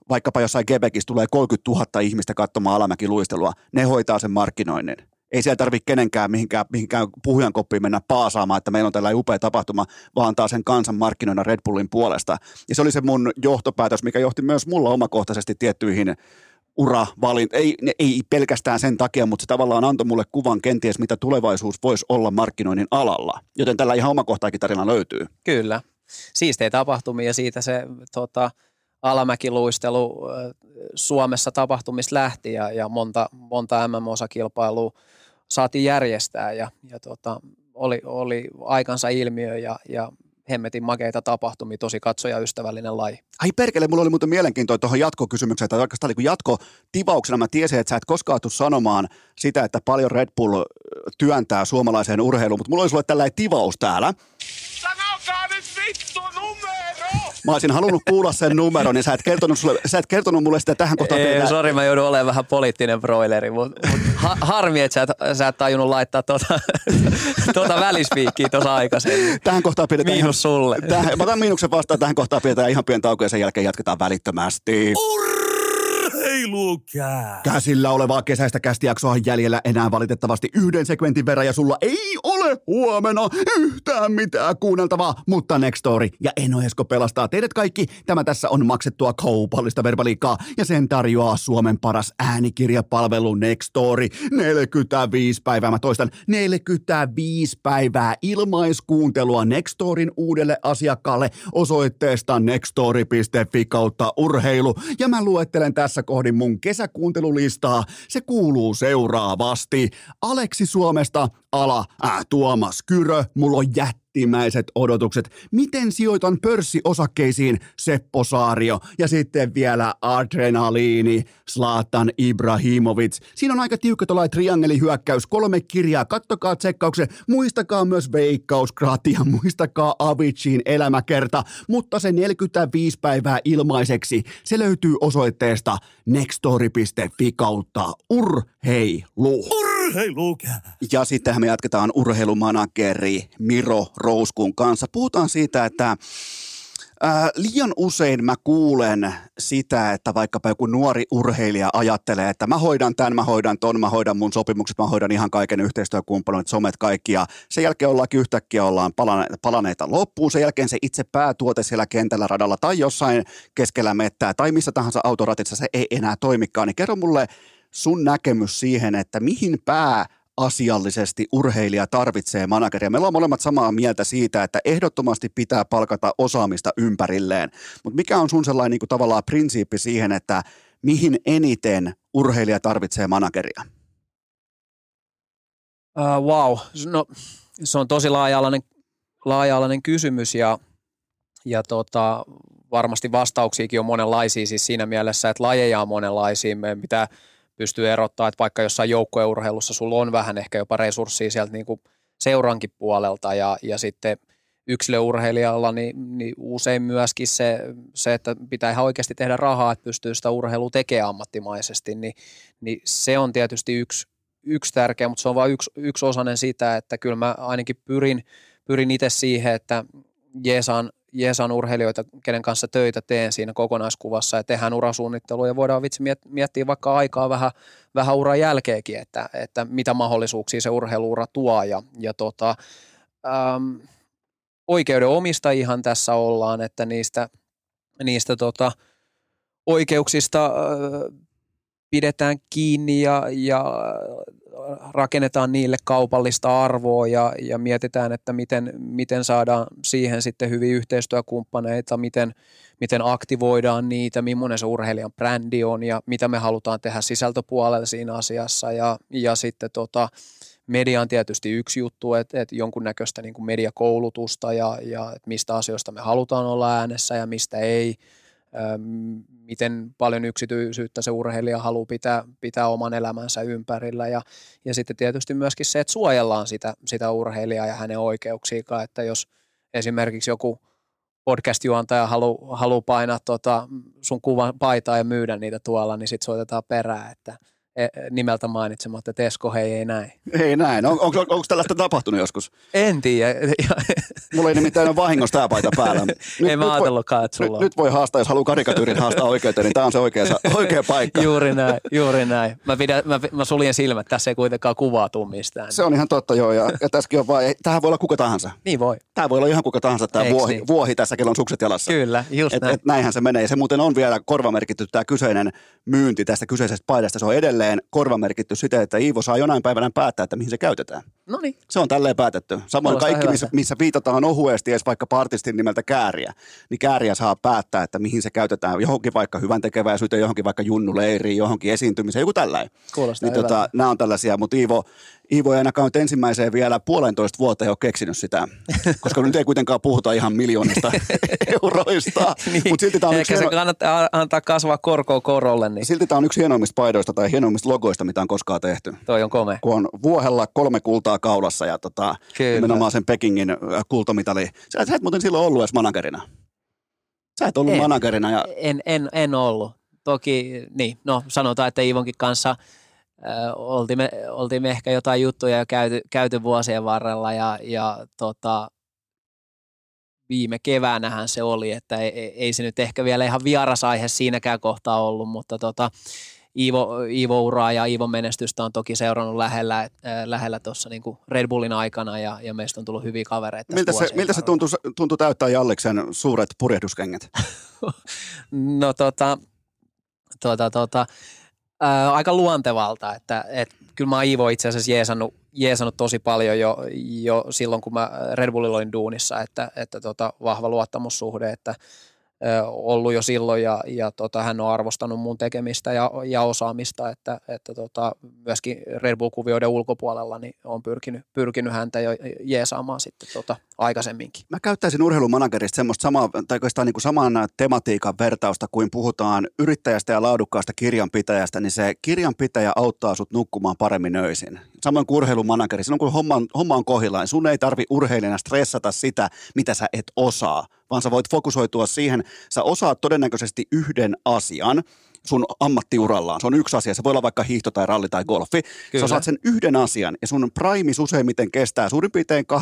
vaikkapa jossain Quebecissä tulee 30 000 ihmistä katsomaan alamäkiluistelua, ne hoitaa sen markkinoinnin. Ei siellä tarvitse kenenkään mihinkään, mihinkään puhujan koppiin mennä paasaamaan, että meillä on tällainen upea tapahtuma, vaan antaa sen kansan markkinoina Red Bullin puolesta. Ja se oli se mun johtopäätös, mikä johti myös mulla omakohtaisesti tiettyihin uravalint, ei, ei pelkästään sen takia, mutta se tavallaan antoi mulle kuvan kenties, mitä tulevaisuus voisi olla markkinoinnin alalla. Joten tällä ihan omakohtaakin tarina löytyy. Kyllä. Siistejä tapahtumia ja siitä se tota, alamäkiluistelu Suomessa tapahtumista lähti ja, ja monta, monta MM-osakilpailua saatiin järjestää ja, ja tota, oli, oli aikansa ilmiö ja, ja hemmetin makeita tapahtumia, tosi katsojaystävällinen laji. Ai perkele, mulla oli muuten mielenkiintoinen tuohon jatkokysymykseen, tai oikeastaan niin jatkotivauksena mä tiesin, että sä et koskaan tule sanomaan sitä, että paljon Red Bull työntää suomalaiseen urheiluun, mutta mulla oli sulle tällainen tivaus täällä. Sanokaa nyt vittu numero! Mä olisin halunnut kuulla sen numeron, niin sä et kertonut, sulle, sä et kertonut mulle sitä tähän kohtaan. Ei, sori, mä joudun olemaan vähän poliittinen broileri, mutta mut ha, harmi, että sä et, sä et tajunnut laittaa tuota, tuota välispiikkiä tuossa aikaisemmin. Tähän kohtaan pidetään Miinus ihan, sulle. Tähän, mä otan miinuksen vastaan, tähän kohtaan pidetään ihan pieni tauko ja sen jälkeen jatketaan välittömästi. Urra! Urheilukää! Käsillä olevaa kesäistä kästijaksoa jäljellä enää valitettavasti yhden segmentin verran ja sulla ei ole huomenna yhtään mitään kuunneltavaa, mutta Nextory ja Eno Esko pelastaa teidät kaikki. Tämä tässä on maksettua kaupallista verbaliikkaa ja sen tarjoaa Suomen paras äänikirjapalvelu Nextory. 45 päivää, mä toistan, 45 päivää ilmaiskuuntelua Nextorin uudelle asiakkaalle osoitteesta nextory.fi kautta urheilu. Ja mä luettelen tässä kohdin mun kesäkuuntelulistaa. Se kuuluu seuraavasti. Aleksi Suomesta, ala, äh, Tuomas Kyrö, mulla on jättä jättimäiset odotukset. Miten sijoitan pörssiosakkeisiin Seppo Saario ja sitten vielä adrenaliini Slaatan Ibrahimovic. Siinä on aika tiukka tuolla triangelihyökkäys, kolme kirjaa, kattokaa tsekkauksen, muistakaa myös Veikkauskratia, muistakaa Avicin elämäkerta, mutta se 45 päivää ilmaiseksi, se löytyy osoitteesta nextory.fi kautta urheilu. Ur- Urheilukää. Ja sittenhän me jatketaan urheilumanageri Miro Rouskun kanssa. Puhutaan siitä, että Ää, liian usein mä kuulen sitä, että vaikkapa joku nuori urheilija ajattelee, että mä hoidan tämän, mä hoidan ton, mä hoidan mun sopimukset, mä hoidan ihan kaiken yhteistyökumppanit, somet kaikki ja sen jälkeen ollaan yhtäkkiä ollaan palaneita, palaneita loppuun, sen jälkeen se itse päätuote siellä kentällä radalla tai jossain keskellä mettää tai missä tahansa autoratissa se ei enää toimikaan, niin kerro mulle sun näkemys siihen, että mihin pää asiallisesti urheilija tarvitsee manageria. Meillä on molemmat samaa mieltä siitä, että ehdottomasti pitää palkata osaamista ympärilleen. Mutta mikä on sun sellainen niin kuin tavallaan prinsiippi siihen, että mihin eniten urheilija tarvitsee manageria? Uh, wow, no se on tosi laaja-alainen, laaja-alainen kysymys ja, ja tota, varmasti vastauksiakin on monenlaisia siis siinä mielessä, että lajeja on monenlaisia. Meidän pitää – pystyy erottamaan, että vaikka jossain joukkoeurheilussa sulla on vähän ehkä jopa resurssia sieltä niin kuin seurankin puolelta ja, ja sitten yksilöurheilijalla niin, niin usein myöskin se, se, että pitää ihan oikeasti tehdä rahaa, että pystyy sitä urheilua tekemään ammattimaisesti, niin, niin se on tietysti yksi, yksi tärkeä, mutta se on vain yksi, yksi osainen sitä, että kyllä mä ainakin pyrin, pyrin itse siihen, että jeesaan jeesan urheilijoita, kenen kanssa töitä teen siinä kokonaiskuvassa ja tehdään urasuunnittelua ja voidaan vitsi miettiä vaikka aikaa vähän, vähän uran jälkeenkin, että, että mitä mahdollisuuksia se urheiluura tuo ja, ja tota, äm, oikeuden omistajihan tässä ollaan, että niistä, niistä tota, oikeuksista pidetään kiinni ja, ja rakennetaan niille kaupallista arvoa ja, ja mietitään, että miten, miten saadaan siihen sitten hyviä yhteistyökumppaneita, miten, miten aktivoidaan niitä, millainen se urheilijan brändi on ja mitä me halutaan tehdä sisältöpuolella siinä asiassa. Ja, ja sitten tota, media on tietysti yksi juttu, että, että jonkunnäköistä niin kuin mediakoulutusta ja, ja että mistä asioista me halutaan olla äänessä ja mistä ei – miten paljon yksityisyyttä se urheilija haluaa pitää, pitää oman elämänsä ympärillä. Ja, ja sitten tietysti myöskin se, että suojellaan sitä, sitä urheilijaa ja hänen oikeuksiikaan, että jos esimerkiksi joku podcast-juontaja haluaa halu painaa tota sun kuvan paitaa ja myydä niitä tuolla, niin sitten soitetaan perään, että – nimeltä mainitsematta, että Esko hei ei näin. Ei näin. On, onko, onko tällaista tapahtunut joskus? En tiedä. Mulla ei nimittäin vahingossa tämä paita päällä. Nyt, ei mä ajatellutkaan, että sulla nyt, nyt, voi haastaa, jos haluaa karikatyyrin haastaa oikeuteen, niin tämä on se oikea, oikea paikka. juuri näin, juuri näin. Mä, pidän, mä, mä suljen silmät, tässä ei kuitenkaan kuvaa tuu mistään. Se on ihan totta joo, ja, ja tässäkin on vaan, tähän voi olla kuka tahansa. Niin voi. Tämä voi olla ihan kuka tahansa, tämä vuohi, niin? vuohi tässä, kello on sukset jalassa. Kyllä, just et, näin. Et näinhän se menee. Se muuten on vielä korvamerkitty tämä kyseinen myynti tästä kyseisestä paidasta. Se on edelleen korvamerkitty siten, että Iivo saa jonain päivänä päättää, että mihin se käytetään. No niin. Se on tälleen päätetty. Samoin Kuulostaa kaikki, missä, missä viitataan ohuesti edes vaikka artistin nimeltä Kääriä, niin Kääriä saa päättää, että mihin se käytetään. Johonkin vaikka hyvän tekeväisyyteen, johonkin vaikka junnuleiriin, johonkin esiintymiseen, joku tällainen. Kuulostaa niin, tota, nämä on tällaisia, mutta Iivo, Iivo ei ainakaan nyt ensimmäiseen vielä puolentoista vuotta ei ole keksinyt sitä, koska nyt ei kuitenkaan puhuta ihan miljoonista euroista. niin, mutta silti tämä on yksi hieno... se kannattaa antaa kasvaa korkoa korolle. Niin. Silti tämä on yksi hienoimmista paidoista tai hienoimmista logoista, mitä on koskaan tehty. Toi on kome. Kun on vuohella kolme kultaa kaulassa ja tota, nimenomaan sen Pekingin kultamitali. Sä, sä et muuten silloin ollut edes managerina. Sä et ollut en, managerina. Ja... En, en, en ollut. Toki, niin, no sanotaan, että Iivonkin kanssa – oltiin, me, oltiin me ehkä jotain juttuja jo käyty, käyty vuosien varrella ja, ja tota, viime keväänähän se oli, että ei, ei se nyt ehkä vielä ihan vieras aihe siinäkään kohtaa ollut, mutta tota, Iivo, Iivo uraa ja Iivon menestystä on toki seurannut lähellä, äh, lähellä tuossa niin Red Bullin aikana ja, ja meistä on tullut hyviä kavereita. Miltä se, miltä se tuntui, tuntui täyttää Jalleksen suuret purjehduskengät? no tota, tota, tota, ää, aika luontevalta, että et, kyllä mä Iivo itse asiassa jeesannut, jeesannut tosi paljon jo, jo silloin, kun mä Red Bullilla olin duunissa, että, että tota, vahva luottamussuhde, että ollut jo silloin ja, ja tota, hän on arvostanut mun tekemistä ja, ja osaamista, että, että tota, myöskin Red Bull-kuvioiden ulkopuolella niin on pyrkinyt, pyrkinyt häntä jo jeesaamaan sitten tota, aikaisemminkin. Mä käyttäisin urheilumanagerista semmoista samaa, tai niin kuin saman tematiikan vertausta, kuin puhutaan yrittäjästä ja laadukkaasta kirjanpitäjästä, niin se kirjanpitäjä auttaa sut nukkumaan paremmin öisin. Samoin kuin urheilumanageri, silloin kun homma on, homma on kohillaan, sun ei tarvi urheilijana stressata sitä, mitä sä et osaa, vaan sä voit fokusoitua siihen, sä osaat todennäköisesti yhden asian, sun ammattiurallaan. Se on yksi asia. Se voi olla vaikka hiihto tai ralli tai golfi. Kyllä. Sä osaat sen yhden asian ja sun primis useimmiten kestää suurin piirtein 8-11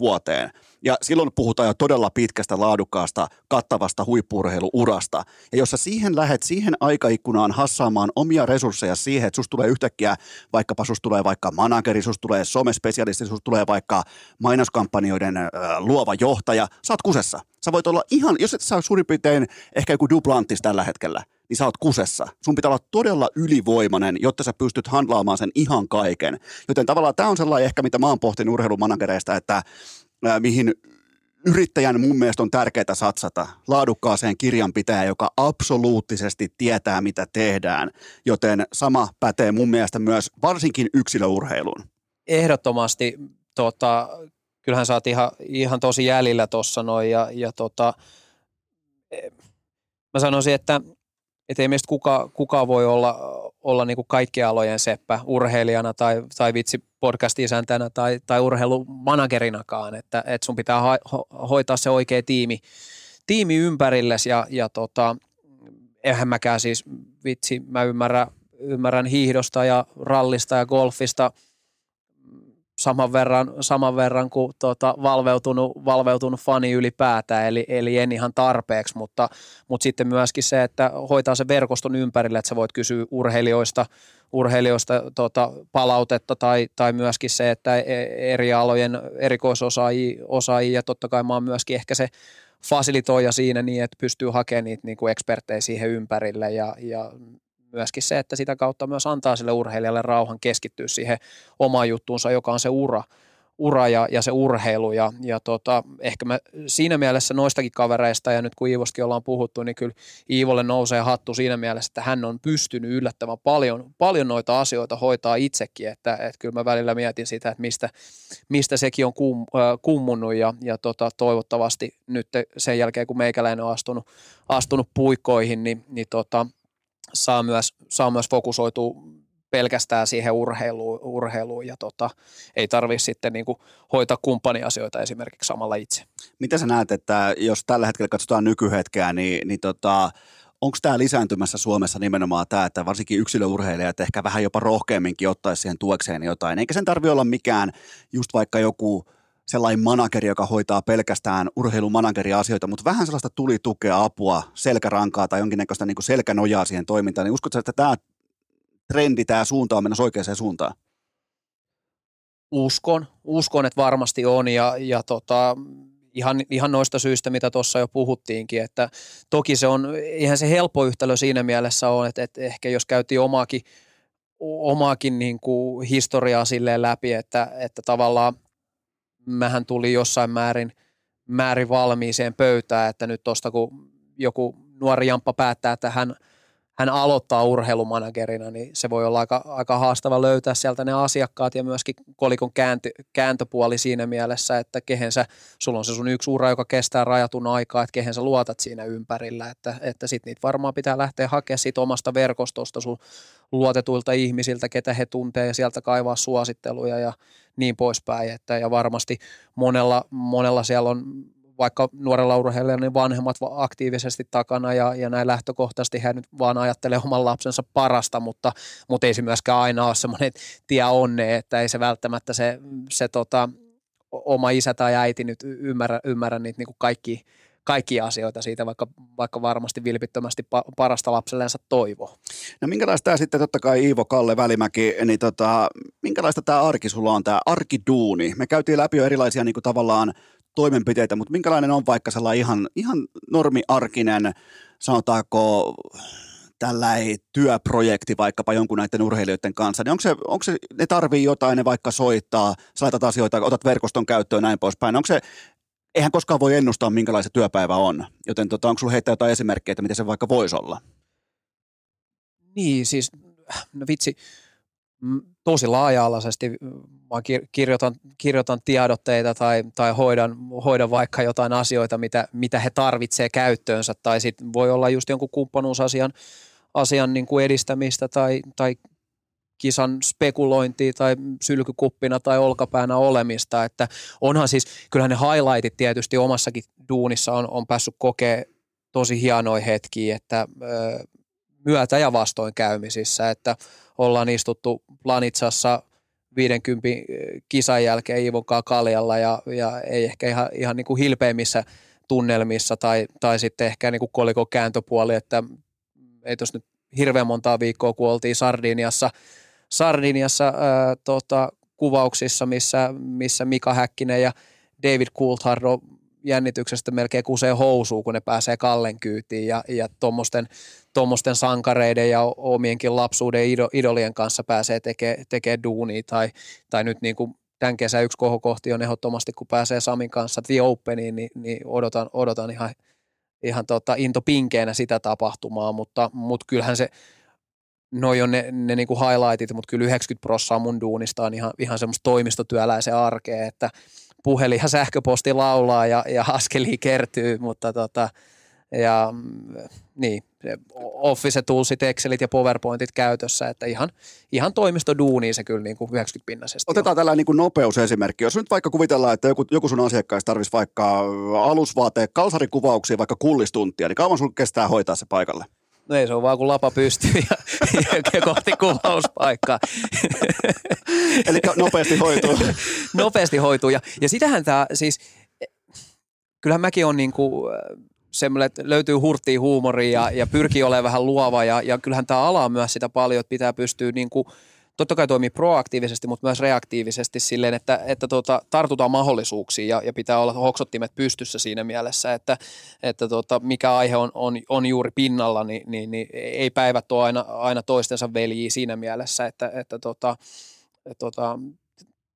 vuoteen. Ja silloin puhutaan jo todella pitkästä, laadukkaasta, kattavasta huippurheiluurasta. Ja jos sä siihen lähet siihen aikaikkunaan hassaamaan omia resursseja siihen, että susta tulee yhtäkkiä, vaikkapa susta tulee vaikka manageri, susta tulee somespesialisti, susta tulee vaikka mainoskampanjoiden äh, luova johtaja, sä oot kusessa. Sä voit olla ihan, jos et saa suurin piirtein ehkä joku duplantis tällä hetkellä, niin sä oot kusessa. Sun pitää olla todella ylivoimainen, jotta sä pystyt handlaamaan sen ihan kaiken. Joten tavallaan tämä on sellainen ehkä, mitä mä oon pohtinut urheilumanagereista, että ää, mihin yrittäjän mun mielestä on tärkeää satsata laadukkaaseen kirjanpitäjään, joka absoluuttisesti tietää, mitä tehdään. Joten sama pätee mun mielestä myös varsinkin yksilöurheiluun. Ehdottomasti tota, kyllähän sä oot ihan, ihan tosi jäljellä tuossa noin ja, ja tota, mä sanoisin, että että ei meistä kuka, kuka voi olla, olla niin kaikkien alojen seppä urheilijana tai, tai vitsi podcast-isäntänä tai, tai urheilumanagerinakaan, että, että sun pitää ho, hoitaa se oikea tiimi, tiimi ympärillesi ja, ja tota, eihän mäkään siis vitsi, mä ymmärrän, ymmärrän hiihdosta ja rallista ja golfista saman verran, saman verran kuin tota, valveutunut, valveutunut fani ylipäätään, eli, eli en ihan tarpeeksi, mutta, mutta sitten myöskin se, että hoitaa se verkoston ympärille, että sä voit kysyä urheilijoista, urheilijoista tota, palautetta tai, tai myöskin se, että e, eri alojen erikoisosaajia osaajia, ja totta kai mä oon myöskin ehkä se fasilitoija siinä niin, että pystyy hakemaan niitä niin kuin eksperttejä siihen ympärille ja, ja myöskin se, että sitä kautta myös antaa sille urheilijalle rauhan keskittyä siihen omaan juttuunsa, joka on se ura, ura ja, ja se urheilu. Ja, ja tota, ehkä mä siinä mielessä noistakin kavereista, ja nyt kun Iivoskin ollaan puhuttu, niin kyllä Iivolle nousee hattu siinä mielessä, että hän on pystynyt yllättävän paljon, paljon noita asioita hoitaa itsekin, että, että kyllä mä välillä mietin sitä, että mistä, mistä sekin on kum, äh, kummunut, ja, ja tota, toivottavasti nyt sen jälkeen, kun meikäläinen on astunut, astunut puikkoihin, niin, niin tota, saa myös, saa myös fokusoitua pelkästään siihen urheiluun, urheiluun ja tota, ei tarvitse sitten niin kuin hoitaa kumppaniasioita esimerkiksi samalla itse. Mitä sä näet, että jos tällä hetkellä katsotaan nykyhetkeä, niin, niin tota, onko tämä lisääntymässä Suomessa nimenomaan tämä, että varsinkin yksilöurheilijat ehkä vähän jopa rohkeamminkin ottaisi siihen tuekseen jotain, eikä sen tarvi olla mikään just vaikka joku – sellainen manageri, joka hoitaa pelkästään urheilumanageria asioita, mutta vähän sellaista tuli tukea, apua, selkärankaa tai jonkinnäköistä niin selkänojaa siihen toimintaan, niin uskotko, että tämä trendi, tämä suunta on menossa oikeaan suuntaan? Uskon, uskon, että varmasti on ja, ja tota, ihan, ihan noista syistä, mitä tuossa jo puhuttiinkin, että toki se on, ihan se helppo yhtälö siinä mielessä on, että, että ehkä jos käytiin omaakin, omaakin niin kuin historiaa silleen läpi, että, että tavallaan mähän tuli jossain määrin, määrin valmiiseen pöytään, että nyt tuosta kun joku nuori jamppa päättää, että hän – hän aloittaa urheilumanagerina, niin se voi olla aika, aika haastava löytää sieltä ne asiakkaat ja myöskin kolikon kääntö, kääntöpuoli siinä mielessä, että kehen sä, sulla on se sun yksi ura, joka kestää rajatun aikaa, että kehen sä luotat siinä ympärillä, että, että sit niitä varmaan pitää lähteä hakemaan siitä omasta verkostosta sun luotetuilta ihmisiltä, ketä he tuntee ja sieltä kaivaa suositteluja ja niin poispäin, että ja varmasti monella, monella siellä on vaikka nuorella urheilijalla niin vanhemmat aktiivisesti takana ja, ja näin lähtökohtaisesti hän nyt vaan ajattelee oman lapsensa parasta, mutta, mutta ei se myöskään aina ole semmoinen tie onne, että ei se välttämättä se, se tota, oma isä tai äiti nyt ymmärrä, ymmärrä niitä niin kuin kaikki, kaikkia asioita siitä, vaikka, vaikka varmasti vilpittömästi parasta lapsellensa toivoo. No minkälaista tämä sitten totta kai Iivo Kalle Välimäki, niin tota, minkälaista tämä arki sulla on, tämä arkiduuni? Me käytiin läpi jo erilaisia niin kuin tavallaan toimenpiteitä, mutta minkälainen on vaikka sellainen ihan, ihan normiarkinen, sanotaanko tällainen työprojekti vaikkapa jonkun näiden urheilijoiden kanssa, niin onko se, onko se, ne tarvii jotain, ne vaikka soittaa, sä laitat asioita, otat verkoston käyttöön näin poispäin, onko se, eihän koskaan voi ennustaa, minkälainen työpäivä on, joten tota, onko sulla heittää jotain esimerkkejä, että miten se vaikka voisi olla? Niin, siis, no vitsi, tosi laaja-alaisesti. Mä kirjoitan, kirjoitan tiedotteita tai, tai hoidan, hoidan vaikka jotain asioita, mitä, mitä he tarvitsee käyttöönsä. Tai sitten voi olla just jonkun kumppanuusasian asian niin kuin edistämistä tai, tai kisan spekulointia tai sylkykuppina tai olkapäänä olemista. Että onhan siis, kyllähän ne highlightit tietysti omassakin duunissa on, on päässyt kokea tosi hienoja hetkiä, että ö, myötä- ja vastoinkäymisissä, että ollaan istuttu Planitsassa 50 eh, kisan jälkeen Iivon kaljalla ja, ja ei ehkä ihan, ihan niin kuin hilpeimmissä tunnelmissa tai, tai sitten ehkä niin kuin kolikon kääntöpuoli, että ei tuossa nyt hirveän montaa viikkoa, kun oltiin Sardiniassa, Sardiniassa ää, tota, kuvauksissa, missä, missä Mika Häkkinen ja David Coulthard jännityksestä melkein kusee housuu, kun ne pääsee Kallen kyytiin ja, ja tuommoisten tuommoisten sankareiden ja omienkin lapsuuden idolien kanssa pääsee tekemään tekee duunia tai, tai nyt niin kuin tämän kesän yksi kohokohti on ehdottomasti, kun pääsee Samin kanssa The Openiin, niin, niin odotan, odotan ihan, ihan tota into pinkeenä sitä tapahtumaa, mutta, mutta kyllähän se, noi on ne, ne niinku highlightit, mutta kyllä 90 prossaa mun duunista on ihan, ihan semmoista toimistotyöläisen arkea, että puhelin ja sähköposti laulaa ja, ja askeli kertyy, mutta tota, ja niin, Office Toolsit, Excelit ja PowerPointit käytössä, että ihan, ihan toimistoduuniin se kyllä niin kuin 90 pinnasesti Otetaan tällainen niin kuin nopeusesimerkki. Jos nyt vaikka kuvitellaan, että joku, joku sun asiakkaista tarvitsisi vaikka alusvaateen kalsarikuvauksia vaikka kullistuntia, niin kauan sun kestää hoitaa se paikalle? No ei se on vaan kun lapa pystyy ja, ja kohti kuvauspaikkaa. Eli nopeasti hoituu. nopeasti hoituu. Ja, ja sitähän tämä siis, kyllähän mäkin on niinku semmoinen, että löytyy hurttia huumoria ja, ja pyrkii olemaan vähän luova ja, ja kyllähän tämä ala on myös sitä paljon, että pitää pystyä niinku, totta kai toimii proaktiivisesti, mutta myös reaktiivisesti silleen, että, että tuota, tartutaan mahdollisuuksiin ja, ja pitää olla hoksottimet pystyssä siinä mielessä, että, että tuota, mikä aihe on, on, on juuri pinnalla, niin, niin, niin ei päivät ole aina, aina toistensa veljiä siinä mielessä, että, että tuota, tuota,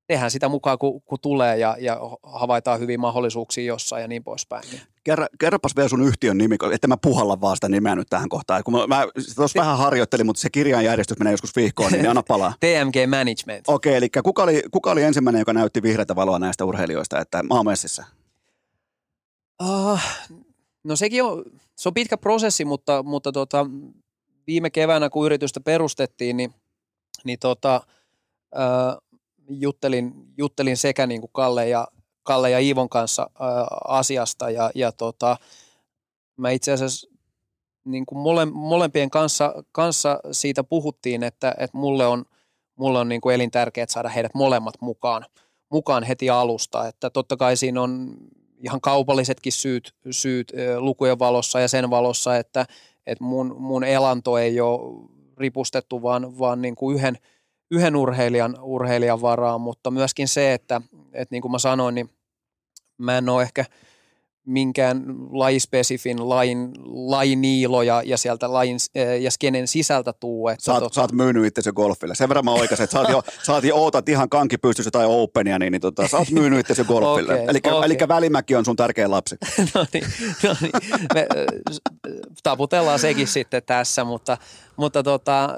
tehdään sitä mukaan, kun, kun tulee ja, ja havaitaan hyviä mahdollisuuksia jossain ja niin poispäin. Kerro, kerropas vielä sun yhtiön nimi, että mä puhalla vaan sitä nimeä nyt tähän kohtaan. Kun mä, mä tuossa vähän harjoittelin, mutta se kirjanjärjestys menee joskus vihkoon, niin anna palaa. TMG Management. Okei, okay, eli kuka oli, kuka oli ensimmäinen, joka näytti vihreätä valoa näistä urheilijoista, että mä oon messissä? Uh, no sekin on, se on pitkä prosessi, mutta, mutta tota, viime keväänä, kun yritystä perustettiin, niin, niin tota, uh, juttelin, juttelin sekä niin kuin Kalle, ja, Kalle ja Iivon kanssa ää, asiasta ja, ja tota, mä itse asiassa niin kuin mole, molempien kanssa, kanssa siitä puhuttiin, että, että mulle on, mulle on niin kuin elintärkeää saada heidät molemmat mukaan, mukaan heti alusta. Että totta kai siinä on ihan kaupallisetkin syyt, syyt lukujen valossa ja sen valossa, että, että mun, mun elanto ei ole ripustettu, vaan, vaan niin kuin yhden – yhden urheilijan, urheilijan varaan, mutta myöskin se, että, että niin kuin mä sanoin, niin mä en ole ehkä minkään lajispesifin lain, lajiniilo ja, ja sieltä lajin eh, ja skenen sisältä tuu. Että tota... sä oot myynyt itsesi golfille. Sen verran mä oikaisin, että oot jo, oot jo ootat ihan kanki pystyssä tai openia, niin, niin tota, sä oot myynyt itsesi golfille. okay, eli, okay. eli Välimäki on sun tärkeä lapsi. no niin, no niin. Me, taputellaan sekin sitten tässä, mutta, mutta tota,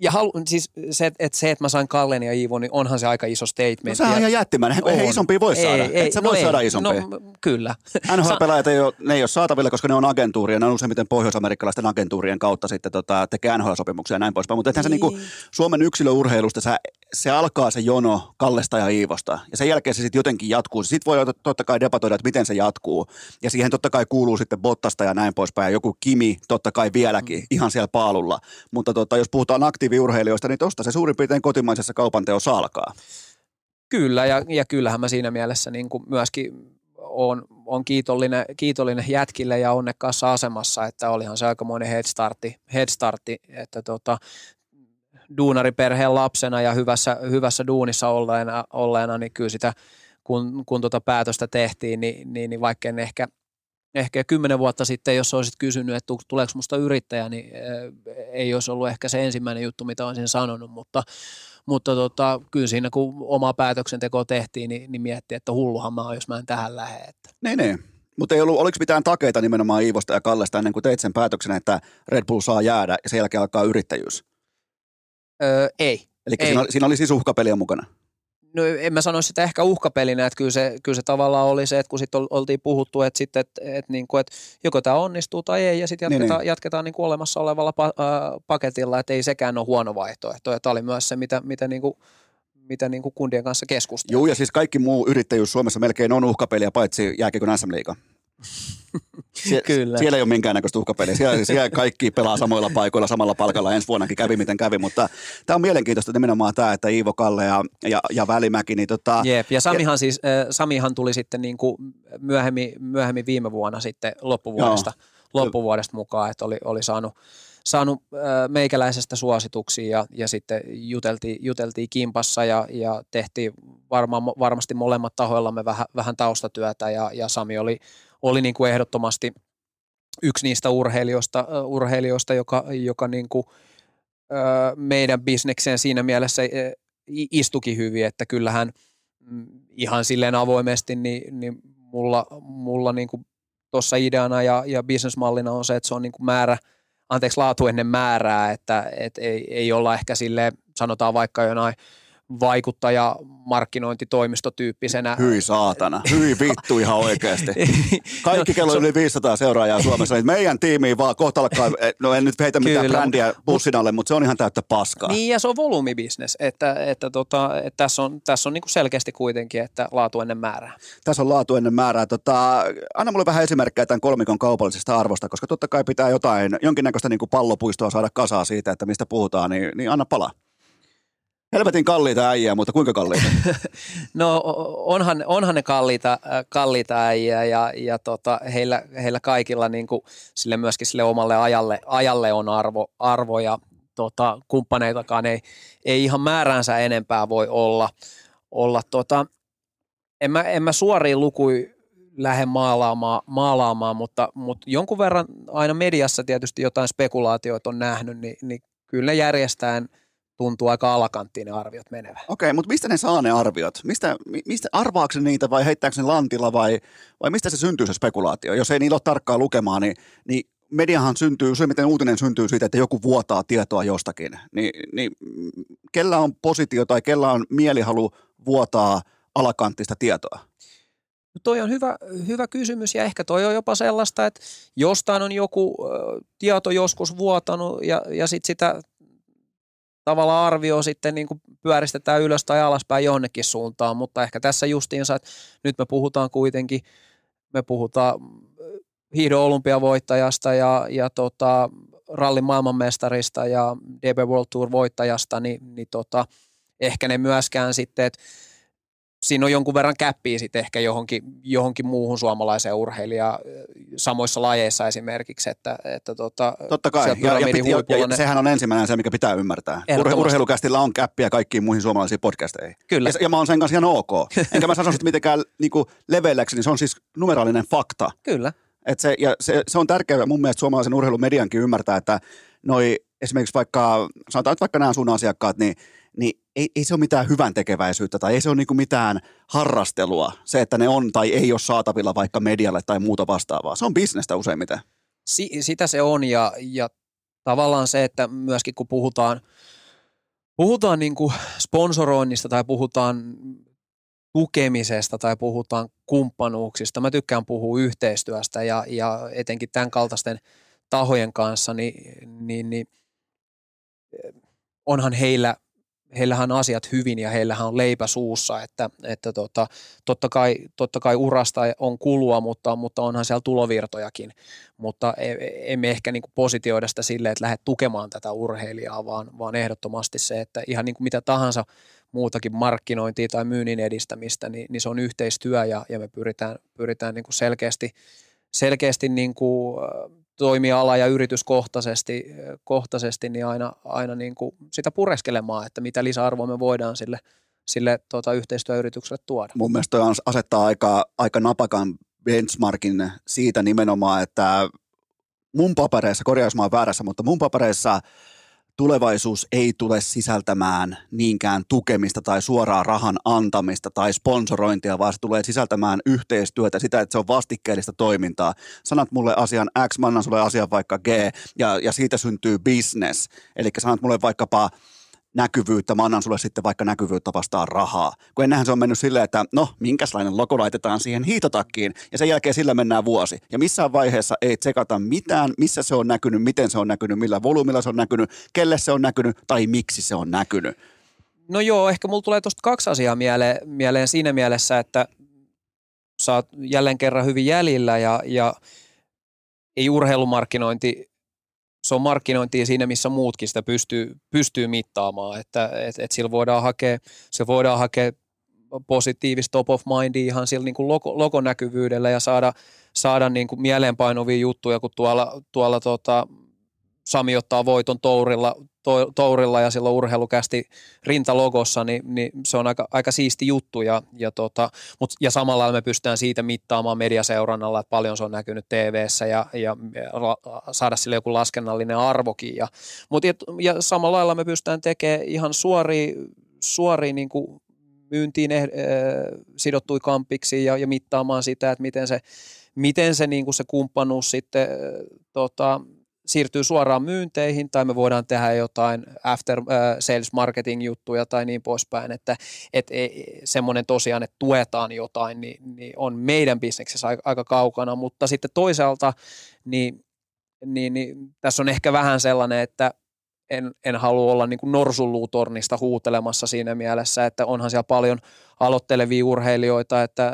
ja halu, siis se, että se, että mä sain Kallen ja Iivon, niin onhan se aika iso statement. No sehän on ihan jättimäinen. Ei isompi voi ei, saada. Ei, Et sä no voi ei, saada isompi. No, kyllä. NHL-pelaajat ei ole, ne ei ole saatavilla, koska ne on agentuuria. Ne on useimmiten pohjois-amerikkalaisten agentuurien kautta sitten tota, tekee NHL-sopimuksia ja näin poispäin. Mutta ethän niin. se niinku Suomen yksilöurheilusta, sä, se alkaa se jono Kallesta ja Iivosta. Ja sen jälkeen se sitten jotenkin jatkuu. Sitten voi totta kai debatoida, että miten se jatkuu. Ja siihen totta kai kuuluu sitten Bottasta ja näin poispäin. Ja joku Kimi totta kai vieläkin mm. ihan siellä paalulla. Mutta tota, jos puhutaan aktiivisesti aktiiviurheilijoista, niin tuosta se suurin piirtein kotimaisessa kaupanteossa alkaa. Kyllä, ja, ja kyllähän mä siinä mielessä niin kuin myöskin on, on kiitollinen, kiitollinen jätkille ja onnekkaassa asemassa, että olihan se aikamoinen headstartti, headstartti että tota, duunariperheen lapsena ja hyvässä, hyvässä duunissa olleena, olleena, niin kyllä sitä, kun, kun tuota päätöstä tehtiin, niin, niin, niin vaikka en ehkä – ehkä kymmenen vuotta sitten, jos olisit kysynyt, että tuleeko musta yrittäjä, niin ei olisi ollut ehkä se ensimmäinen juttu, mitä olisin sanonut, mutta, mutta tota, kyllä siinä kun oma päätöksenteko tehtiin, niin, niin miettii, että hulluhan mä oon, jos mä en tähän lähde. Että. Niin, niin. Mutta ei ollut, oliko mitään takeita nimenomaan Iivosta ja Kallesta ennen kuin teit sen päätöksen, että Red Bull saa jäädä ja sen jälkeen alkaa yrittäjyys? Öö, ei. Eli Siinä, siinä oli siis uhkapeliä mukana? No en mä sano sitä ehkä uhkapelinä, että kyllä se, kyllä se tavallaan oli se, että kun sitten oltiin puhuttu, että, sitten, että, että, niin kuin, että joko tämä onnistuu tai ei, ja sitten jatketaan, niin, niin. jatketaan niin kuin olemassa olevalla pa, äh, paketilla, että ei sekään ole huono vaihtoehto. Tämä oli myös se, mitä, mitä niin kuin, mitä niin kuin kundien kanssa keskusteltiin. Joo, ja siis kaikki muu yrittäjyys Suomessa melkein on uhkapeliä, paitsi jääkiekon SM-liiga. Sie- Kyllä. Siellä ei ole minkäännäköistä uhkapeliä. Siellä, siellä kaikki pelaa samoilla paikoilla, samalla palkalla. Ensi vuonnakin kävi miten kävi, mutta tämä on mielenkiintoista nimenomaan tämä, että Iivo Kalle ja, ja, ja Välimäki. Niin tota, Jep, ja Samihan, ja, siis, äh, Samihan tuli sitten niin kuin myöhemmin, myöhemmin viime vuonna sitten loppuvuodesta, joo, loppuvuodesta mukaan, että oli, oli saanut saanut äh, meikäläisestä suosituksia ja, ja sitten juteltiin, juteltiin kimpassa ja, ja tehtiin varma, varmasti molemmat tahoillamme vähän, vähän taustatyötä ja, ja Sami oli, oli niin kuin ehdottomasti yksi niistä urheilijoista, urheilijoista joka, joka niin kuin, meidän bisnekseen siinä mielessä istuki hyvin, että kyllähän mm, ihan silleen avoimesti, niin, niin mulla, mulla niin kuin tuossa ideana ja, ja bisnesmallina on se, että se on niin kuin määrä, anteeksi laatu ennen määrää, että et ei, ei olla ehkä sille sanotaan vaikka jonain vaikuttaja markkinointitoimistotyyppisenä. Hyi saatana, hyi vittu ihan oikeasti. Kaikki, kello yli 500 seuraajaa Suomessa, niin meidän tiimiin vaan kohta alkaa, no en nyt heitä mitään Kyllä. brändiä bussin alle, mutta se on ihan täyttä paskaa. Niin ja se on volyymibisnes, että, että, tota, että tässä on, tässä on niin kuin selkeästi kuitenkin, että laatu ennen määrää. Tässä on laatu ennen määrää. Tota, anna mulle vähän esimerkkejä tämän kolmikon kaupallisesta arvosta, koska totta kai pitää jotain, jonkinnäköistä niin kuin pallopuistoa saada kasaa siitä, että mistä puhutaan, niin, niin anna palaa. Helvetin kalliita äijää, mutta kuinka kalliita? No onhan, onhan ne kalliita, äh, kalliita äijä ja, ja tota, heillä, heillä kaikilla niin kuin sille myöskin sille omalle ajalle, ajalle on arvo, arvo ja tota, kumppaneitakaan ei, ei ihan määränsä enempää voi olla. olla tota, en, mä, en mä suoriin lukui lähde maalaamaan, maalaamaan mutta, mutta jonkun verran aina mediassa tietysti jotain spekulaatioita on nähnyt, niin, niin kyllä ne järjestään – tuntuu aika alakanttiin ne arviot menevän. Okei, mutta mistä ne saa ne arviot? Mistä, mistä arvaako niitä vai heittääkö ne lantilla vai, vai mistä se syntyy se spekulaatio? Jos ei niillä ole tarkkaa lukemaa, niin, niin mediahan syntyy, se miten uutinen syntyy siitä, että joku vuotaa tietoa jostakin. Ni, niin kellä on positio tai kellä on mielihalu vuotaa alakanttista tietoa? No toi on hyvä, hyvä kysymys ja ehkä toi on jopa sellaista, että jostain on joku tieto joskus vuotanut ja, ja sitten sitä tavallaan arvio sitten niin kuin pyöristetään ylös tai alaspäin jonnekin suuntaan, mutta ehkä tässä justiinsa, että nyt me puhutaan kuitenkin, me puhutaan hiihdon olympiavoittajasta ja, ja tota, rallin maailmanmestarista ja DB World Tour voittajasta, niin, niin tota, ehkä ne myöskään sitten, että siinä on jonkun verran käppiä sitten ehkä johonkin, johonkin muuhun suomalaiseen urheilijaan samoissa lajeissa esimerkiksi. Että, että tota, Totta kai, ja, ja, piti, ja, ja, sehän on ensimmäinen se, mikä pitää ymmärtää. Urhe, urheilukästillä on käppiä kaikkiin muihin suomalaisiin podcasteihin. Kyllä. Ja, ja mä oon sen kanssa ihan ok. Enkä mä sano sitä mitenkään niinku levelläksi, niin se on siis numeraalinen fakta. Kyllä. Et se, ja se, se on tärkeää mun mielestä suomalaisen urheilumediankin ymmärtää, että noi esimerkiksi vaikka, sanotaan nyt vaikka nämä sun asiakkaat, niin niin ei, ei se ole mitään hyvän tekeväisyyttä tai ei se ole niin mitään harrastelua, se, että ne on tai ei ole saatavilla vaikka medialle tai muuta vastaavaa. Se on bisnestä useimmiten. Si- sitä se on ja, ja tavallaan se, että myöskin kun puhutaan, puhutaan niin kuin sponsoroinnista tai puhutaan tukemisesta tai puhutaan kumppanuuksista, mä tykkään puhua yhteistyöstä ja, ja etenkin tämän kaltaisten tahojen kanssa, niin, niin, niin onhan heillä heillähän on asiat hyvin ja heillähän on leipä suussa, että, että tota, totta, kai, totta kai urasta on kulua, mutta, mutta onhan siellä tulovirtojakin, mutta e, e, emme ehkä niin positioida sitä silleen, että lähde tukemaan tätä urheilijaa, vaan, vaan ehdottomasti se, että ihan niin kuin mitä tahansa muutakin markkinointia tai myynnin edistämistä, niin, niin se on yhteistyö ja, ja me pyritään, pyritään niin kuin selkeästi, selkeästi niin kuin toimiala- ja yrityskohtaisesti kohtaisesti, niin aina, aina niin kuin sitä pureskelemaan, että mitä lisäarvoa me voidaan sille, sille tuota, yhteistyöyritykselle tuoda. Mun mielestä toi asettaa aika, aika napakan benchmarkin siitä nimenomaan, että mun papereissa, korjausmaan väärässä, mutta mun papereissa – tulevaisuus ei tule sisältämään niinkään tukemista tai suoraa rahan antamista tai sponsorointia, vaan se tulee sisältämään yhteistyötä, sitä, että se on vastikkeellista toimintaa. Sanat mulle asian X, mä annan sulle asian vaikka G, ja, ja siitä syntyy business. Eli sanat mulle vaikkapa näkyvyyttä, mä annan sulle sitten vaikka näkyvyyttä vastaan rahaa. Kun ennenhän se on mennyt silleen, että no, minkälainen logo laitetaan siihen hiitotakkiin, ja sen jälkeen sillä mennään vuosi. Ja missään vaiheessa ei tsekata mitään, missä se on näkynyt, miten se on näkynyt, millä volyymilla se on näkynyt, kelle se on näkynyt, tai miksi se on näkynyt. No joo, ehkä mulla tulee tuosta kaksi asiaa mieleen, mieleen siinä mielessä, että sä oot jälleen kerran hyvin jäljillä, ja, ja ei urheilumarkkinointi se on markkinointia siinä, missä muutkin sitä pystyy, pystyy mittaamaan, että et, et sillä voidaan hakea, se voidaan hakea positiivista top of mindia ihan sillä niin kuin logo, ja saada, saada niin kuin mieleenpainuvia juttuja, kun tuolla, tuolla tota, Sami ottaa voiton tourilla, to, tourilla ja silloin urheilukästi rintalogossa, niin, niin se on aika, aika siisti juttu. Ja, ja, tota, mut, ja samalla me pystytään siitä mittaamaan mediaseurannalla, että paljon se on näkynyt tv ja, ja, saada sille joku laskennallinen arvokin. Ja, mut, ja, ja samalla lailla me pystytään tekemään ihan suoria, suoria niin kuin myyntiin eh, sidottui kampiksi ja, ja mittaamaan sitä, että miten se, miten se, niin kuin se kumppanuus sitten tota, siirtyy suoraan myynteihin tai me voidaan tehdä jotain after uh, sales marketing juttuja tai niin poispäin, että et, et, semmoinen tosiaan, että tuetaan jotain, niin, niin on meidän bisneksessä aika kaukana, mutta sitten toisaalta niin, niin, niin tässä on ehkä vähän sellainen, että en, en halua olla niin kuin norsulluutornista huutelemassa siinä mielessä, että onhan siellä paljon aloittelevia urheilijoita, että äh,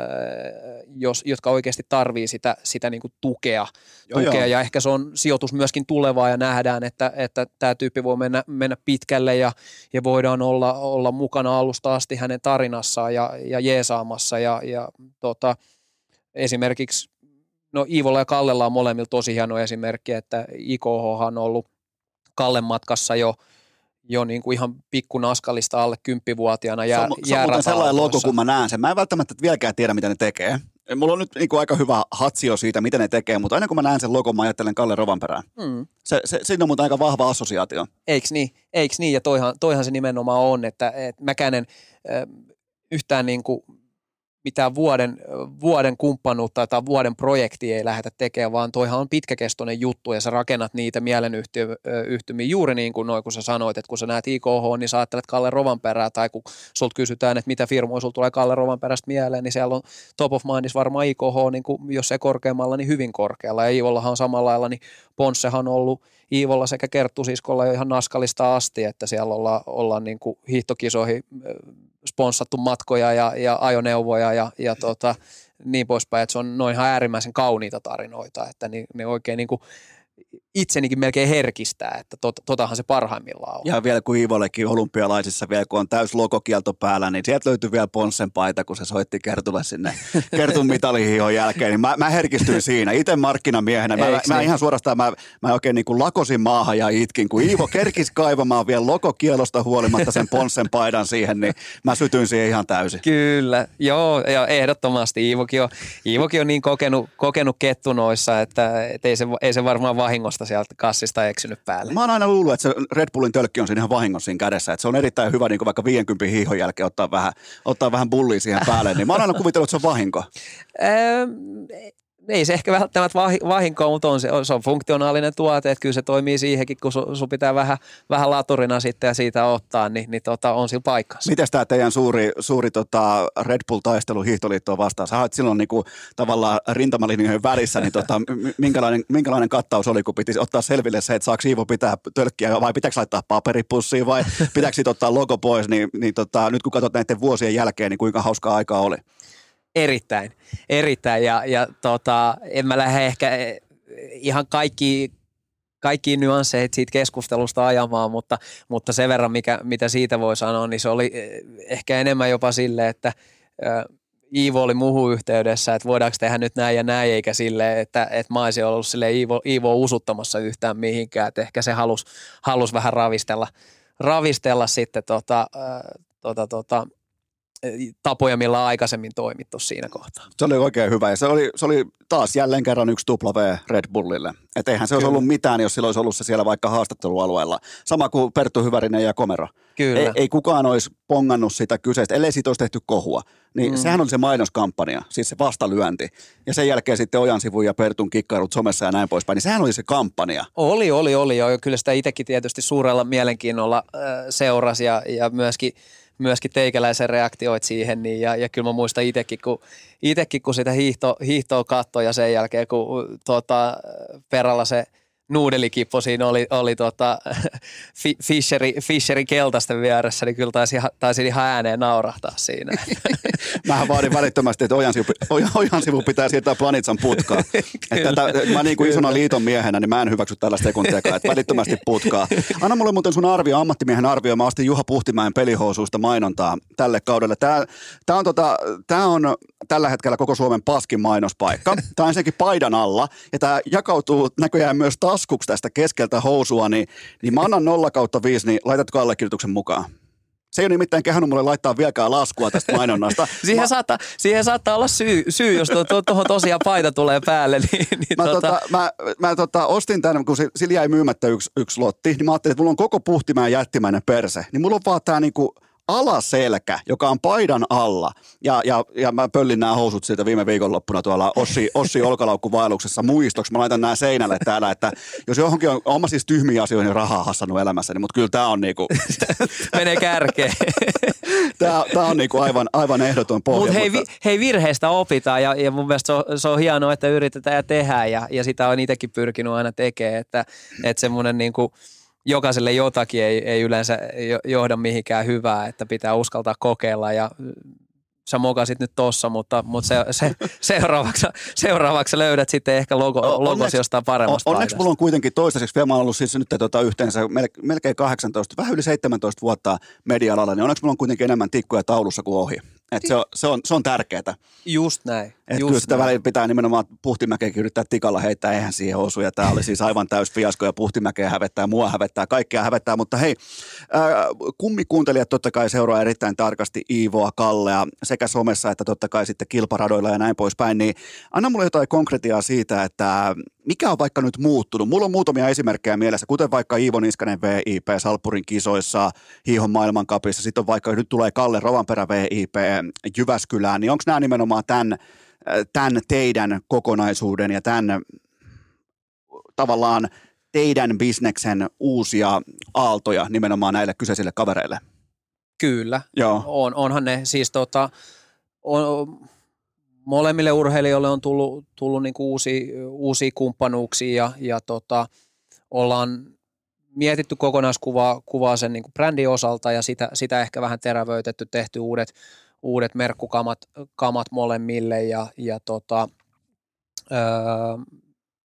jos, jotka oikeasti tarvii sitä, sitä niin kuin tukea, joo, tukea. Joo. ja ehkä se on sijoitus myöskin tulevaa ja nähdään, että, että tämä tyyppi voi mennä, mennä pitkälle ja, ja voidaan olla, olla mukana alusta asti hänen tarinassaan ja, ja jeesaamassa. Ja, ja tota, esimerkiksi no Iivolla ja Kallella on molemmilla tosi hieno esimerkki, että IKH on ollut Kallen matkassa jo, jo niin kuin ihan pikkunaskalista alle kymppivuotiaana jää, Se on, se on sellainen logo, kun mä näen sen. Mä en välttämättä vieläkään tiedä, mitä ne tekee. Mulla on nyt niin kuin aika hyvä hatsio siitä, mitä ne tekee, mutta aina kun mä näen sen logon, mä ajattelen Kalle Rovanperään. Mm. Se, se, siinä on mutta aika vahva assosiaatio. Eiks niin? Eiks niin? Ja toihan, toihan se nimenomaan on, että, että mäkään en äh, yhtään niin kuin mitään vuoden, vuoden kumppanuutta tai vuoden projektia ei lähdetä tekemään, vaan toihan on pitkäkestoinen juttu ja sä rakennat niitä mielenyhtymiä juuri niin kuin noin, kun sä sanoit, että kun sä näet IKH, niin sä ajattelet Kalle Rovanperää tai kun sulta kysytään, että mitä firmoja sulta tulee Kalle Rovanperästä mieleen, niin siellä on top of mindissa varmaan IKH, niin kuin, jos se korkeammalla, niin hyvin korkealla. Ja Iivollahan on samalla lailla, niin Ponssehan on ollut Iivolla sekä Kerttusiskolla jo ihan naskalista asti, että siellä ollaan, ollaan niin kuin hiihtokisoihin sponssattu matkoja ja, ja ajoneuvoja ja, ja tota, niin poispäin, että se on noin ihan äärimmäisen kauniita tarinoita, että ne, ne oikein niin kuin itsenikin melkein herkistää, että tot, totahan se parhaimmillaan on. Ja vielä kun Iivollekin olympialaisissa vielä, kun on täys logokielto päällä, niin sieltä löytyy vielä Ponssen paita, kun se soitti Kertulle sinne Kertun mitalihihon jälkeen, niin mä, mä herkistyin siinä. Itse markkinamiehenä, mä, mä, mä, ihan suorastaan, mä, mä oikein niin kuin lakosin maahan ja itkin, kun Iivo kerkisi kaivamaan vielä logokielosta huolimatta sen Ponssen paidan siihen, niin mä sytyin siihen ihan täysin. Kyllä, joo, ja ehdottomasti Iivokin on, Iivokin on niin kokenut, kokenut kettunoissa, että, että ei, se, ei se varmaan vahingosta sieltä kassista eksynyt päälle. Mä oon aina luullut, että se Red Bullin tölkki on siinä ihan vahingossa siinä kädessä. Että se on erittäin hyvä niin kuin vaikka 50 hiihon jälkeen ottaa vähän, ottaa vähän bullia siihen päälle. Niin mä oon aina kuvitellut, että se on vahinko ei se ehkä välttämättä vahinko, mutta on se, se on funktionaalinen tuote, että kyllä se toimii siihenkin, kun sun su pitää vähän, vähän laturina sitten ja siitä ottaa, niin, niin tota, on sillä paikassa. Miten tämä teidän suuri, suuri tota Red Bull-taistelu hiihtoliittoa vastaan? Sä olet silloin niin kuin, tavallaan rintamalinjojen välissä, niin tota, minkälainen, minkälainen kattaus oli, kun piti ottaa selville se, että saako Iivo pitää tölkkiä vai pitääkö laittaa paperipussiin vai pitääkö ottaa logo pois, niin, niin tota, nyt kun katsot näiden vuosien jälkeen, niin kuinka hauskaa aikaa oli? Erittäin, erittäin. Ja, ja tota, en mä lähde ehkä eh, ihan kaikki, kaikki nyansseja siitä keskustelusta ajamaan, mutta, mutta sen verran, mikä, mitä siitä voi sanoa, niin se oli eh, ehkä enemmän jopa sille, että Iivo oli muuhun yhteydessä, että voidaanko tehdä nyt näin ja näin, eikä sille, että, että mä olisin ollut sille Iivo, Iivo usuttamassa yhtään mihinkään, että ehkä se halusi halus vähän ravistella, ravistella sitten tota, tota, tota, tapoja, millä on aikaisemmin toimittu siinä kohtaa. Se oli oikein hyvä ja se oli, se oli taas jälleen kerran yksi tupla V Red Bullille. Että eihän se Kyllä. olisi ollut mitään, jos sillä olisi ollut se siellä vaikka haastattelualueella. Sama kuin Perttu Hyvärinen ja Komero. Kyllä. Ei, ei kukaan olisi pongannut sitä kyseistä, ellei siitä olisi tehty kohua. Niin mm. sehän oli se mainoskampanja, siis se vastalyönti. Ja sen jälkeen sitten Ojan sivu ja Pertun kikkailut somessa ja näin poispäin. Niin sehän oli se kampanja. Oli, oli, oli. Ja kyllä sitä itsekin tietysti suurella mielenkiinnolla äh, seurasi ja, ja myöskin – myöskin teikäläisen reaktioit siihen, niin ja, ja kyllä mä muistan itsekin, kun, itekin, kun sitä hiihto, hiihtoa katsoi ja sen jälkeen, kun tuota, Peralla se – nuudelikippo siinä oli, oli tota, Fisheri, Fisheri keltaisten vieressä, niin kyllä taisi, taisi ihan ääneen naurahtaa siinä. Mähän vaadin välittömästi, että Ojan sivu, Ojan sivu pitää siirtää Planitsan putkaan. että tätä, mä niin kuin isona liiton miehenä, niin mä en hyväksy tällaista sekuntiakaan, että välittömästi putkaa. Anna mulle muuten sun arvio, ammattimiehen arvio. Mä ostin Juha Puhtimäen pelihousuista mainontaa tälle kaudelle. Tää, tää, on, tota, tää on tällä hetkellä koko Suomen paskin mainospaikka. Tämä on ensinnäkin paidan alla ja tämä jakautuu näköjään myös taskuksi tästä keskeltä housua, niin, niin mä annan 0 kautta 5, niin laitatko allekirjoituksen mukaan? Se ei ole nimittäin kehannut mulle laittaa vieläkään laskua tästä mainonnasta. siihen, mä... saattaa, siihen saattaa olla syy, syy jos tuohon to, to, tosiaan paita tulee päälle. Niin, niin mä, tota... Tota, mä, mä tota, ostin tämän, kun sillä jäi myymättä yksi, yksi lotti, niin mä ajattelin, että mulla on koko puhtimäen jättimäinen perse. Niin mulla on vaan tämä niinku alaselkä, joka on paidan alla, ja, ja, ja mä pöllin nämä housut siitä viime viikonloppuna tuolla Ossi, Ossi olkalaukkuvaelluksessa muistoksi. Mä laitan nämä seinälle täällä, että jos johonkin on, on mä siis tyhmiä asioihin rahaa hassannut elämässäni, mutta kyllä tämä on niinku, Menee kärkeen. tää, tää on niinku aivan, aivan ehdoton pohja. Mut hei, vi, hei, virheistä opitaan ja, ja mun mielestä se on, se on hienoa, että yritetään ja tehdään ja, ja sitä on itsekin pyrkinyt aina tekemään, että, että semmoinen niin kuin jokaiselle jotakin ei, ei yleensä jo- johda mihinkään hyvää, että pitää uskaltaa kokeilla ja sä mokasit nyt tossa, mutta, mutta se, se, seuraavaksi, seuraavaksi löydät sitten ehkä logo, O- logos onneksi- jostain paremmasta On, onneksi mulla on kuitenkin toistaiseksi, vielä mä oon ollut siis nyt tota yhteensä mel- melkein 18, vähän yli 17 vuotta media-alalla, niin onneksi mulla on kuitenkin enemmän tikkuja taulussa kuin ohi. Et se, on, se, on, se on tärkeää. Just näin. Et just kyllä sitä näin. välillä pitää nimenomaan Puhtimäkeenkin yrittää tikalla heittää, eihän siihen osu. Ja tämä oli siis aivan täys fiasko ja Puhtimäkeä hävettää, mua hävettää, kaikkea hävettää. Mutta hei, ää, kummikuuntelijat totta kai seuraa erittäin tarkasti Iivoa, Kallea sekä somessa että totta kai sitten kilparadoilla ja näin poispäin. Niin anna mulle jotain konkretiaa siitä, että mikä on vaikka nyt muuttunut. Mulla on muutamia esimerkkejä mielessä, kuten vaikka Iivo Niskanen VIP Salppurin kisoissa, Hiihon maailmankapissa, sitten on vaikka nyt tulee Kalle Rovanperä VIP Jyväskylään, niin onko nämä nimenomaan tämän, tämän teidän kokonaisuuden ja tämän tavallaan teidän bisneksen uusia aaltoja nimenomaan näille kyseisille kavereille? Kyllä. Joo. On, onhan ne siis tota, on, molemmille urheilijoille on tullut, tullut niinku uusia, uusia kumppanuuksia ja, ja tota, ollaan mietitty kokonaiskuvaa kuvaa sen niinku brändin osalta ja sitä, sitä ehkä vähän terävöitetty, tehty uudet, uudet merkkukamat kamat molemmille ja, ja tota, öö,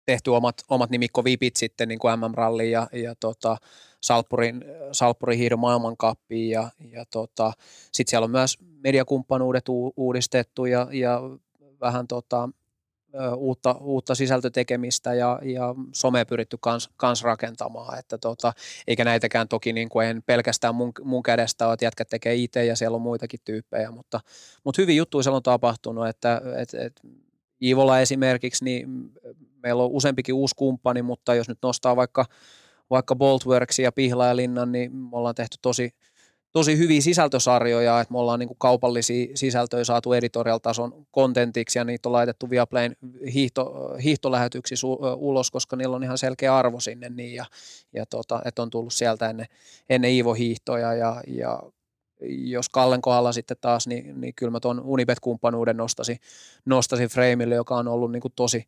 tehty omat, omat nimikkovipit sitten niin kuin MM-ralliin ja, ja tota, Salppurin, Salppurin hiidon maailmankappiin ja, ja tota, sitten siellä on myös mediakumppanuudet uudistettu ja, ja vähän tota, uutta, uutta sisältötekemistä ja, ja some pyritty kans, kans rakentamaan, että tota, eikä näitäkään toki niin kuin en pelkästään mun, mun kädestä ole, että jätkät tekee itse ja siellä on muitakin tyyppejä, mutta, mutta hyvin juttuja siellä on tapahtunut, että et, et, Iivolla esimerkiksi, niin meillä on useampikin uusi kumppani, mutta jos nyt nostaa vaikka, vaikka Boltworksin ja Pihlajalinnan, niin me ollaan tehty tosi, tosi hyviä sisältösarjoja, että me ollaan niin kuin kaupallisia sisältöjä saatu editorial-tason kontentiksi ja niitä on laitettu Viaplayn hiihto, hiihtolähetyksissä u- ulos, koska niillä on ihan selkeä arvo sinne niin ja, ja tota, että on tullut sieltä ennen, ennen Iivo-hiihtoja ja, ja jos Kallen kohdalla sitten taas, niin, niin kyllä mä tuon Unibet-kumppanuuden nostasin, nostasin Freimille, joka on ollut niin kuin tosi,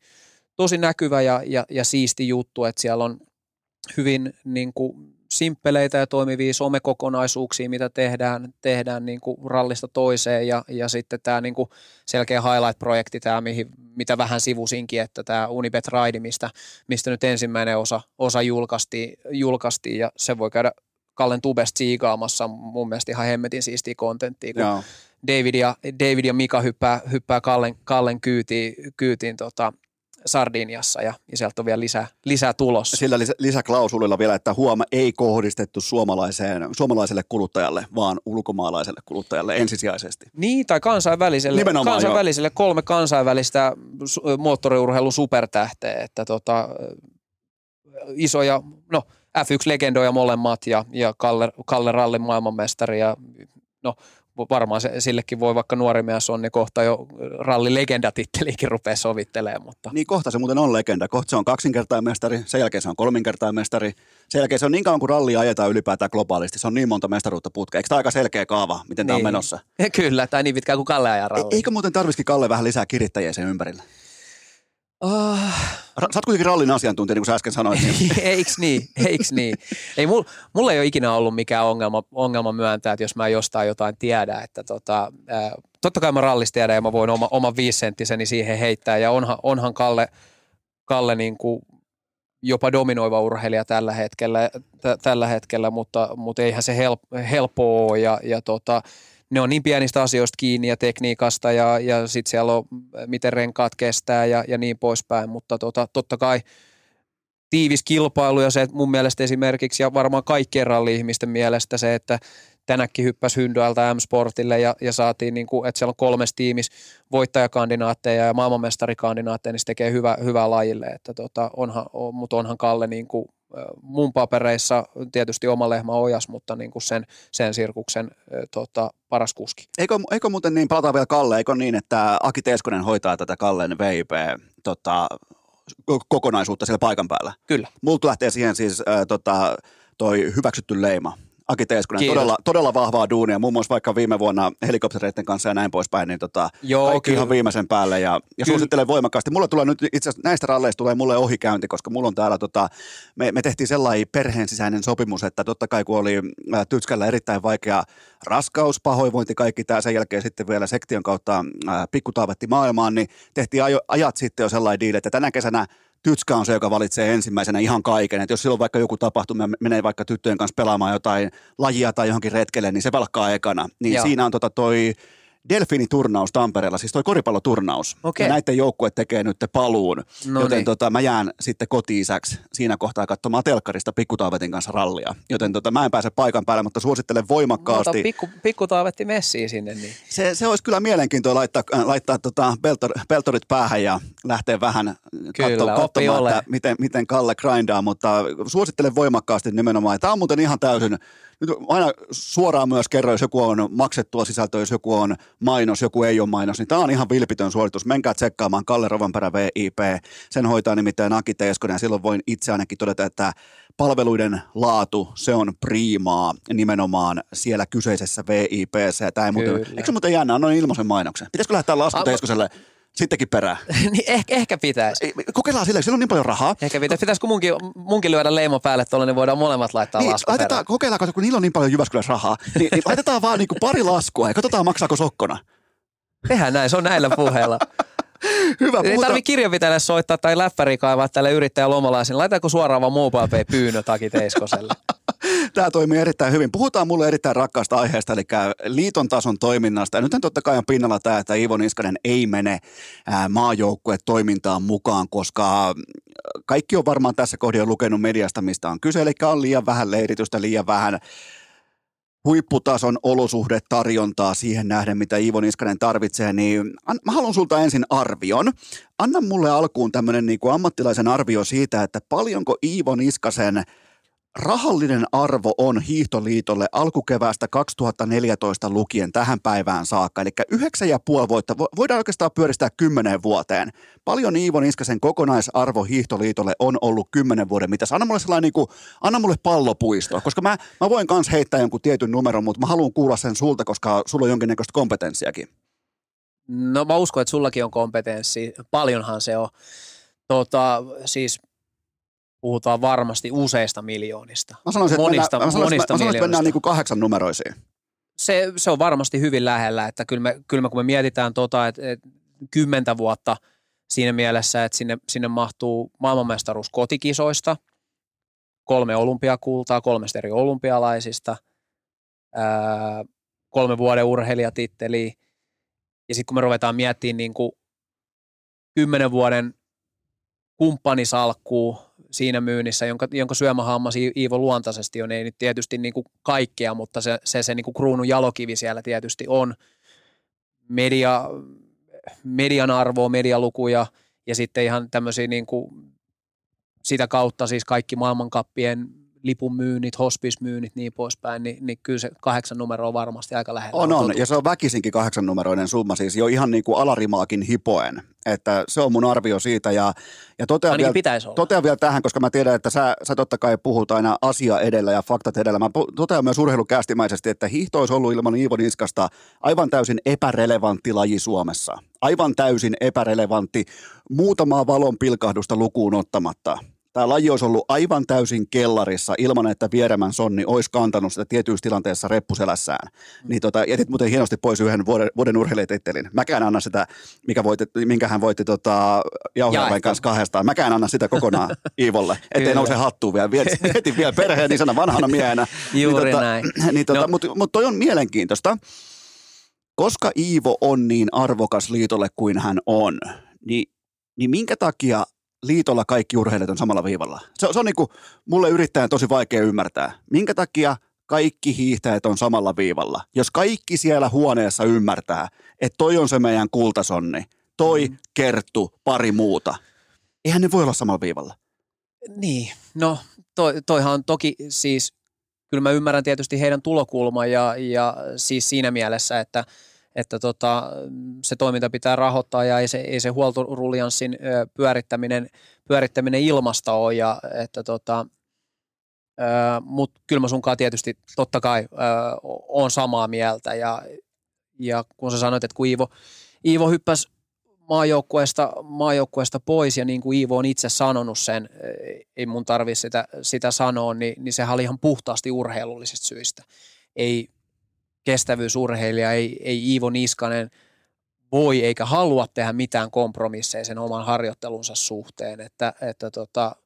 tosi näkyvä ja, ja, ja siisti juttu, että siellä on hyvin niin kuin simppeleitä ja toimivia somekokonaisuuksia, mitä tehdään, tehdään niin kuin rallista toiseen ja, ja sitten tämä niin kuin selkeä highlight-projekti, tämä, mihin, mitä vähän sivusinkin, että tämä Unibet Ride, mistä, mistä nyt ensimmäinen osa, osa julkaistiin, julkaistiin ja se voi käydä Kallen tubesta siigaamassa mun mielestä ihan hemmetin siistiä kontenttia, kun Joo. David ja, David ja Mika hyppää, hyppää Kallen, Kallen kyytiin, kyytiin tota Sardiniassa ja, ja sieltä on vielä lisää, lisää tulossa. Sillä lisä, lisäklausulilla vielä, että huoma ei kohdistettu suomalaiseen, suomalaiselle kuluttajalle, vaan ulkomaalaiselle kuluttajalle ensisijaisesti. Niin, tai kansainväliselle, Nimenomaan, kansainväliselle kolme kansainvälistä su- moottoriurheilun supertähteä, että tota, isoja, no F1-legendoja molemmat ja, ja Kalle, Kalle Rallin maailmanmestari ja no varmaan se, sillekin voi vaikka nuori mies on, niin kohta jo rallilegendatittelikin rupeaa sovittelemaan, mutta Niin kohta se muuten on legenda. Kohta se on kaksinkertainen mestari, sen jälkeen se on kolminkertainen mestari. Sen jälkeen se on niin kauan kuin rallia ajetaan ylipäätään globaalisti. Se on niin monta mestaruutta putkea. Eikö tämä aika selkeä kaava, miten tämä on Niin. menossa? kyllä, tai niin pitkään kuin Kalle ajaa E- rallia. eikö muuten tarvisikin Kalle vähän lisää kirittäjiä sen ympärillä? Ra- sä oot kuitenkin rallin asiantuntija, niin kuin sä äsken sanoit. Niin eiks niin, eiks niin. Ei, mul, mulla ei ole ikinä ollut mikään ongelma, ongelma myöntää, että jos mä jostain jotain tiedä, että tota, ää, totta kai mä rallista tiedän ja mä voin oma, oman viisenttiseni siihen heittää ja onhan, onhan Kalle, Kalle niin kuin jopa dominoiva urheilija tällä hetkellä, t- tällä hetkellä mutta, mutta eihän se help, helppoa ole ja, ja tota, ne on niin pienistä asioista kiinni ja tekniikasta ja, ja sitten siellä on miten renkaat kestää ja, ja niin poispäin, mutta tota, totta kai tiivis kilpailu ja se että mun mielestä esimerkiksi ja varmaan kaikkien ralli-ihmisten mielestä se, että tänäkin hyppäsi Hyndyltä M-Sportille ja, ja saatiin, niin kuin, että siellä on kolmes tiimis voittajakandidaatteja ja maailmanmestarikandidaatteja, niin se tekee hyvä, hyvää lajille, että tota, onhan, on, mutta onhan Kalle niin kuin mun papereissa tietysti oma lehmä ojas, mutta niin kuin sen, sen sirkuksen tota, paras kuski. Eikö, eikö muuten niin, palataan vielä Kalle, eikö niin, että Aki Teeskonen hoitaa tätä Kallen VIP tota, kokonaisuutta siellä paikan päällä? Kyllä. Multa lähtee siihen siis äh, tota, toi hyväksytty leima. Aki Teeskunen, todella, todella vahvaa duunia, muun muassa vaikka viime vuonna helikoptereiden kanssa ja näin poispäin, niin tota, Joo, kaikki kyllä. ihan viimeisen päälle ja, ja suosittelen voimakkaasti. Mulla tulee nyt itse asiassa näistä ralleista tulee mulle ohikäynti, koska mulla on täällä, tota, me, me tehtiin sellainen perheen sisäinen sopimus, että totta kai kun oli ä, Tytskällä erittäin vaikea raskaus, pahoinvointi, kaikki tämä, sen jälkeen sitten vielä sektion kautta ä, pikkutaavetti maailmaan, niin tehtiin ajo, ajat sitten jo sellainen diili, että tänä kesänä Tytskä on se, joka valitsee ensimmäisenä ihan kaiken. että jos silloin vaikka joku tapahtuma, menee vaikka tyttöjen kanssa pelaamaan jotain lajia tai johonkin retkelle, niin se velkaa ekana. Niin Joo. siinä on tota toi Delfini-turnaus Tampereella, siis toi koripalloturnaus. Okay. Ja näiden joukkue tekee nyt paluun, no joten niin. tota, mä jään sitten kotiisäksi siinä kohtaa katsomaan telkkarista Pikkutaavetin kanssa rallia. Joten tota, mä en pääse paikan päälle, mutta suosittelen voimakkaasti. pikku, Pikkutaavetti messiin sinne. Niin. Se, se olisi kyllä mielenkiintoa laittaa, äh, laittaa tota peltor, peltorit päähän ja lähteä vähän katso, katsomaan, että miten, miten Kalle grindaa, mutta suosittelen voimakkaasti nimenomaan. Tämä on muuten ihan täysin nyt aina suoraan myös kerro, jos joku on maksettua sisältöä, jos joku on mainos, joku ei ole mainos, niin tämä on ihan vilpitön suoritus. Menkää tsekkaamaan Kalle Rovanperä VIP. Sen hoitaa nimittäin Aki Teeskonen ja silloin voin itse ainakin todeta, että palveluiden laatu, se on priimaa nimenomaan siellä kyseisessä VIPssä. Tämä ei muuten, eikö se muuten jännä, annoin ilmaisen mainoksen. Pitäisikö lähteä lasku Teeskoselle? Sittenkin perään. niin ehkä, ehkä pitäisi. Kokeillaan silleen, sillä on niin paljon rahaa. Ehkä pitäisi. Pitäisikö munkin, munkin lyödä leimo päälle tuolla, niin voidaan molemmat laittaa niin, lasku laitetaan, perään. Kokeillaan, kun niillä on niin paljon Jyväskylässä rahaa, niin, niin laitetaan vaan niin kuin pari laskua ja katsotaan maksaako sokkona. Tehdään näin, se on näillä puheilla. Hyvä, Ei tarvi kirjanpitäjälle soittaa tai läppäri kaivaa tälle yrittäjä lomalaisen. Laitetaanko suoraan vaan mobile pay pyynnö Taki Teiskoselle? Tämä toimii erittäin hyvin. Puhutaan mulle erittäin rakkaasta aiheesta, eli liiton tason toiminnasta. Ja nyt totta kai on pinnalla tämä, että Ivo Niskanen ei mene maajoukkue toimintaan mukaan, koska kaikki on varmaan tässä kohdassa lukenut mediasta, mistä on kyse, eli on liian vähän leiritystä, liian vähän huipputason olosuhdetarjontaa siihen nähden, mitä Iivo Niskanen tarvitsee, niin an, mä haluan sulta ensin arvion. Anna mulle alkuun tämmöinen niin ammattilaisen arvio siitä, että paljonko Iivo Niskasen – rahallinen arvo on hiihtoliitolle alkukeväästä 2014 lukien tähän päivään saakka, eli yhdeksän ja puoli vuotta, voidaan oikeastaan pyöristää kymmeneen vuoteen. Paljon Iivo Niskasen kokonaisarvo hiihtoliitolle on ollut kymmenen vuoden mitä Anna mulle sellainen, niin kuin, anna mulle pallopuisto, koska mä, mä voin kanssa heittää jonkun tietyn numeron, mutta mä haluan kuulla sen sulta, koska sulla on jonkinnäköistä kompetenssiakin. No mä uskon, että sullakin on kompetenssi. Paljonhan se on. Tota, siis puhutaan varmasti useista miljoonista. Mä sanoisin, monista, että mennään, monista mä sanoisin, että mennään niin kuin kahdeksan numeroisiin. Se, se on varmasti hyvin lähellä, että kyllä me, kyllä me kun me mietitään tota, että, että kymmentä vuotta siinä mielessä, että sinne, sinne mahtuu maailmanmestaruus kotikisoista, kolme olympiakultaa kolmesta eri olympialaisista, ää, kolme vuoden urheilijatitteliä, ja sitten kun me ruvetaan miettimään niin kuin kymmenen vuoden kumppanisalkkuu, siinä myynnissä, jonka, jonka syömähammas Iivo luontaisesti on, ei nyt tietysti niin kuin kaikkea, mutta se, se, se niin kuin kruunun jalokivi siellä tietysti on. Media, median arvoa, medialukuja ja sitten ihan tämmöisiä niin kuin sitä kautta siis kaikki maailmankappien lipun myynnit, hospice-myynnit, niin poispäin, niin, niin kyllä se kahdeksan numero on varmasti aika lähellä. On, on, ja se on väkisinkin kahdeksan numeroinen summa, siis jo ihan niin kuin alarimaakin hipoen, että se on mun arvio siitä, ja, ja totean, vielä, totean vielä tähän, koska mä tiedän, että sä, sä totta kai puhut aina asia edellä ja faktat edellä. Mä totean myös urheilukästimäisesti, että hiihto olisi ollut ilman Iivo Niskasta aivan täysin epärelevantti laji Suomessa. Aivan täysin epärelevantti, muutamaa valon pilkahdusta lukuun ottamatta tämä laji olisi ollut aivan täysin kellarissa ilman, että Vieremän Sonni olisi kantanut sitä tietyissä tilanteessa reppuselässään. Mm. Niin tota, jätit muuten hienosti pois yhden vuoden, vuoden urheilijatittelin. Mäkään anna sitä, mikä voitti, minkä hän voitti tota, Jauhelainen kanssa kahdestaan. Mäkään anna sitä kokonaan Iivolle, ettei nouse hattuun vielä. Vietin vielä perheen niin sana vanhana miehenä. Juuri niin, tota, näin. Niin, tota, no. Mutta mut toi on mielenkiintoista. Koska Iivo on niin arvokas liitolle kuin hän on, niin, niin minkä takia liitolla kaikki urheilijat on samalla viivalla. Se, se on niin kuin, mulle yrittäjän tosi vaikea ymmärtää. Minkä takia kaikki hiihtäjät on samalla viivalla? Jos kaikki siellä huoneessa ymmärtää, että toi on se meidän kultasonni, toi mm. kerttu, pari muuta, eihän ne voi olla samalla viivalla. Niin, no toi, toihan on toki siis, kyllä mä ymmärrän tietysti heidän tulokulman ja, ja siis siinä mielessä, että, että tota, se toiminta pitää rahoittaa ja ei se, ei se huoltoruljanssin pyörittäminen, pyörittäminen ilmasta ole ja että tota, mutta kyllä mä sunkaan tietysti totta kai on samaa mieltä ja, ja kun sä sanoit, että kun Iivo, Iivo hyppäsi maajoukkueesta, maajoukkueesta pois ja niin kuin Iivo on itse sanonut sen, ei mun tarvi sitä, sitä sanoa, niin, niin sehän oli ihan puhtaasti urheilullisista syistä. Ei kestävyysurheilija, ei, ei Iivo Niskanen voi eikä halua tehdä mitään kompromisseja sen oman harjoittelunsa suhteen, että, että tota,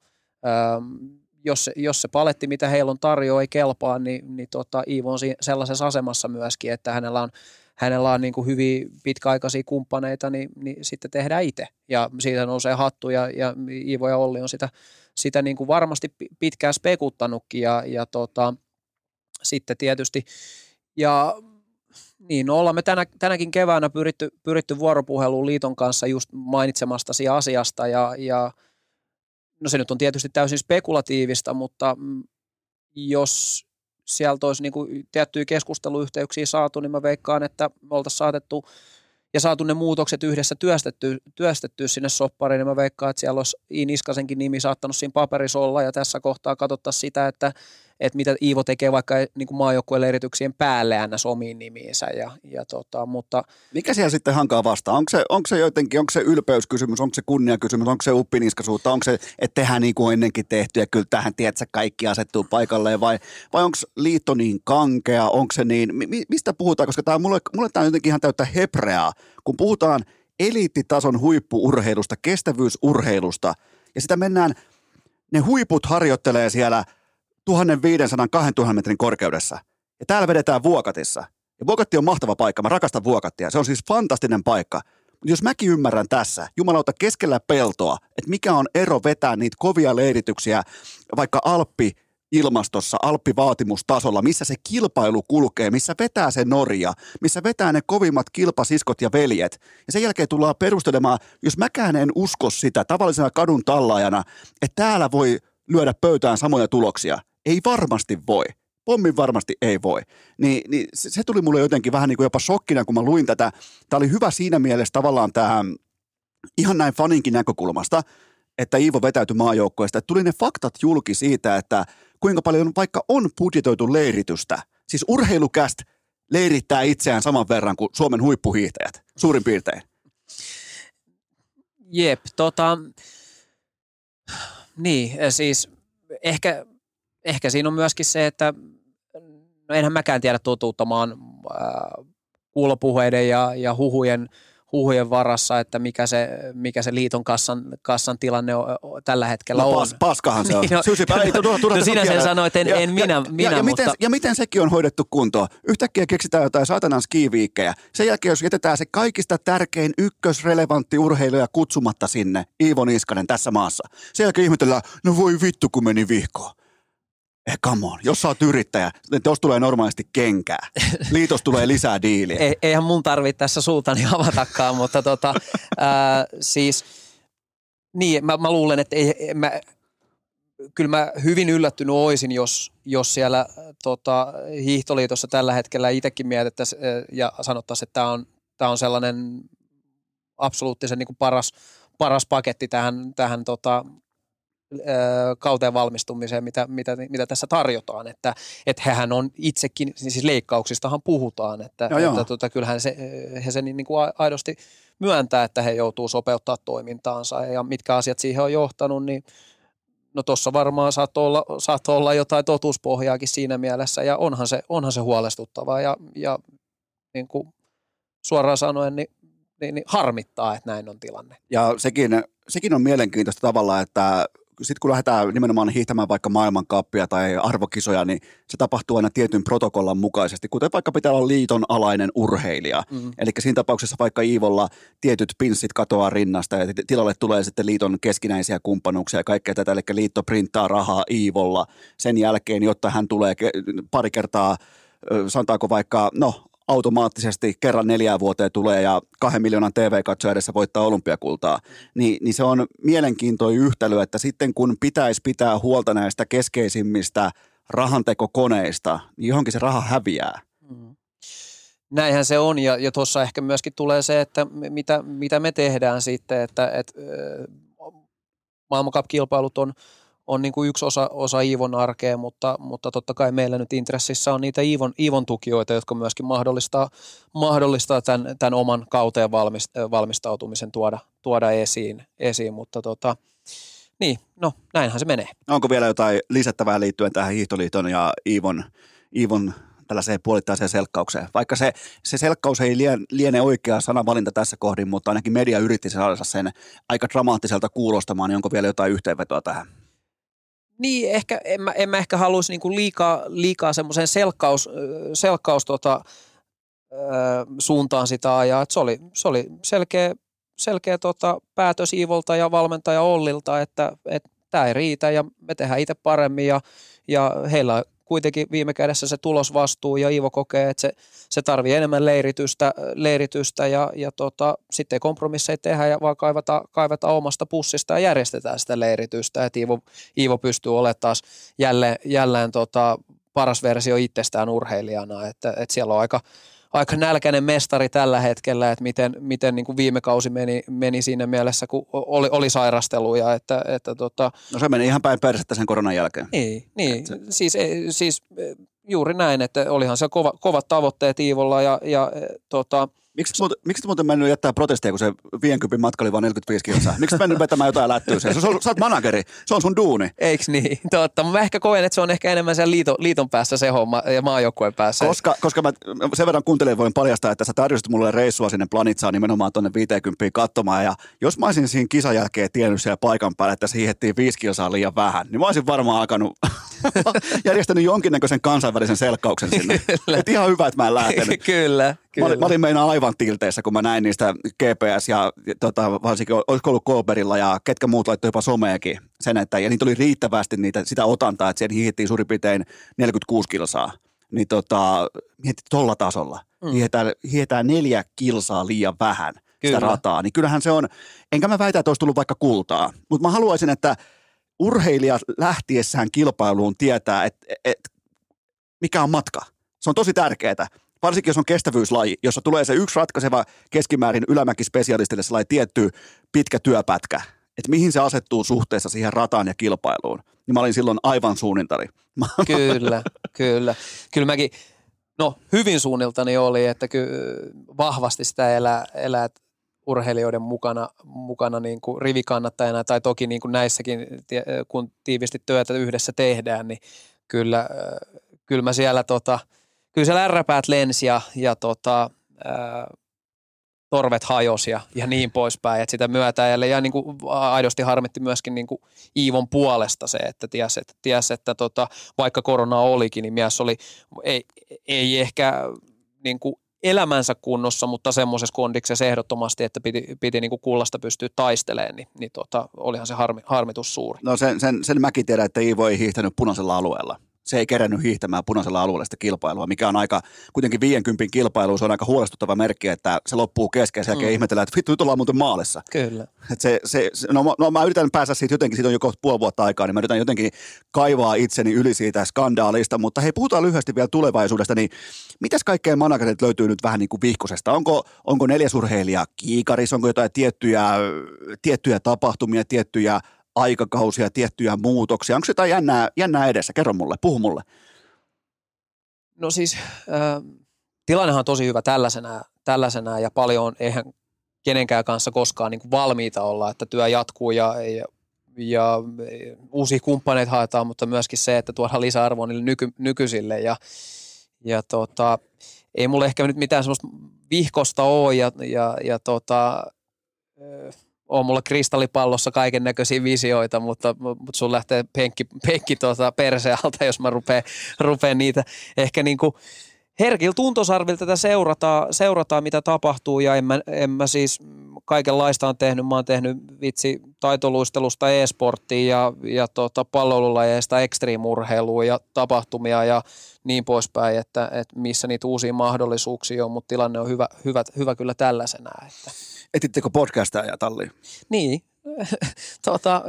jos, se, jos se paletti, mitä heillä on tarjoa, ei kelpaa, niin, niin tota, Iivo on sellaisessa asemassa myöskin, että hänellä on, hänellä on niin kuin hyvin pitkäaikaisia kumppaneita, niin, niin sitten tehdään itse. Ja siitä nousee hattu ja, ja Iivo ja Olli on sitä, sitä niin kuin varmasti pitkään spekuttanutkin ja, ja tota, sitten tietysti ja niin, no ollaan me tänä, tänäkin keväänä pyritty, pyritty vuoropuheluun liiton kanssa just mainitsemastasi asiasta ja, ja – no se nyt on tietysti täysin spekulatiivista, mutta mm, jos sieltä olisi niin kuin tiettyjä keskusteluyhteyksiä saatu, niin mä veikkaan, että me oltaisiin saatettu ja saatu ne muutokset yhdessä työstetty, työstetty sinne soppariin, niin mä veikkaan, että siellä olisi Iiniskasenkin nimi saattanut siinä paperissa olla, ja tässä kohtaa katsottaisiin sitä, että että mitä Iivo tekee vaikka niin maajoukkueen erityksien päälle ns. omiin nimiinsä. Ja, ja tota, mutta... Mikä siellä sitten hankaa vastaan? Onko se, onko se jotenkin, onko se ylpeyskysymys, onko se kunniakysymys, onko se uppiniskaisuutta, onko se, että tehdään niin kuin ennenkin tehty ja kyllä tähän tiedätkö, kaikki asettuu paikalleen vai, vai onko liitto niin kankea, onko se niin, mi, mistä puhutaan, koska tämä mulle, mulle tämä on jotenkin ihan täyttä hebreaa, kun puhutaan eliittitason huippuurheilusta, kestävyysurheilusta ja sitä mennään, ne huiput harjoittelee siellä – 1500-2000 metrin korkeudessa. Ja täällä vedetään Vuokatissa. Ja Vuokatti on mahtava paikka, mä rakastan Vuokattia. Se on siis fantastinen paikka. Mutta jos mäkin ymmärrän tässä, jumalauta keskellä peltoa, että mikä on ero vetää niitä kovia leirityksiä vaikka Alppi ilmastossa, alppivaatimustasolla, missä se kilpailu kulkee, missä vetää se Norja, missä vetää ne kovimmat kilpasiskot ja veljet. Ja sen jälkeen tullaan perustelemaan, jos mäkään en usko sitä tavallisena kadun tallaajana, että täällä voi lyödä pöytään samoja tuloksia. Ei varmasti voi. Pommin varmasti ei voi. Ni, niin se, tuli mulle jotenkin vähän niin kuin jopa shokkina, kun mä luin tätä. Tämä oli hyvä siinä mielessä tavallaan tämä ihan näin faninkin näkökulmasta, että Iivo vetäytyi maajoukkoista. Tuli ne faktat julki siitä, että kuinka paljon vaikka on budjetoitu leiritystä. Siis urheilukäst leirittää itseään saman verran kuin Suomen huippuhiihtäjät, suurin piirtein. Jep, tota, niin siis ehkä ehkä siinä on myöskin se, että no enhän mäkään tiedä totuuttamaan äh, kuulopuheiden ja, ja huhujen, huhujen varassa, että mikä se, mikä se liiton kassan, kassan tilanne on, tällä hetkellä no, pas, on. Paskahan se on. niin, no, Sysipä, ei, tuota, tuota, no sinä sen sanoit, en, ja, en minä, ja, minä ja, ja, mutta... miten, ja miten sekin on hoidettu kuntoon? Yhtäkkiä keksitään jotain saatanan skiviikkejä. Sen jälkeen, jos jätetään se kaikista tärkein ykkösrelevantti urheilija kutsumatta sinne, Iivo Niskanen tässä maassa. Sen jälkeen ihmetellään, no voi vittu kun meni vihkoon. Eh, come on, jos sä oot yrittäjä, jos tulee normaalisti kenkää, liitos tulee lisää diiliä. Ei, eihän mun tarvitse tässä suutani avatakaan, mutta tota, ää, siis niin, mä, mä luulen, että ei, mä, kyllä mä hyvin yllättynyt oisin, jos, jos siellä tota, hiihtoliitossa tällä hetkellä itsekin mietittäisiin ja sanottaisiin, että tämä on, tää on sellainen absoluuttisen niin kuin paras, paras paketti tähän, tähän tota, kauteen valmistumiseen, mitä, mitä, mitä tässä tarjotaan. Että, että hehän on itsekin, siis leikkauksistahan puhutaan, että, joo, että Tota, kyllähän se, he sen niin kuin aidosti myöntää, että he joutuu sopeuttaa toimintaansa ja mitkä asiat siihen on johtanut, niin no tuossa varmaan saattoi olla, saattoi olla jotain totuuspohjaakin siinä mielessä ja onhan se, onhan se huolestuttavaa ja, ja niin kuin suoraan sanoen, niin, niin, niin harmittaa, että näin on tilanne. Ja sekin, sekin on mielenkiintoista tavalla, että sitten kun lähdetään nimenomaan hiihtämään vaikka maailmankappia tai arvokisoja, niin se tapahtuu aina tietyn protokollan mukaisesti, kuten vaikka pitää olla liiton alainen urheilija. Mm. Eli siinä tapauksessa vaikka Iivolla tietyt pinssit katoaa rinnasta ja tilalle tulee sitten liiton keskinäisiä kumppanuuksia ja kaikkea tätä, eli liitto printtaa rahaa Iivolla sen jälkeen, jotta hän tulee pari kertaa sanotaanko vaikka, no automaattisesti kerran neljään vuoteen tulee ja kahden miljoonan TV-katsoja edessä voittaa olympiakultaa, niin, niin se on mielenkiintoinen yhtälö, että sitten kun pitäisi pitää huolta näistä keskeisimmistä rahantekokoneista, niin johonkin se raha häviää. Mm. Näinhän se on ja, ja tuossa ehkä myöskin tulee se, että mitä, mitä me tehdään sitten, että, että maailmankap-kilpailut on, on niin kuin yksi osa, osa Iivon arkea, mutta, mutta totta kai meillä nyt intressissä on niitä Iivon, Iivon tukijoita, jotka myöskin mahdollistaa, mahdollistaa tämän, tämän oman kauteen valmistautumisen tuoda, tuoda esiin, esiin, mutta tota, niin, no näinhän se menee. Onko vielä jotain lisättävää liittyen tähän Hiihtoliiton ja Iivon, Iivon tällaiseen puolittaiseen selkkaukseen. Vaikka se, se selkkaus ei liene, liene oikea sanavalinta tässä kohdin, mutta ainakin media yritti saada sen aika dramaattiselta kuulostamaan, niin onko vielä jotain yhteenvetoa tähän? Niin, ehkä, en, mä, en mä ehkä haluaisi niinku liikaa, liikaa semmoisen selkkaus, selkkaus tota, suuntaan sitä ajaa. Et se, oli, se oli selkeä, selkeä tota, päätös Iivolta ja valmentaja Ollilta, että tämä ei riitä ja me tehdään itse paremmin ja, ja heillä kuitenkin viime kädessä se tulosvastuu ja Iivo kokee, että se, se tarvii enemmän leiritystä, leiritystä ja, ja tota, sitten kompromisseja tehdä ja vaan kaivata, kaivata omasta pussista ja järjestetään sitä leiritystä, että Iivo, Iivo pystyy olemaan taas jälleen, jälleen tota, paras versio itsestään urheilijana, että, että siellä on aika, aika nälkäinen mestari tällä hetkellä, että miten, miten niin kuin viime kausi meni, meni siinä mielessä, kun oli, oli sairasteluja. Että, että tota, no se meni ihan päin persettä sen koronan jälkeen. Niin, niin. Se... Siis, siis juuri näin, että olihan se kova, kovat tavoitteet Iivolla ja, ja tota, Miksi, miksi muuten mennyt jättää protesteja, kun se 50 matka oli vain 45 kilsaa? Miksi mennyt vetämään jotain lättyä sen? Sä, sä oot manageri, se on sun duuni. Eiks niin? Totta. Mä ehkä koen, että se on ehkä enemmän sen liiton, liiton päässä se homma ja maajoukkueen päässä. Koska, koska mä sen verran kuuntelen voin paljastaa, että sä tarjosit mulle reissua sinne Planitsaan nimenomaan tuonne 50 katsomaan. Ja jos mä olisin siinä kisan jälkeen tiennyt siellä paikan päällä, että se hiihettiin 5 kilsaa liian vähän, niin mä olisin varmaan alkanut järjestänyt jonkinnäköisen kansainvälisen selkkauksen sinne. Kyllä. Et ihan hyvä, että mä en lähtenyt. Kyllä. Kyllä. Mä, olin, mä olin meinaan aivan tilteissä, kun mä näin niistä GPS ja tota, varsinkin olisiko ollut Kolberilla ja ketkä muut laittoi jopa someekin sen, että ja niitä oli riittävästi niitä, sitä otantaa, että siihen hiihittiin suurin piirtein 46 kilsaa. Niin tota, mietti tolla tasolla. Mm. Hiihetään, hiihetään neljä kilsaa liian vähän Kyllä. sitä rataa. Niin kyllähän se on, enkä mä väitä, että olisi tullut vaikka kultaa, mutta mä haluaisin, että urheilijat lähtiessään kilpailuun tietää, että, että mikä on matka. Se on tosi tärkeää varsinkin jos on kestävyyslaji, jossa tulee se yksi ratkaiseva keskimäärin ylämäkispesialistille sellainen tietty pitkä työpätkä, että mihin se asettuu suhteessa siihen rataan ja kilpailuun, niin mä olin silloin aivan suunnintari. Kyllä, kyllä. Kyllä mäkin, no hyvin suunniltani oli, että ky, vahvasti sitä elää, elää urheilijoiden mukana, mukana niin kuin rivikannattajana tai toki niin kuin näissäkin, kun tiivisti työtä yhdessä tehdään, niin kyllä, kyllä mä siellä tota – kyllä siellä ärräpäät lensi ja, ja tota, ää, torvet hajosi ja, ja niin poispäin. Et sitä myötä ja niin kuin aidosti harmitti myöskin niin kuin Iivon puolesta se, että ties, että, ties, että tota, vaikka korona olikin, niin mies oli, ei, ei ehkä niin kuin elämänsä kunnossa, mutta semmoisessa kondiksessa ehdottomasti, että piti, piti niin kuin kullasta pystyä taistelemaan, niin, niin tota, olihan se harmi, harmitus suuri. No sen, sen, sen mäkin tiedän, että Iivo ei hiihtänyt punaisella alueella se ei kerännyt hiihtämään punaisella alueella sitä kilpailua, mikä on aika, kuitenkin 50 kilpailu, se on aika huolestuttava merkki, että se loppuu kesken, sen jälkeen mm. ihmetellään, että vittu, nyt ollaan muuten maalissa. Kyllä. Et se, se, no, no, mä yritän päästä siitä jotenkin, siitä on jo kohta puoli vuotta aikaa, niin mä yritän jotenkin kaivaa itseni yli siitä skandaalista, mutta hei, puhutaan lyhyesti vielä tulevaisuudesta, niin mitäs kaikkea managerit löytyy nyt vähän niin kuin vihkosesta? Onko, onko neljäsurheilija kiikaris, onko jotain tiettyjä, tiettyjä tapahtumia, tiettyjä aikakausia, tiettyjä muutoksia? Onko jotain jännää, jännää edessä? Kerro mulle, puhu mulle. No siis äh, tilannehan on tosi hyvä tällaisena, tällaisena ja paljon eihän kenenkään kanssa koskaan niin kuin valmiita olla, että työ jatkuu ja, ja, ja uusia kumppaneita haetaan, mutta myöskin se, että tuodaan lisäarvoa niille nyky, nykyisille ja, ja tota, ei mulle ehkä nyt mitään semmoista vihkosta ole ja, ja, ja tota, on mulla kristallipallossa kaiken näköisiä visioita, mutta, mutta sun lähtee penkki, penkki tuota perseen alta, jos mä rupean, rupean niitä ehkä niin kuin herkillä tuntosarvilla tätä seurataan, seurataan, mitä tapahtuu. Ja en mä, en mä siis kaikenlaista on tehnyt. Mä oon tehnyt vitsi taitoluistelusta e-sporttiin ja, ja tota, palloilulajeista ekstriimurheilua ja tapahtumia ja niin poispäin, että, että missä niitä uusia mahdollisuuksia on, mutta tilanne on hyvä, hyvä, hyvä kyllä tällaisena. Että. Etittekö podcastaa ja talliin? Niin, tota,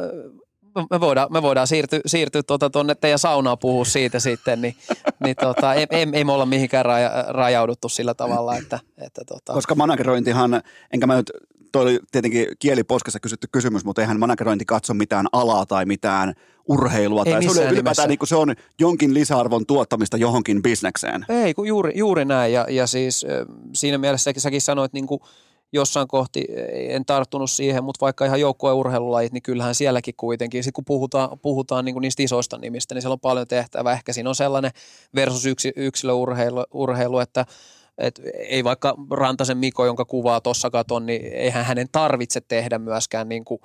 me voidaan, me voidaan siirtyä, siirtyä tuota tuonne teidän saunaan puhua siitä sitten, niin, niin tota, ei, ei, ei, me olla mihinkään raja, rajauduttu sillä tavalla, että, että tota. Koska managerointihan, enkä mä nyt, toi oli tietenkin kieliposkassa kysytty kysymys, mutta eihän managerointi katso mitään alaa tai mitään urheilua. Ei tai se, on ylipäätään niin kuin se on jonkin lisäarvon tuottamista johonkin bisnekseen. Ei, kun juuri, juuri näin ja, ja siis siinä mielessä säkin sanoit niin kuin jossain kohti en tarttunut siihen, mutta vaikka ihan joukkueurheilulajit, niin kyllähän sielläkin kuitenkin, sit kun puhutaan, puhutaan niin kuin niistä isoista nimistä, niin siellä on paljon tehtävää. Ehkä siinä on sellainen versus yksi, yksilöurheilu, urheilu, että et ei vaikka Rantasen Miko, jonka kuvaa tuossa katon, niin eihän hänen tarvitse tehdä myöskään niin kuin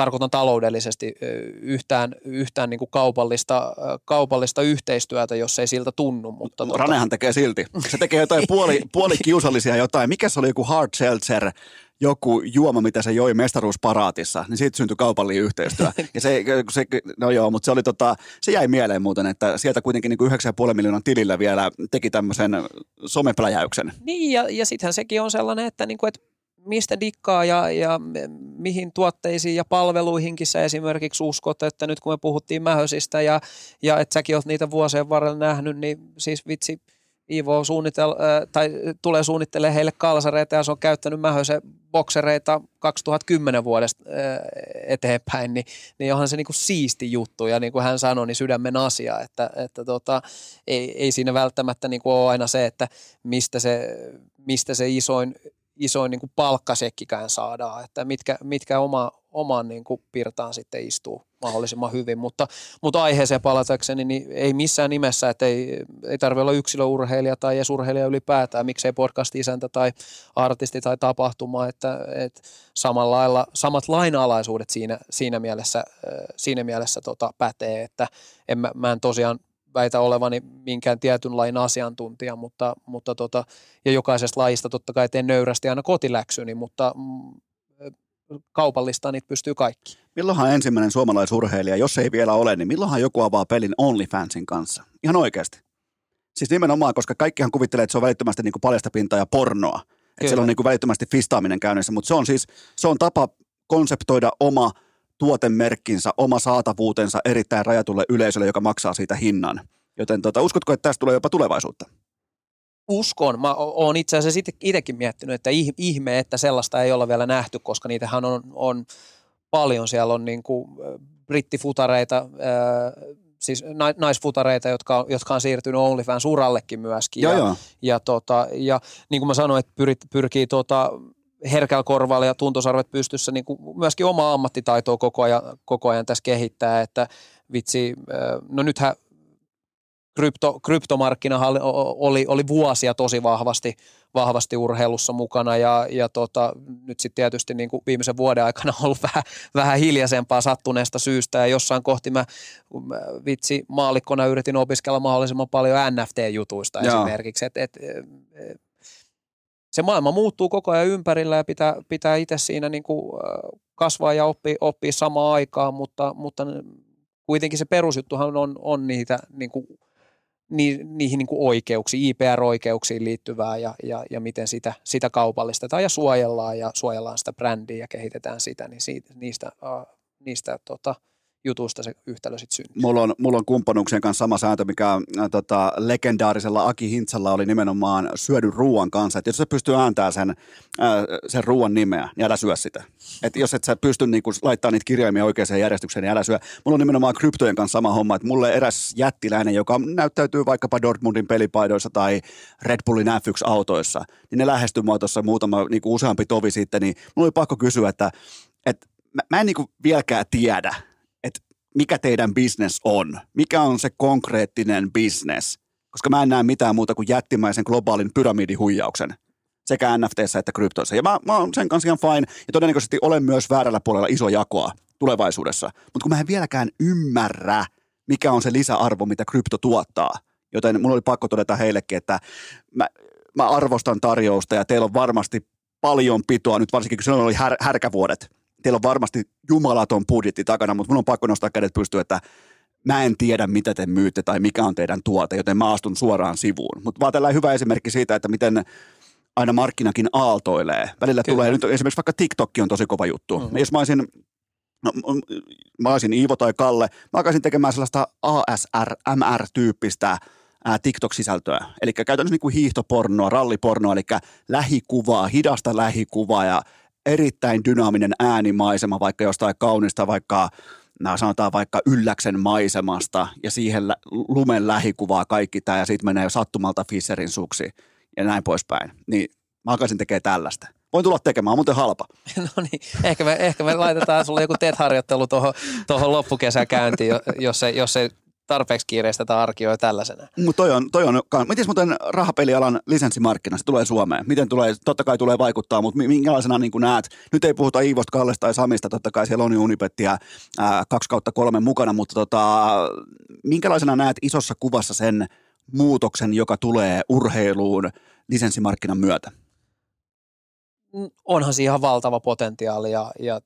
tarkoitan taloudellisesti yhtään, yhtään niin kuin kaupallista, kaupallista yhteistyötä, jos ei siltä tunnu. Mutta tota... Ranehan tekee silti. Se tekee jotain puoli, puoli kiusallisia jotain. Mikä se oli joku hard seltzer, joku juoma, mitä se joi mestaruusparaatissa, niin siitä syntyi kaupallinen yhteistyö. Ja se, se, no joo, mutta se, oli tota, se jäi mieleen muuten, että sieltä kuitenkin niin 9,5 miljoonan tilillä vielä teki tämmöisen somepläjäyksen. Niin, ja, ja sittenhän sekin on sellainen, että, niin kuin, että mistä dikkaa ja, ja mihin tuotteisiin ja palveluihinkin sä esimerkiksi uskot, että nyt kun me puhuttiin mähösistä ja, ja että säkin oot niitä vuosien varrella nähnyt, niin siis vitsi, Ivo suunnitel, äh, tai tulee suunnittelemaan heille kalsareita ja se on käyttänyt mähösen boksereita 2010 vuodesta äh, eteenpäin, niin, niin onhan se niinku siisti juttu. Ja niin kuin hän sanoi, niin sydämen asia, että, että tota, ei, ei siinä välttämättä niinku ole aina se, että mistä se, mistä se isoin isoin niin kuin palkkasekkikään saadaan, että mitkä, mitkä oma, oman niin kuin pirtaan sitten istuu mahdollisimman hyvin, mutta, mutta aiheeseen palatakseni, niin ei missään nimessä, että ei, ei tarvitse olla yksilöurheilija tai edes urheilija ylipäätään, miksei podcast-isäntä tai artisti tai tapahtuma, että, että samalla lailla, samat lainalaisuudet siinä, siinä mielessä, siinä mielessä tota, pätee, että en, mä, mä en tosiaan väitä olevani minkään tietyn lain asiantuntija, mutta, mutta tota, ja jokaisesta lajista totta kai teen nöyrästi aina kotiläksyni, mutta mm, kaupallista niitä pystyy kaikki. Milloinhan ensimmäinen suomalaisurheilija, jos ei vielä ole, niin milloinhan joku avaa pelin OnlyFansin kanssa? Ihan oikeasti. Siis nimenomaan, koska kaikkihan kuvittelee, että se on välittömästi niin kuin paljasta pintaa ja pornoa. Että siellä on niin kuin välittömästi fistaaminen käynnissä, mutta se on siis se on tapa konseptoida oma – tuotemerkkinsä, oma saatavuutensa erittäin rajatulle yleisölle, joka maksaa siitä hinnan. Joten tota, uskotko, että tästä tulee jopa tulevaisuutta? Uskon. Mä oon itse asiassa itsekin miettinyt, että ihme, että sellaista ei olla vielä nähty, koska niitähän on, on paljon. Siellä on niin kuin brittifutareita, siis naisfutareita, jotka, jotka on siirtynyt OnlyFans urallekin myöskin. Joo, ja, joo. ja, tota, ja niin kuin mä sanoin, että pyrit, pyrkii tota, herkällä korvalla ja tuntosarvet pystyssä niin kuin myöskin oma ammattitaitoa koko ajan, koko ajan tässä kehittää, että vitsi, no nythän krypto, kryptomarkkinahan oli, oli vuosia tosi vahvasti, vahvasti urheilussa mukana ja, ja tota, nyt sitten tietysti niin kuin viimeisen vuoden aikana on ollut vähän, vähän hiljaisempaa sattuneesta syystä ja jossain kohti mä, mä vitsi maalikkona yritin opiskella mahdollisimman paljon NFT-jutuista Joo. esimerkiksi, että et, et, se maailma muuttuu koko ajan ympärillä ja pitää, pitää itse siinä niin kuin kasvaa ja oppia, oppia samaan aikaan, mutta, mutta kuitenkin se perusjuttuhan on, on niitä niin kuin, ni, niihin niin kuin oikeuksiin, IPR-oikeuksiin liittyvää ja, ja, ja miten sitä, sitä kaupallistetaan ja suojellaan ja suojellaan sitä brändiä ja kehitetään sitä, niin siitä, niistä, uh, niistä tota, jutusta se yhtälö sitten syntyy. Mulla on, mulla on kumppanuuksien kanssa sama sääntö, mikä äh, tota, legendaarisella Aki Hintsalla oli nimenomaan syödyn ruoan kanssa. Että jos sä pystyy ääntämään sen, äh, sen ruoan nimeä, niin älä syö sitä. Et jos et sä pysty niinku, laittamaan niitä kirjaimia oikeaan järjestykseen, niin älä syö. Mulla on nimenomaan kryptojen kanssa sama homma, että mulle eräs jättiläinen, joka näyttäytyy vaikkapa Dortmundin pelipaidoissa tai Red Bullin F1-autoissa, niin ne lähestyi mua tuossa muutama niinku useampi tovi sitten, niin mulla oli pakko kysyä, että, että mä, mä en niinku vieläkään tiedä, mikä teidän business on, mikä on se konkreettinen business, koska mä en näe mitään muuta kuin jättimäisen globaalin pyramidihuijauksen sekä NFTissä että kryptoissa. Ja mä, mä oon sen kanssa ihan fine, ja todennäköisesti olen myös väärällä puolella iso jakoa tulevaisuudessa. Mutta kun mä en vieläkään ymmärrä, mikä on se lisäarvo, mitä krypto tuottaa, joten mulla oli pakko todeta heillekin, että mä, mä arvostan tarjousta ja teillä on varmasti paljon pitoa, nyt varsinkin kun silloin oli här, härkävuodet. Teillä on varmasti jumalaton budjetti takana, mutta mun on pakko nostaa kädet pystyyn, että mä en tiedä, mitä te myytte tai mikä on teidän tuote, joten mä astun suoraan sivuun. Mutta vaan tällainen hyvä esimerkki siitä, että miten aina markkinakin aaltoilee. Välillä Kyllä. tulee, nyt esimerkiksi vaikka TikTok on tosi kova juttu. Mm-hmm. Jos mä olisin No, mä olisin Iivo tai Kalle, mä alkaisin tekemään sellaista ASR, MR-tyyppistä ää, TikTok-sisältöä. Eli käytännössä niin kuin hiihtopornoa, rallipornoa, eli lähikuvaa, hidasta lähikuvaa ja erittäin dynaaminen äänimaisema, vaikka jostain kaunista, vaikka nämä sanotaan vaikka Ylläksen maisemasta ja siihen lumen lähikuvaa kaikki tämä ja sitten menee sattumalta Fisserin suksi ja näin poispäin. Niin mä alkaisin tekemään tällaista. Voin tulla tekemään, on muuten halpa. No niin, ehkä me, ehkä me laitetaan sulle joku TET-harjoittelu tuohon, loppukesäkäyntiin, jos se, jos se tarpeeksi kiireistä arkioa tällaisena. Mutta toi on, toi on, miten muuten rahapelialan lisenssimarkkina, se tulee Suomeen? Miten tulee, totta kai tulee vaikuttaa, mutta minkälaisena niin kuin näet, nyt ei puhuta Iivosta, Kallesta tai Samista, totta kai siellä on jo Unipettiä ää, kaksi kautta kolme mukana, mutta tota, minkälaisena näet isossa kuvassa sen muutoksen, joka tulee urheiluun lisenssimarkkinan myötä? onhan siinä ihan valtava potentiaali ja, ja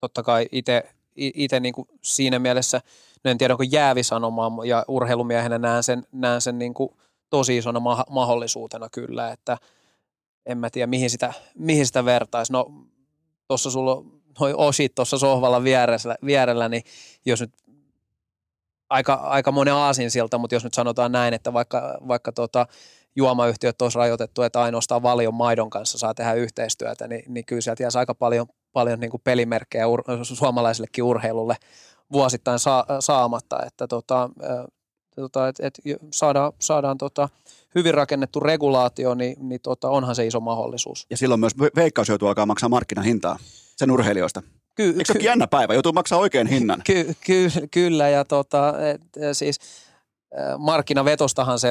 totta kai itse niin siinä mielessä, en tiedä onko jäävi sanomaan ja urheilumiehenä näen sen, näen sen niin kuin tosi isona ma- mahdollisuutena kyllä, että en mä tiedä mihin sitä, mihin sitä vertaisi. No tuossa sulla on noi osit tuossa sohvalla vierellä, vierellä, niin jos nyt aika, aika monen aasin siltä, mutta jos nyt sanotaan näin, että vaikka, vaikka tota, juomayhtiöt olisi rajoitettu, että ainoastaan valion maidon kanssa saa tehdä yhteistyötä, niin, niin kyllä sieltä jäisi aika paljon, paljon niin kuin pelimerkkejä ur, suomalaisellekin urheilulle vuosittain sa, saamatta, että tota, tota, et, et saadaan, saadaan tota, hyvin rakennettu regulaatio, niin, niin tota, onhan se iso mahdollisuus. Ja silloin myös veikkaus joutuu alkaa maksaa markkinahintaa sen urheilijoista. Ky- Eikö se ky- jännä päivä? Joutuu maksaa oikein hinnan. Ky- ky- kyllä, ja tota, et, siis – markkinavetostahan se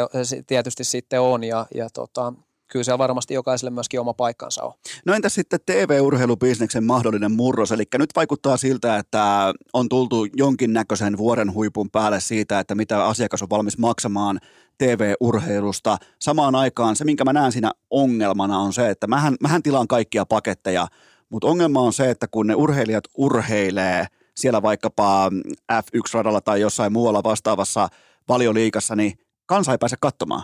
tietysti sitten on ja, ja tota, kyllä se varmasti jokaiselle myöskin oma paikkansa on. No entäs sitten TV-urheilubisneksen mahdollinen murros? Eli nyt vaikuttaa siltä, että on tultu jonkinnäköisen vuoren huipun päälle siitä, että mitä asiakas on valmis maksamaan TV-urheilusta. Samaan aikaan se, minkä mä näen siinä ongelmana on se, että mähän, mähän tilaan kaikkia paketteja, mutta ongelma on se, että kun ne urheilijat urheilee siellä vaikkapa F1-radalla tai jossain muualla vastaavassa – valioliikassa, niin kansa ei pääse katsomaan.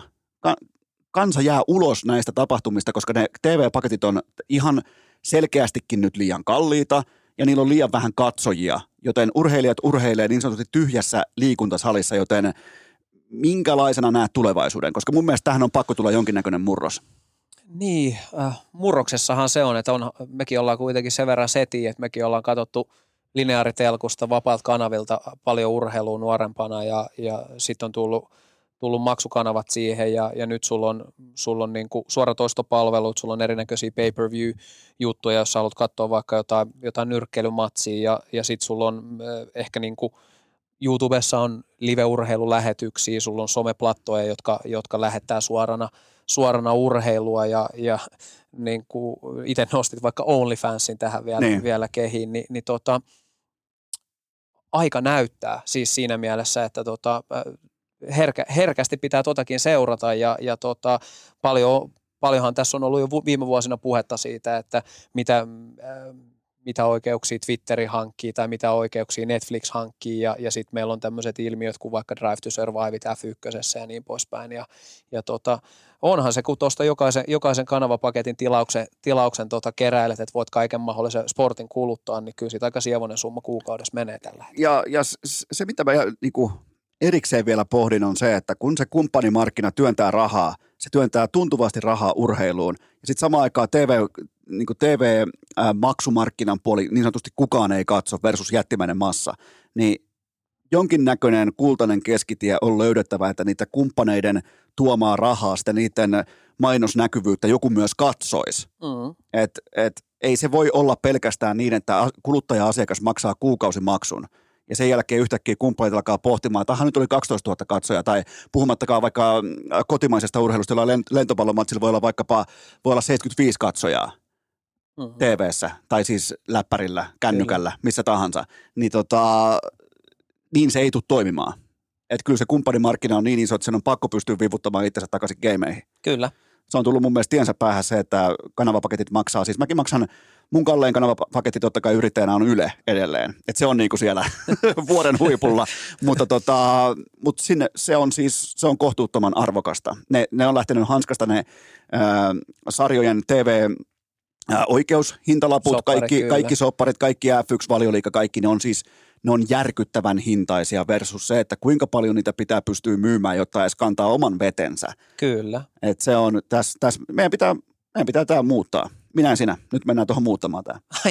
Kansa jää ulos näistä tapahtumista, koska ne TV-paketit on ihan selkeästikin nyt liian kalliita ja niillä on liian vähän katsojia, joten urheilijat urheilee niin sanotusti tyhjässä liikuntasalissa, joten minkälaisena näet tulevaisuuden? Koska mun mielestä tähän on pakko tulla jonkinnäköinen murros. Niin, äh, murroksessahan se on, että on, mekin ollaan kuitenkin sen verran seti, että mekin ollaan katsottu – lineaaritelkusta vapaalta kanavilta paljon urheilua nuorempana ja, ja sitten on tullut, tullut maksukanavat siihen ja, ja nyt sulla on, sulla on niin suoratoistopalvelut, sulla on erinäköisiä pay-per-view-juttuja, jos haluat katsoa vaikka jotain, jotain nyrkkeilymatsia ja, ja sitten sulla on äh, ehkä niin kuin YouTubessa on live-urheilulähetyksiä, sulla on someplattoja, jotka, jotka lähettää suorana, suorana urheilua ja, ja niin kuin itse nostit vaikka OnlyFansin tähän vielä, niin. vielä kehiin, niin, niin tota, aika näyttää siis siinä mielessä, että tota, herkä, herkästi pitää totakin seurata ja, ja tota, paljon, paljonhan tässä on ollut jo viime vuosina puhetta siitä, että mitä, mitä oikeuksia Twitteri hankkii tai mitä oikeuksia Netflix hankkii ja, ja sitten meillä on tämmöiset ilmiöt kuin vaikka Drive to Survive F1 ja niin poispäin ja, ja tota, onhan se, kun tuosta jokaisen, jokaisen kanavapaketin tilauksen, tilauksen tota keräilet, että voit kaiken mahdollisen sportin kuluttaa, niin kyllä siitä aika sievoinen summa kuukaudessa menee tällä Ja, ja se, mitä mä niin kuin erikseen vielä pohdin, on se, että kun se kumppanimarkkina työntää rahaa, se työntää tuntuvasti rahaa urheiluun, ja sitten samaan aikaan TV, niin TV-maksumarkkinan puoli niin sanotusti kukaan ei katso versus jättimäinen massa, niin jonkinnäköinen kultainen keskitie on löydettävä, että niitä kumppaneiden tuomaa rahaa, sitä niiden mainosnäkyvyyttä joku myös katsoisi. Mm. Et, et, ei se voi olla pelkästään niin, että kuluttaja-asiakas maksaa kuukausimaksun ja sen jälkeen yhtäkkiä kumppanit alkaa pohtimaan, että nyt oli 12 000 katsoja, tai puhumattakaan vaikka kotimaisesta urheilusta, jolla lentopallomatsilla voi olla vaikkapa voi olla 75 katsojaa mm-hmm. TV-ssä, tai siis läppärillä, kännykällä, missä tahansa, niin tota, niin se ei tule toimimaan. Että kyllä se kumppanimarkkina on niin iso, että sen on pakko pystyä vivuttamaan itsensä takaisin gameihin. Kyllä. Se on tullut mun mielestä tiensä päähän se, että kanavapaketit maksaa. Siis mäkin maksan, mun kallein kanavapaketti totta kai yrittäjänä on Yle edelleen. Että se on niinku siellä vuoden huipulla. mutta tota, mut sinne, se on siis, se on kohtuuttoman arvokasta. Ne, ne on lähtenyt hanskasta ne ää, sarjojen TV ää, oikeushintalaput, Sopparit, kaikki, kyllä. kaikki sopparit, kaikki F1, valioliika, kaikki ne on siis ne on järkyttävän hintaisia versus se, että kuinka paljon niitä pitää pystyä myymään, jotta edes kantaa oman vetensä. Kyllä. Et se on, tässä, täs, meidän pitää, meidän pitää tämä muuttaa. Minä en sinä. Nyt mennään tuohon muuttamaan tämä.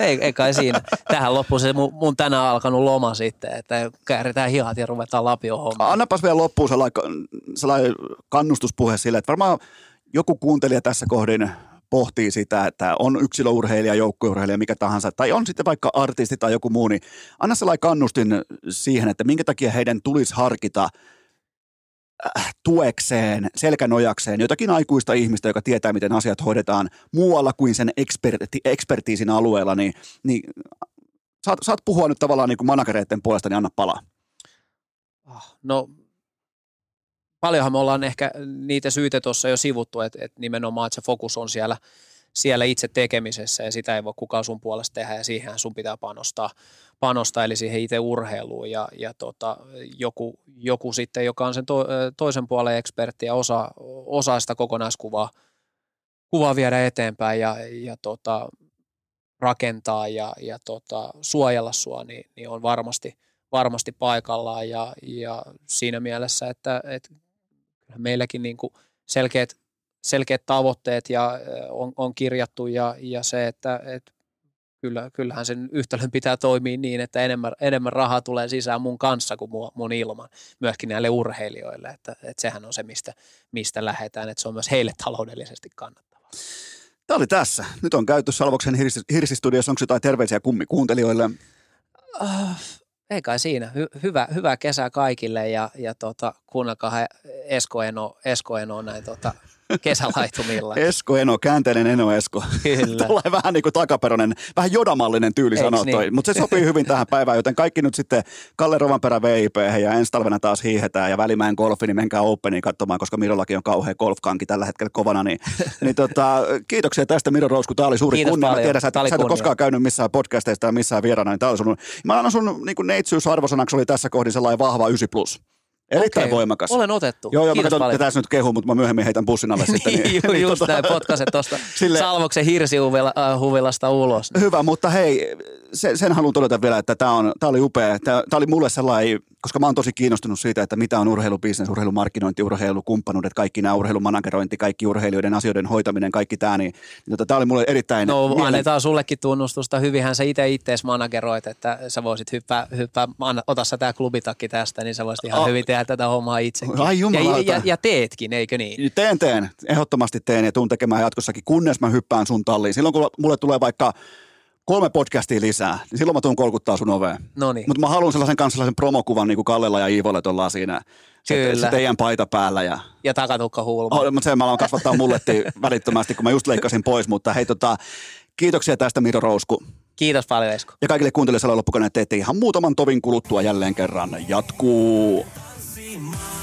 Ei, ei kai siinä. Tähän loppuu se mun, mun tänään alkanut loma sitten, että kääritään hihat ja ruvetaan lapio hommaan. Annapas vielä loppuun sellainen, sellainen kannustuspuhe sille, että varmaan joku kuuntelija tässä kohdin pohtii sitä, että on yksilöurheilija, joukkueurheilija, mikä tahansa, tai on sitten vaikka artisti tai joku muu, niin anna sellainen kannustin siihen, että minkä takia heidän tulisi harkita äh, tuekseen, selkänojakseen jotakin aikuista ihmistä, joka tietää, miten asiat hoidetaan muualla kuin sen eksperti, ekspertiisin alueella, niin, niin saat, saat puhua nyt tavallaan niin kuin managereiden puolesta, niin anna palaa. Ah, No paljonhan me ollaan ehkä niitä syitä tuossa jo sivuttu, että, että nimenomaan että se fokus on siellä, siellä itse tekemisessä ja sitä ei voi kukaan sun puolesta tehdä ja siihen sun pitää panostaa, panostaa eli siihen itse urheiluun ja, ja tota, joku, joku sitten, joka on sen to, toisen puolen ekspertti ja osaa, osaa sitä kokonaiskuvaa kuvaa viedä eteenpäin ja, ja tota, rakentaa ja, ja tota, suojella sua, niin, niin on varmasti, varmasti paikallaan ja, ja siinä mielessä, että, että meilläkin niin kuin selkeät, selkeät tavoitteet ja on, on kirjattu ja, ja se, että, että kyllä, kyllähän sen yhtälön pitää toimia niin, että enemmän, enemmän rahaa tulee sisään mun kanssa kuin mun, mun ilman, myöskin näille urheilijoille, että, että sehän on se, mistä, mistä lähdetään, että se on myös heille taloudellisesti kannattavaa. Tämä oli tässä. Nyt on käyty Salvoksen Hirsi- Hirsistudiossa. Onko jotain terveisiä kummikuuntelijoille? Uh, ei kai siinä. Hy- hyvä, hyvää kesää kaikille ja, ja tota, kuunnelkaa Esko Eno, Esko Eno näin tota, kesälaitumilla. Esko Eno, käänteinen Eno Esko. Kyllä. Vähän niin kuin takaperonen, vähän jodamallinen tyyli Eiks sanoa toi. niin? Mutta se sopii hyvin tähän päivään, joten kaikki nyt sitten Kalle Rovanperä VIP ja ensi talvena taas hiihetään ja Välimäen golfi, niin menkää Openiin katsomaan, koska Mirollakin on kauhea golfkanki tällä hetkellä kovana. Niin, niin tota, kiitoksia tästä Miro Rousku, tämä oli suuri Kiitos kunnia. Mä tiedän, sä et, sä et ole koskaan käynyt missään podcasteista tai missään vieraana, niin tämä oli sun, mä annan sun niin neitsyysarvosanaksi oli tässä kohdin sellainen vahva 9 plus. Erittäin Okei, voimakas. Olen otettu. Joo, joo, mä Kiitos katson, paljon. että tässä nyt kehu, mutta mä myöhemmin heitän bussin alle sitten. Niin, ju- just tota- näin, potkaset tuosta Sille- Salvoksen hirsihuvilasta ulos. Hyvä, mutta hei, sen, sen haluan todeta vielä, että tämä oli upea. Tämä oli mulle sellainen, koska mä oon tosi kiinnostunut siitä, että mitä on urheilubisnes, urheilumarkkinointi, urheilukumppanuudet, kaikki nämä urheilumanagerointi, kaikki urheilijoiden asioiden hoitaminen, kaikki tämä, niin, niin tota, tämä oli mulle erittäin... No mielen- annetaan sullekin tunnustusta. Hyvinhän sä itse ittees manageroit, että sä voisit hyppää, hyppää anna, ota sä tää klubitakki tästä, niin sä voisit ihan Oh. hyvin tehdä tätä hommaa itsekin. Ai ja, ja, ja, teetkin, eikö niin? Teen, teen. Ehdottomasti teen ja tuun tekemään jatkossakin, kunnes mä hyppään sun talliin. Silloin kun mulle tulee vaikka kolme podcastia lisää, niin silloin mä tuun kolkuttaa sun oveen. No niin. Mutta mä haluan sellaisen kanssa sellaisen promokuvan, niin kuin Kallella ja Iivolle ollaan siinä. Se, Kyllä. se teidän paita päällä ja Ja takatukka huulma. Oh, mutta sen mä aloin kasvattaa mulletti välittömästi, kun mä just leikkasin pois, mutta hei tota, kiitoksia tästä Miro Rousku. Kiitos paljon Esko. Ja kaikille kuuntelijoille loppukoneet teette ihan muutaman tovin kuluttua jälleen kerran jatkuu. Cha